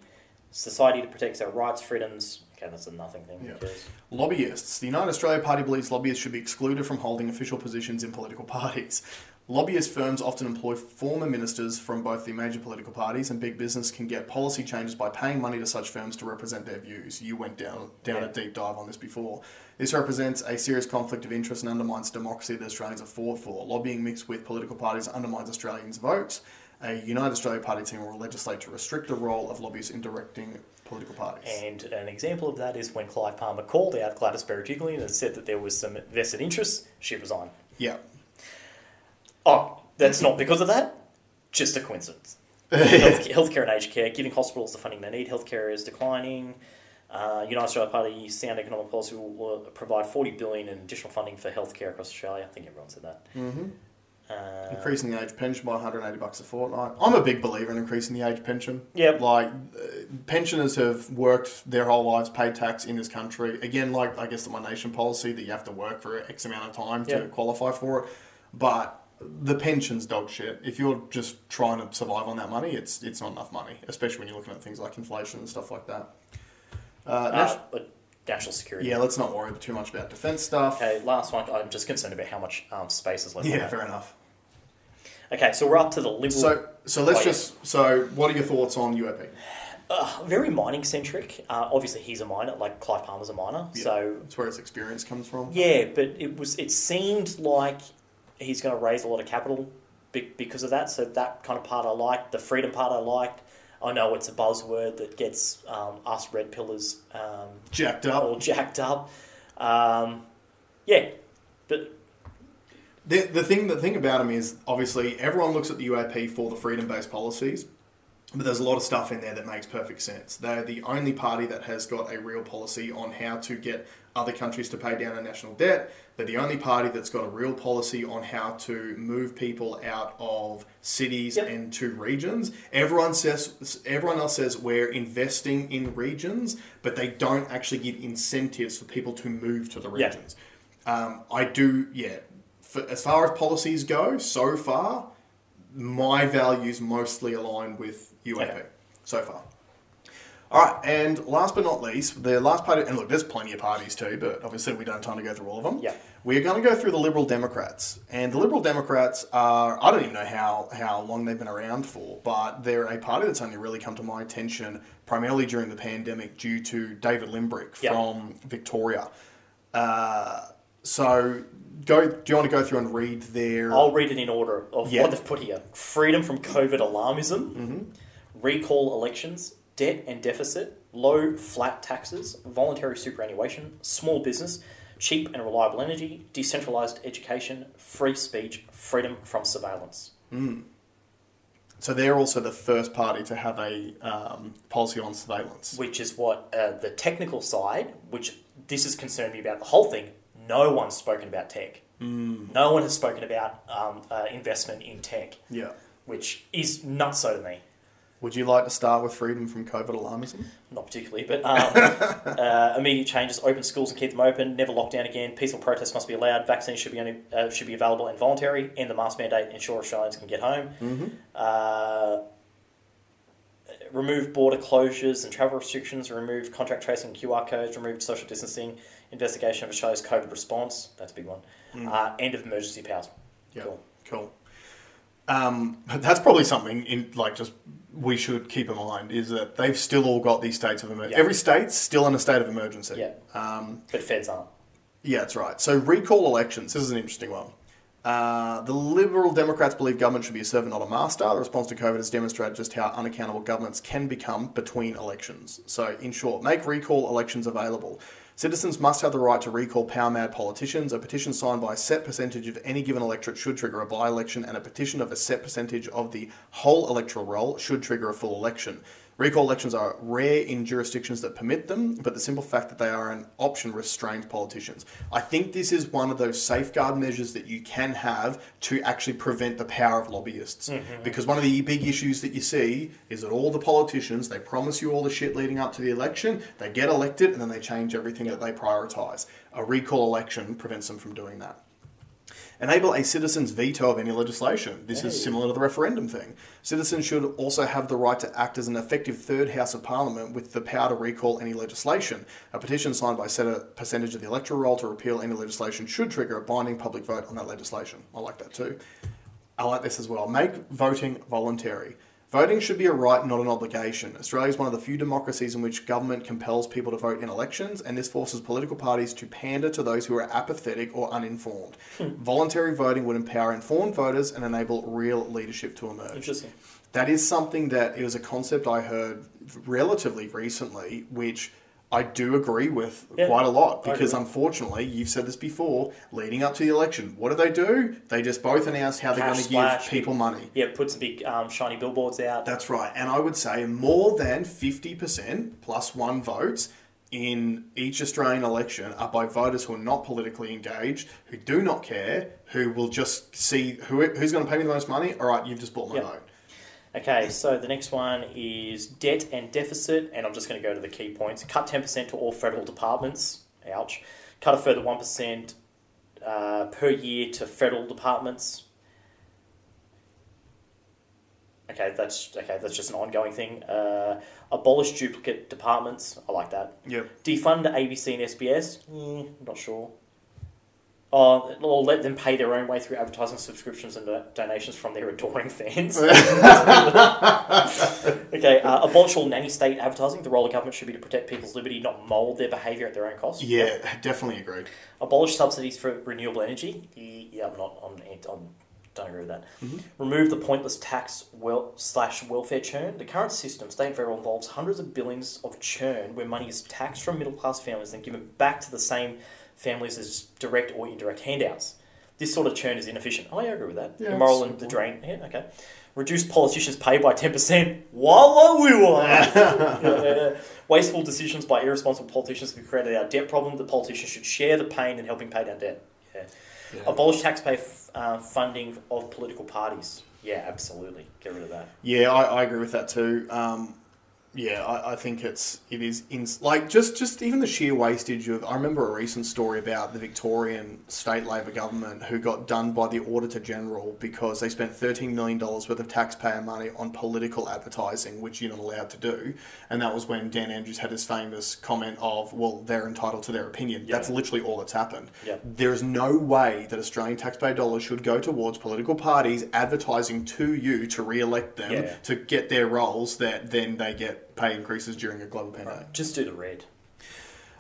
society that protects our rights, freedoms. Okay, that's a nothing thing. Yeah. Lobbyists. The United Australia Party believes lobbyists should be excluded from holding official positions in political parties. Lobbyist firms often employ former ministers from both the major political parties, and big business can get policy changes by paying money to such firms to represent their views. You went down down Yeah. a deep dive on this before. This represents a serious conflict of interest and undermines democracy that Australians have fought for. Lobbying mixed with political parties undermines Australians' votes. A United Australia Party team will legislate to restrict the role of lobbyists in directing political parties. And an example of that is when Clive Palmer called out Gladys Berejiklian and said that there was some vested interests, she resigned. yeah. Oh, that's not because of that. Just a coincidence. Health, healthcare and aged care, giving hospitals the funding they need. Healthcare is declining. Uh, United Australia Party sound economic policy will uh, provide 40 billion in additional funding for healthcare across Australia. I think everyone said that. Mm-hmm. Uh, Increasing the age pension by 180 bucks a fortnight. I'm a big believer in increasing the age pension. Yep. Like, uh, pensioners have worked their whole lives, paid tax in this country. Again, like, I guess the My Nation policy that you have to work for X amount of time to Yep. qualify for it. But the pension's dog shit. If you're just trying to survive on that money, it's it's not enough money, especially when you're looking at things like inflation and stuff like that. Uh, uh, national security. yeah, let's not worry too much about defence stuff. Okay, last one. I'm just concerned about how much um, space is left. Yeah, fair enough. Okay, so we're up to the liberal. So, so let's just. So, what are your thoughts on UAP? uh, very mining centric. Uh, obviously, he's a miner, like Clive Palmer's a miner. Yeah. So That's where his experience comes from. Yeah, but it was. It seemed like he's going to raise a lot of capital be- because of that. So that kind of part I liked. The freedom part I liked. I know it's a buzzword that gets um, us red pillars um, Jacked up. all jacked up. Um, yeah, but The, the thing the thing about him is obviously everyone looks at the UAP for the freedom based policies, but there's a lot of stuff in there that makes perfect sense. They're the only party that has got a real policy on how to get other countries to pay down our national debt. They're the only party that's got a real policy on how to move people out of cities Yep. and to regions. Everyone says everyone else says we're investing in regions, but they don't actually give incentives for people to move to the regions. Um, I do, yeah. For, as far as policies go, so far, my values mostly align with UAP Okay. so far. All right, and last but not least, the last party, and look, there's plenty of parties too, but obviously we don't have time to go through all of them. Yeah. We're going to go through the Liberal Democrats, and the Liberal Democrats are, I don't even know how, how long they've been around for, but they're a party that's only really come to my attention primarily during the pandemic due to David Limbrick Yeah. from Victoria. Uh, so, go. do you want to go through and read their. I'll read it in order of Yeah. what they've put here: freedom from COVID alarmism, recall elections, debt and deficit, low flat taxes, voluntary superannuation, small business, cheap and reliable energy, decentralized education, free speech, freedom from surveillance. So, they're also the first party to have a um, policy on surveillance. which is what uh, the technical side, which this has concerned me about the whole thing. No one's spoken about tech. Mm. No one has spoken about um, uh, investment in tech, Yeah. which is nutso to me. Would you like to start with freedom from COVID alarmism? Not particularly, but um, uh, immediate changes: open schools and keep them open. Never lockdown again. Peaceful protests must be allowed. Vaccines should be only uh, should be available and voluntary. End the mask mandate. Ensure Australians can get home. Mm-hmm. Uh, remove border closures and travel restrictions, remove contact tracing QR codes, remove social distancing, investigation of Australia's COVID response. That's a big one. Uh, end of emergency powers. Yeah. Cool. Cool. Um, but that's probably something in like just we should keep in mind is that they've still all got these states of emergency. Yeah. Every state's still in a state of emergency. Yeah. Um, But feds aren't. yeah, that's right. So recall elections. This is an interesting one. Uh, the Liberal Democrats believe government should be a servant, not a master. The response to COVID has demonstrated just how unaccountable governments can become between elections. So, in short, make recall elections available. Citizens must have the right to recall power mad politicians. A petition signed by a set percentage of any given electorate should trigger a by election, and a petition of a set percentage of the whole electoral roll should trigger a full election. Recall elections are rare in jurisdictions that permit them, but the simple fact that they are an option restrains politicians. I think this is one of those safeguard measures that you can have to actually prevent the power of lobbyists. Mm-hmm. Because one of the big issues that you see is that all the politicians, they promise you all the shit leading up to the election, they get elected, and then they change everything that they prioritise. A recall election prevents them from doing that. Enable a citizen's veto of any legislation. This is similar to the referendum thing. Citizens should also have the right to act as an effective third house of parliament with the power to recall any legislation. A petition signed by a set percentage of the electoral roll to repeal any legislation should trigger a binding public vote on that legislation. I like that too. I like this as well. Make voting voluntary. Voting should be a right, not an obligation. Australia is one of the few democracies in which government compels people to vote in elections, and this forces political parties to pander to those who are apathetic or uninformed. Hmm. Voluntary voting would empower informed voters and enable real leadership to emerge. Interesting. That is something that it was a concept I heard relatively recently, which I do agree with Yeah, quite a lot because unfortunately, you've said this before, leading up to the election, what do they do? They just both announce how they're going to give people money. Yeah, put some big um, shiny billboards out. That's right. And I would say more than 50% plus one votes in each Australian election are by voters who are not politically engaged, who do not care, who will just see who, who's going to pay me the most money. All right, you've just bought my Yeah. vote. Okay, so the next one is debt and deficit, and I'm just going to go to the key points. Cut 10% to all federal departments. Ouch. Cut a further 1% uh, per year to federal departments. Okay, that's okay. That's just an ongoing thing. Uh, abolish duplicate departments. I like that. Yep. Defund ABC and SBS. Mm, not sure. Oh, or let them pay their own way through advertising subscriptions and do- donations from their adoring fans. okay, uh, abolish all nanny state advertising. The role of government should be to protect people's liberty, not mould their behaviour at their own cost. Yeah, definitely agreed. Abolish subsidies for renewable energy. Yeah, I'm not. I'm, I'm don't agree with that. Remove the pointless tax wel- slash welfare churn. The current system, state and federal, involves hundreds of billions of churn where money is taxed from middle class families and given back to the same families as direct or indirect handouts. This sort of churn is inefficient. Oh, yeah, I agree with that. Yeah, Immoral and the drain. Yeah, okay. Reduce politicians' pay by 10%. Walla wee wah. Wasteful decisions by irresponsible politicians have created our debt problem. The politicians should share the pain in helping pay down debt. Yeah. Yeah. Abolish taxpayer f- uh, funding of political parties. Yeah, absolutely. Get rid of that. Yeah, I, I agree with that too. Um, yeah, I, I think it's it is in, like just just even the sheer wastage of. I remember a recent story about the Victorian state Labor government who got done by the Auditor General because they spent thirteen million dollars worth of taxpayer money on political advertising, which you're not allowed to do. And that was when Dan Andrews had his famous comment of, "Well, they're entitled to their opinion." Yeah. That's literally all that's happened. Yeah. There is no way that Australian taxpayer dollars should go towards political parties advertising to you to re-elect them Yeah. to get their roles that then they get pay increases during a global pandemic. Just do the red.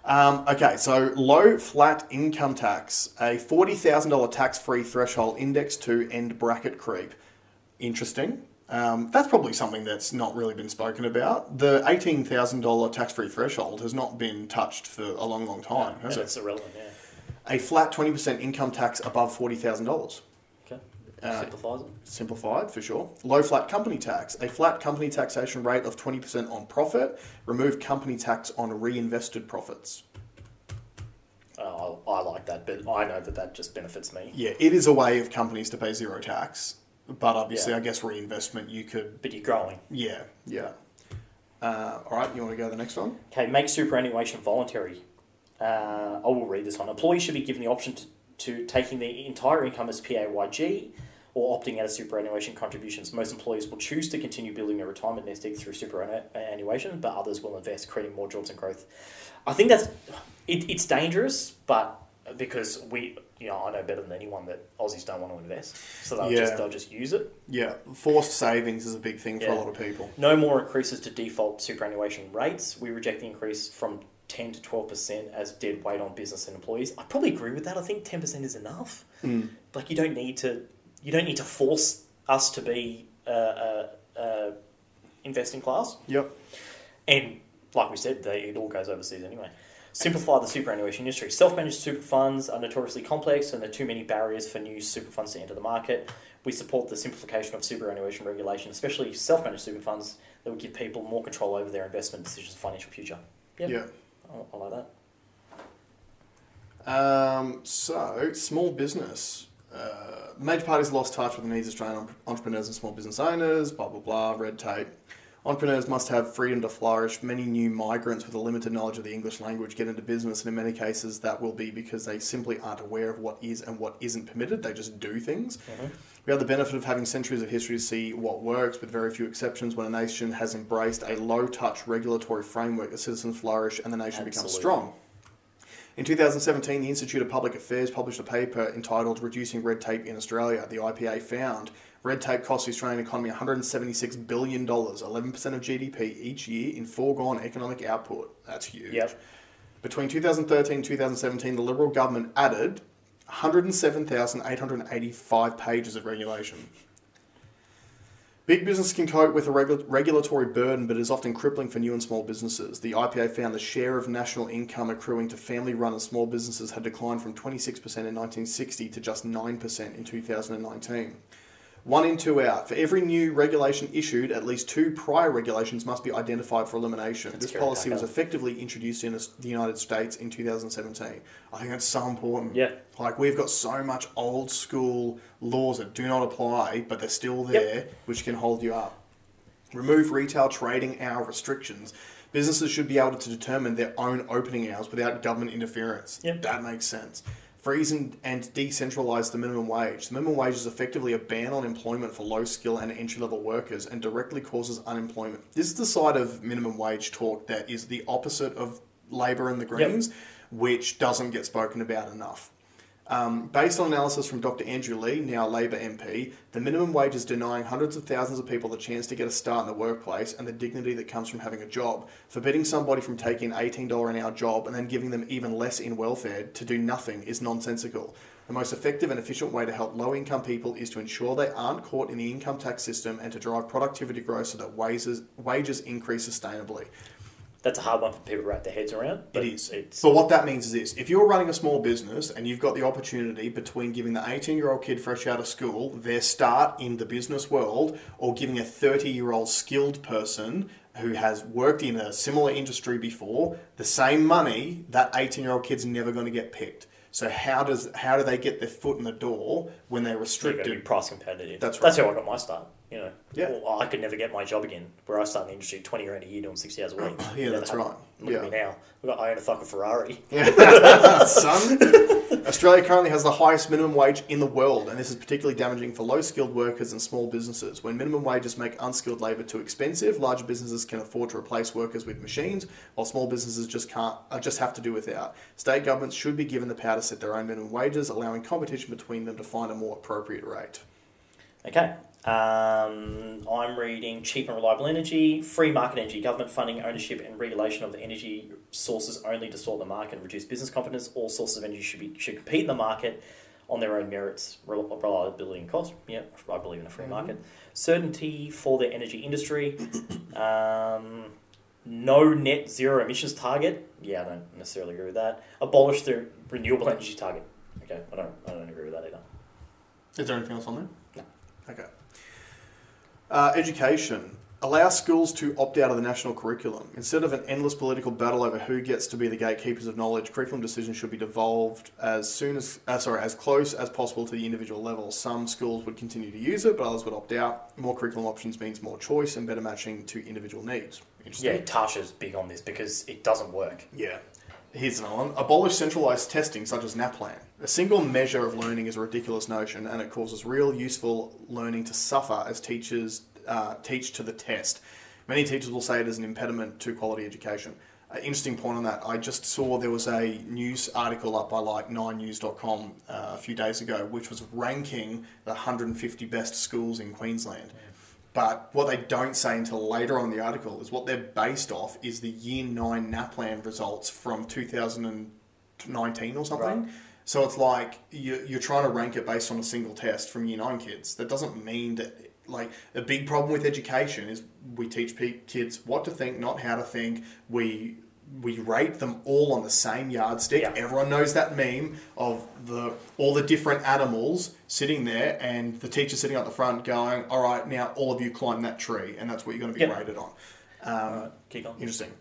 Um, okay, so low flat income tax, a forty thousand dollar tax free threshold index to end bracket creep. Interesting. Um, that's probably something that's not really been spoken about. The eighteen thousand dollar tax free threshold has not been touched for a long, long time, has and it? it's irrelevant, yeah. A flat twenty percent income tax above forty thousand dollars. Okay. Uh, Simplifies it. Simplified for sure. Low flat company tax. A flat company taxation rate of 20% on profit. Remove company tax on reinvested profits. Oh, I, I like that, but I know that that just benefits me. Yeah, it is a way of companies to pay zero tax. But obviously, Yeah. I guess reinvestment, you could. But you're growing. Yeah, yeah. Uh, all right, you want to go to the next one? Okay, make superannuation voluntary. Uh, I will read this one. Employees should be given the option to, to taking the entire income as PAYG or opting out of superannuation contributions. Most employees will choose to continue building their retirement nest egg through superannuation, but others will invest, creating more jobs and growth. I think that's it, it's dangerous, but because we, you know, I know better than anyone that Aussies don't want to invest, so they'll Yeah. just they'll just use it. Yeah, forced savings is a big thing for a lot of people. No more increases to default superannuation rates. We reject the increase from 10 to 12% as dead weight on business and employees. I probably agree with that. I think 10% is enough. Mm. Like you don't need to you don't need to force us to be uh, uh, uh, a, a, a investing class. Yep. And like we said, they, it all goes overseas anyway. simplify the superannuation industry. Self-managed super funds are notoriously complex, and there are too many barriers for new super funds to enter the market. We support the simplification of superannuation regulation, especially self-managed super funds that would give people more control over their investment decisions and financial future. Yep. Yeah. I, I like that. Um, so, small business. Major parties lost touch with the needs of Australian entrepreneurs and small business owners, blah, blah, blah, red tape. Entrepreneurs must have freedom to flourish. Many new migrants with a limited knowledge of the English language get into business, and in many cases, that will be because they simply aren't aware of what is and what isn't permitted. They just do things. Mm-hmm. We have the benefit of having centuries of history to see what works, with very few exceptions, when a nation has embraced a low touch regulatory framework, the citizens flourish and the nation becomes strong. In 2017, the Institute of Public Affairs published a paper entitled Reducing Red Tape in Australia. The IPA found red tape costs the Australian economy $176 billion, 11% of GDP each year in foregone economic output. That's huge. Yep. Between 2013 and 2017, the Liberal government added 107,885 pages of regulation. Big business can cope with a regu- regulatory burden, but is often crippling for new and small businesses. The IPA found the share of national income accruing to family run and small businesses had declined from 26% in 1960 to just 9% in 2019. One in, two out. For every new regulation issued, at least two prior regulations must be identified for elimination. That's this policy was effectively introduced in the United States in 2017. I think that's so important. Yeah. Like, we've got so much old school laws that do not apply, but they're still Yep. there, which can hold you up. Remove retail trading hour restrictions. Businesses should be able to determine their own opening hours without government interference. Yep. That makes sense. Freeze and, and decentralize the minimum wage. The minimum wage is effectively a ban on employment for low skill and entry level workers and directly causes unemployment. This is the side of minimum wage talk that is the opposite of Labour and the Greens, which doesn't get spoken about enough. Um, based on analysis from Dr. Andrew Leigh, now Labor MP, the minimum wage is denying hundreds of thousands of people the chance to get a start in the workplace and the dignity that comes from having a job. Forbidding somebody from taking an $18 an hour job and then giving them even less in welfare to do nothing is nonsensical. The most effective and efficient way to help low income people is to ensure they aren't caught in the income tax system and to drive productivity growth so that wages, wages increase sustainably. That's a hard one for people to wrap their heads around. But It is. It's, But what that means is this: if you're running a small business and you've got the opportunity between giving the 18 year old kid fresh out of school their start in the business world, or giving a 30 year old skilled person who has worked in a similar industry before the same money, that 18 year old kid's never going to get picked. So how does how do they get their foot in the door when they're restricted? to be price competitive. That's right. That's how I got my start. You know, Yeah. Well, I could never get my job again. Where I started in the industry, twenty grand a year, doing sixty hours a week. Yeah, Never that's happened. right. Look at me now. Got I own a fucking Ferrari. son. Australia currently has the highest minimum wage in the world, and this is particularly damaging for low skilled workers and small businesses. When minimum wages make unskilled labour too expensive, larger businesses can afford to replace workers with machines, while small businesses just can't uh, just have to do without. State governments should be given the power to set their own minimum wages, allowing competition between them to find a more appropriate rate. Okay. Um, I'm reading cheap and reliable energy, free market energy, government funding, ownership, and regulation of the energy sources only distort the market and reduce business confidence. All sources of energy should be should compete in the market on their own merits, reliability, and cost. Yeah, I believe in a free market. Certainty for the energy industry. um, no net zero emissions target. Yeah, I don't necessarily agree with that. Abolish the renewable energy target. Okay, I don't. I don't agree with that either. Is there anything else on there? No. Okay. Uh, education. Allow schools to opt out of the national curriculum. Instead of an endless political battle over who gets to be the gatekeepers of knowledge, curriculum decisions should be devolved as soon as, uh, sorry, as close as possible to the individual level. Some schools would continue to use it, but others would opt out. More curriculum options means more choice and better matching to individual needs. Interesting. Yeah, Tasha's big on this because it doesn't work. Yeah. Here's another one. Abolish centralised testing such as NAPLAN. A single measure of learning is a ridiculous notion and it causes real useful learning to suffer as teachers uh, teach to the test. Many teachers will say it is an impediment to quality education. Uh, interesting point on that. I just saw there was a news article up by like 9news.com uh, a few days ago which was ranking the 150 best schools in Queensland. But what they don't say until later on in the article is what they're based off is the year nine NAPLAN results from 2019 or something. Right. So it's like you, you're trying to rank it based on a single test from year nine kids. That doesn't mean that, like, a big problem with education is we teach kids what to think, not how to think. We we rate them all on the same yardstick. Yeah. Everyone knows that meme of the all the different animals sitting there, and the teacher sitting at the front going, "All right, now all of you climb that tree," and that's what you're going to be Yep. rated on. Um, Alright, kick on. Interesting.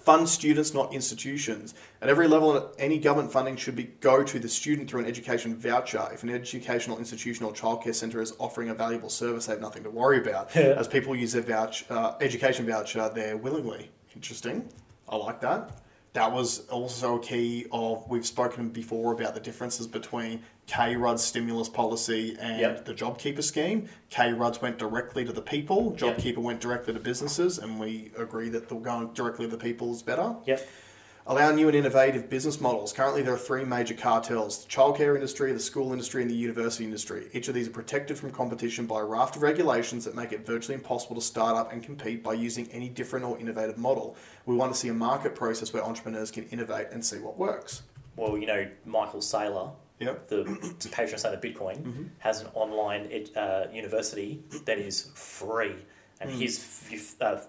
Fund students, not institutions. At every level, any government funding should be go to the student through an education voucher. If an educational institution or childcare centre is offering a valuable service, they have nothing to worry about. As people use their vouch, uh, education voucher there willingly. Interesting. I like that. That was also a key of we've spoken before about the differences between K-Rudd's stimulus policy and Yep. the JobKeeper scheme. K-Rudd's went directly to the people. Yep. JobKeeper went directly to businesses, and we agree that the going directly to the people is better. Yep. Allow new and innovative business models. Currently, there are three major cartels the childcare industry, the school industry, and the university industry. Each of these are protected from competition by a raft of regulations that make it virtually impossible to start up and compete by using any different or innovative model. We want to see a market process where entrepreneurs can innovate and see what works. Well, you know, Michael Saylor, Yep. the patron saint of Bitcoin, Mm-hmm. has an online ed, uh, university that is free, and Mm. his uh,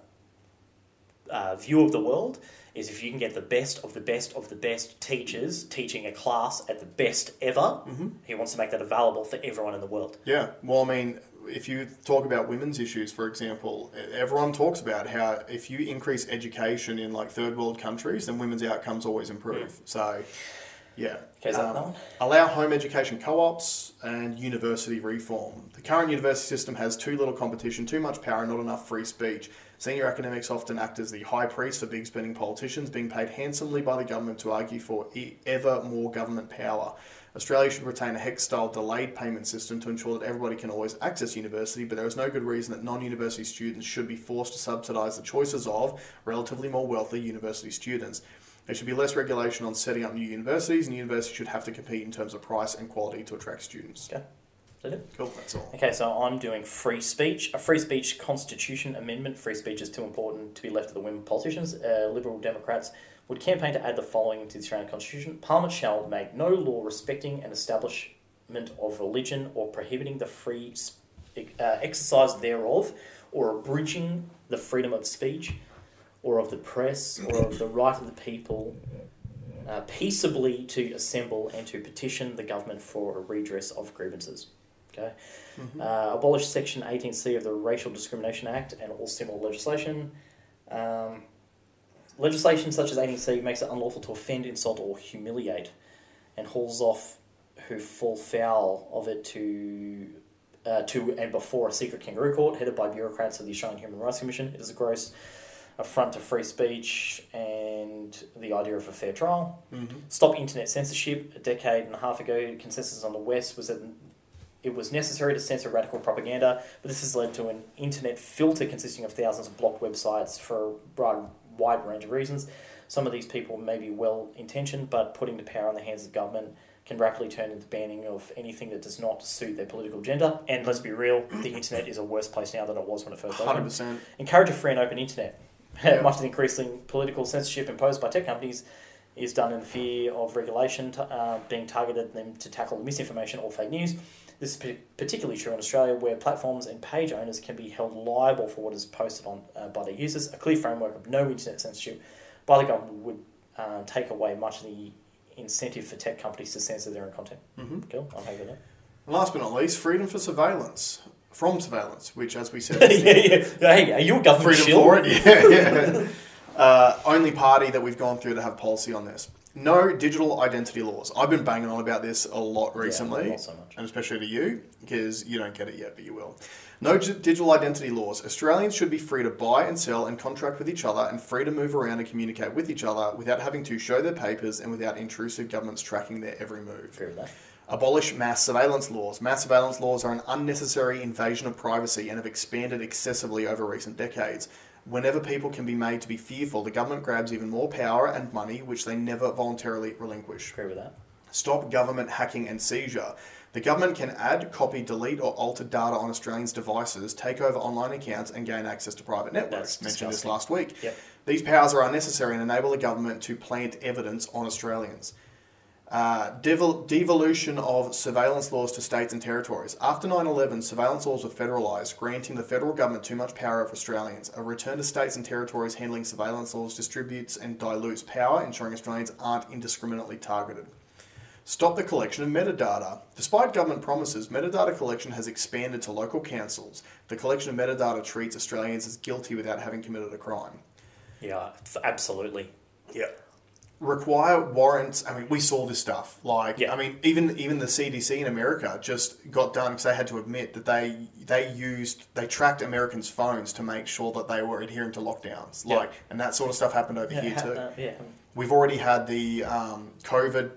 uh, view of the world is if you can get the best of the best of the best teachers teaching a class at the best ever, Mm-hmm. he wants to make that available for everyone in the world. Yeah, well, I mean, if you talk about women's issues, for example, everyone talks about how if you increase education in like third world countries, then women's outcomes always improve. So, yeah. Okay, Um? Allow home education co ops and university reform. The current university system has too little competition, too much power, not enough free speech. Senior academics often act as the high priest for big spending politicians, being paid handsomely by the government to argue for ever more government power. Australia should retain a HECS style delayed payment system to ensure that everybody can always access university, but there is no good reason that non university students should be forced to subsidise the choices of relatively more wealthy university students. There should be less regulation on setting up new universities, and universities should have to compete in terms of price and quality to attract students. That it? Cool, that's all. Okay, so I'm doing free speech. A free speech constitution amendment. Free speech is too important to be left to the whim of politicians. Uh, Liberal Democrats would campaign to add the following to the Australian Constitution Parliament shall make no law respecting an establishment of religion or prohibiting the free uh, exercise thereof or abridging the freedom of speech or of the press or of the right of the people uh, peaceably to assemble and to petition the government for a redress of grievances. Okay. Uh, abolish Section 18C of the Racial Discrimination Act and all similar legislation. Um, legislation such as 18C makes it unlawful to offend, insult, or humiliate, and hauls off who fall foul of it to uh, to and before a secret kangaroo court headed by bureaucrats of the Australian Human Rights Commission. It is a gross affront to free speech and the idea of a fair trial. Mm-hmm. Stop internet censorship. A decade and a half ago, consensus on the West was that it was necessary to censor radical propaganda, but this has led to an internet filter consisting of thousands of blocked websites for a broad, wide range of reasons. Some of these people may be well intentioned, but putting the power in the hands of government can rapidly turn into banning of anything that does not suit their political agenda. And let's be real, the internet is a worse place now than it was when it first opened. 100%. Encourage a free and open internet. Yeah. Much of the increasing political censorship imposed by tech companies is done in fear of regulation t- uh, being targeted them to tackle misinformation or fake news. This is p- particularly true in Australia, where platforms and page owners can be held liable for what is posted on uh, by their users. A clear framework of no internet censorship by the government would uh, take away much of the incentive for tech companies to censor their own content. Mm-hmm. Cool, I'm happy with that. Last but not least, freedom for surveillance. From surveillance, which, as we said, yeah, yeah. yeah. Hey, are you a government freedom shill? for it. Yeah, yeah. uh, only party that we've gone through to have policy on this. No digital identity laws. I've been banging on about this a lot recently, Yeah, not so much. and especially to you because you don't get it yet, but you will. No digital identity laws. Australians should be free to buy and sell and contract with each other, and free to move around and communicate with each other without having to show their papers and without intrusive governments tracking their every move. Abolish mass surveillance laws. Mass surveillance laws are an unnecessary invasion of privacy and have expanded excessively over recent decades. Whenever people can be made to be fearful, the government grabs even more power and money, which they never voluntarily relinquish. Agree with that. Stop government hacking and seizure. The government can add, copy, delete, or alter data on Australians' devices, take over online accounts, and gain access to private networks. That's Mentioned this last week. Yep. These powers are unnecessary and enable the government to plant evidence on Australians. Uh, devol- devolution of surveillance laws to states and territories. After 9 11, surveillance laws were federalised, granting the federal government too much power over Australians. A return to states and territories handling surveillance laws distributes and dilutes power, ensuring Australians aren't indiscriminately targeted. Stop the collection of metadata. Despite government promises, metadata collection has expanded to local councils. The collection of metadata treats Australians as guilty without having committed a crime. Yeah, absolutely. Yeah. Require warrants. I mean, we saw this stuff. Like, Yeah. I mean, even even the CDC in America just got done because they had to admit that they they used they tracked Americans' phones to make sure that they were adhering to lockdowns. Yeah. Like, and that sort of stuff happened over here too. uh, yeah. We've already had the um, COVID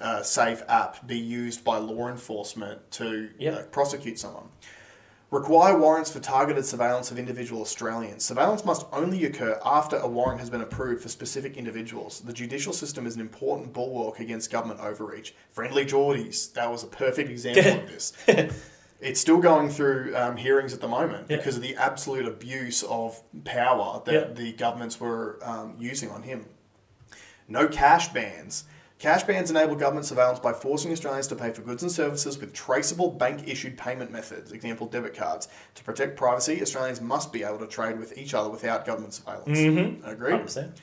uh, safe app be used by law enforcement to Yeah. uh, prosecute someone. Require warrants for targeted surveillance of individual Australians. Surveillance must only occur after a warrant has been approved for specific individuals. The judicial system is an important bulwark against government overreach. Friendlyjordies, that was a perfect example of this. It's still going through um, hearings at the moment Yeah. because of the absolute abuse of power that Yeah. the governments were um, using on him. No cash bans. Cash bans enable government surveillance by forcing Australians to pay for goods and services with traceable bank issued payment methods, example debit cards. To protect privacy, Australians must be able to trade with each other without government surveillance. Mm-hmm. Agreed? 100%.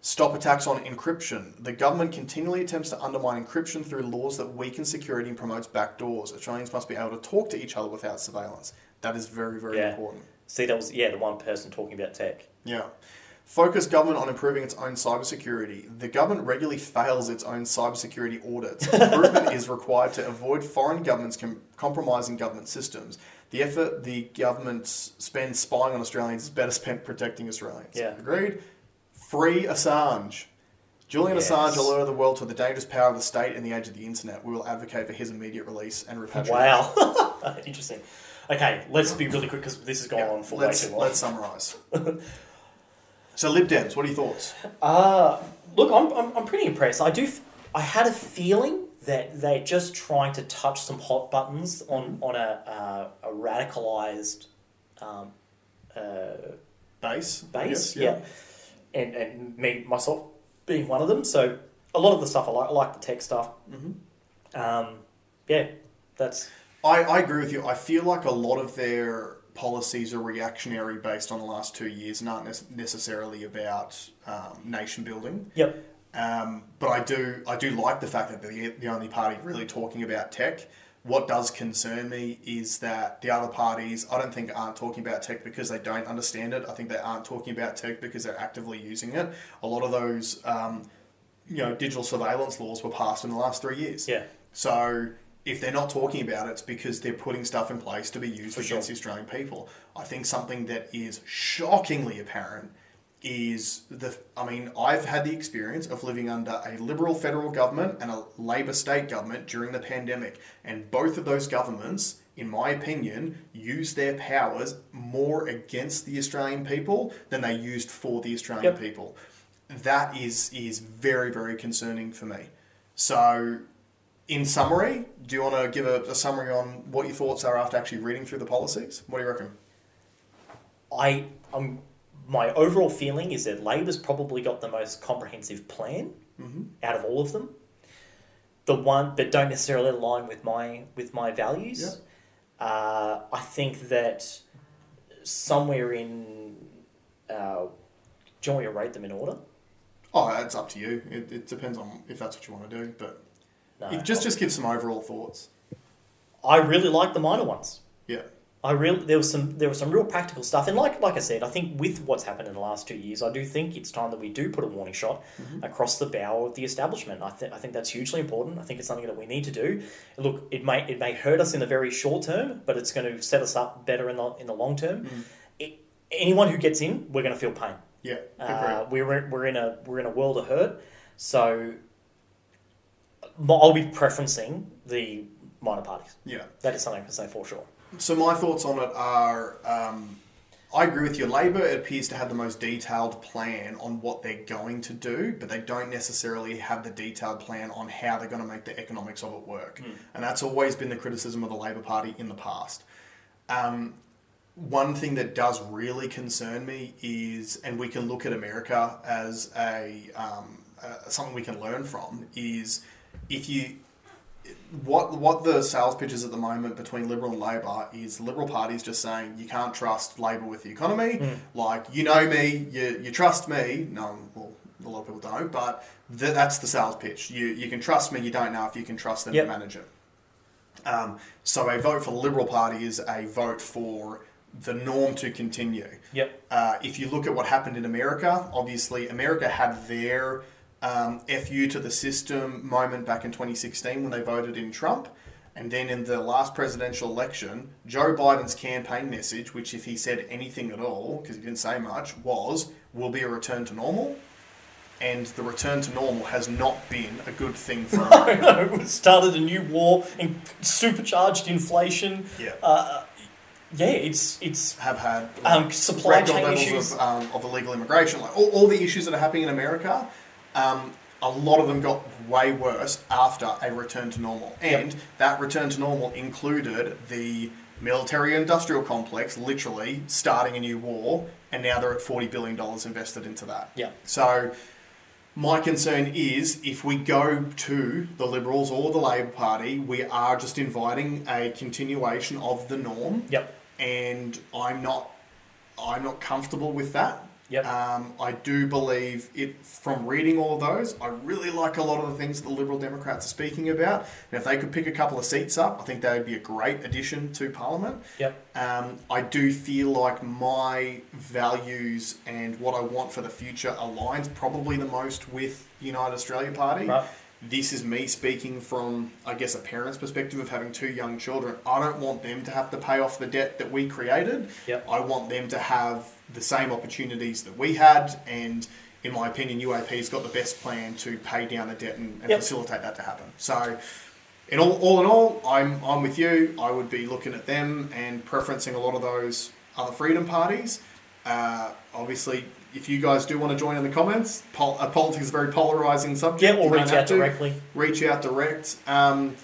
Stop attacks on encryption. The government continually attempts to undermine encryption through laws that weaken security and promotes backdoors. Australians must be able to talk to each other without surveillance. That is very, very Yeah. important. See, that was, yeah, the one person talking about tech. Yeah. Focus government on improving its own cybersecurity. The government regularly fails its own cybersecurity audits. Improvement is required to avoid foreign governments com- compromising government systems. The effort the government spends spying on Australians is better spent protecting Australians. Yeah. Agreed? Free Assange. Julian Yes. Assange alerted the world to the dangerous power of the state in the age of the internet. We will advocate for his immediate release and repatriation. Wow. Interesting. Okay, let's be really quick because this has gone Yeah, on for way too long. let's summarise. so, Lib Dems, what are your thoughts? Uh, look, I'm, I'm, I'm pretty impressed. I do. F- I had a feeling that they're just trying to touch some hot buttons on on a uh, a radicalized um, uh, Base? Base. guess, yeah. and and me myself being one of them. So a lot of the stuff I like. I like the tech stuff. Mhm. Um, yeah, that's I, I agree with you. I feel like a lot of their policies are reactionary based on the last two years, and aren't nec- necessarily about um, nation building. yep. Um, but I do I do like the fact that they're the, the only party really talking about tech. What does concern me is that the other parties, I don't think, aren't talking about tech because they don't understand it. I think they aren't talking about tech because they're actively using it. A lot of those, um, you know, digital surveillance laws were passed in the last three years. Yeah. So if they're not talking about it, it's because they're putting stuff in place to be used For against sure. the Australian people. I think something that is shockingly apparent is the. I mean, I've had the experience of living under a Liberal federal government and a Labor state government during the pandemic, and both of those governments. In my opinion, used their powers more against the Australian people than they used for the Australian Yep. people. That is is very very concerning for me. So in summary, do you want to give a, a summary on what your thoughts are after actually reading through the policies? What do you reckon? I um my overall feeling is that Labor's probably got the most comprehensive plan Mm-hmm. out of all of them. The one, but don't necessarily align with my with my values. Uh, I think that somewhere in, uh, do you want me to rate them in order? Oh, it's up to you. It, it depends on if that's what you want to do. But No, if, just just give some overall thoughts. I really like the minor ones. Yeah. I really there was some there was some real practical stuff, and like like I said, I think with what's happened in the last two years, I do think it's time that we do put a warning shot across the bow of the establishment. I think I think that's hugely important. I think it's something that we need to do. Look, it may it may hurt us in the very short term, but it's going to set us up better in the in the long term. It, anyone who gets in, we're going to feel pain. Yeah. Uh, we're we're in a we're in a world of hurt, so I'll be preferencing the minor parties. yeah. That is something I can say for sure. So my thoughts on it are, um, I agree with you. Labor appears to have the most detailed plan on what they're going to do, but they don't necessarily have the detailed plan on how they're going to make the economics of it work. And that's always been the criticism of the Labor Party in the past. Um, one thing that does really concern me is, and we can look at America as a um, uh, something we can learn from, is if you what what the sales pitch is at the moment between Liberal and Labor is Liberal Party is just saying you can't trust Labor with the economy. Mm. Like you know me, you, you trust me. No, well, a lot of people don't, but th- that's the sales pitch. You you can trust me. You don't know if you can trust them Yep. to manage it. Um, so a vote for the Liberal Party is a vote for the norm to continue. Yep. Uh, if you look at what happened in America, obviously America had their um, FU to the system moment back in 2016 when they voted in Trump. And then in the last presidential election, Joe Biden's campaign message, which if he said anything at all, because he didn't say much, was will be a return to normal. And the return to normal has not been a good thing for America. know. It started a new war and supercharged inflation. yeah. Uh, yeah, it's it's Have had um, supply chain levels issues. of, um, of illegal immigration, like all, all the issues that are happening in America, um, a lot of them got way worse after a return to normal. And that return to normal included the military industrial complex literally starting a new war, and now they're at $40 billion invested into that. Yeah. So my concern is if we go to the Liberals or the Labor Party, we are just inviting a continuation of the norm Yep. and I'm not I'm not comfortable with that. Yep. Um, I do believe it from reading all of those. I really like a lot of the things that the Liberal Democrats are speaking about. And if they could pick a couple of seats up, I think that would be a great addition to Parliament. Yep. Um, I do feel like my values and what I want for the future aligns probably the most with the United Australia Party. Right. This is me speaking from, I guess, a parent's perspective of having two young children. I don't want them to have to pay off the debt that we created. Yep. I want them to have the same opportunities that we had, and in my opinion, UAP's got the best plan to pay down the debt and, and Yep. facilitate that to happen. So, in all, all in all, I'm I'm with you. I would be looking at them and preferencing a lot of those other freedom parties. Uh, obviously, if you guys do want to join in the comments, pol- uh, politics is a very polarizing subject. Yeah, or don't reach out to. directly. Reach out direct. Um,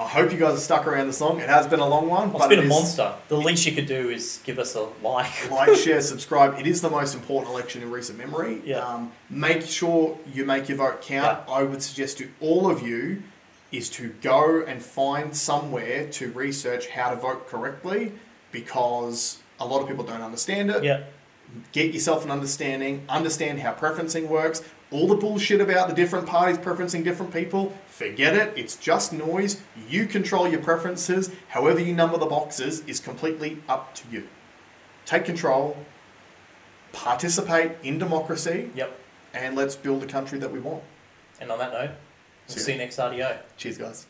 I hope you guys are stuck around this long. It has been a long one, Well, but it's been it a is- monster. The least you could do is give us a like. like, share, subscribe. It is the most important election in recent memory. Yeah. Um, make sure you make your vote count. I would suggest to all of you is to go and find somewhere to research how to vote correctly because a lot of people don't understand it. Yeah. Get yourself an understanding, understand how preferencing works. All the bullshit about the different parties preferencing different people, forget it. It's just noise. You control your preferences. However, you number the boxes is completely up to you. Take control, participate in democracy, Yep. and let's build the country that we want. And on that note, See we'll see you next RDO. Cheers, guys.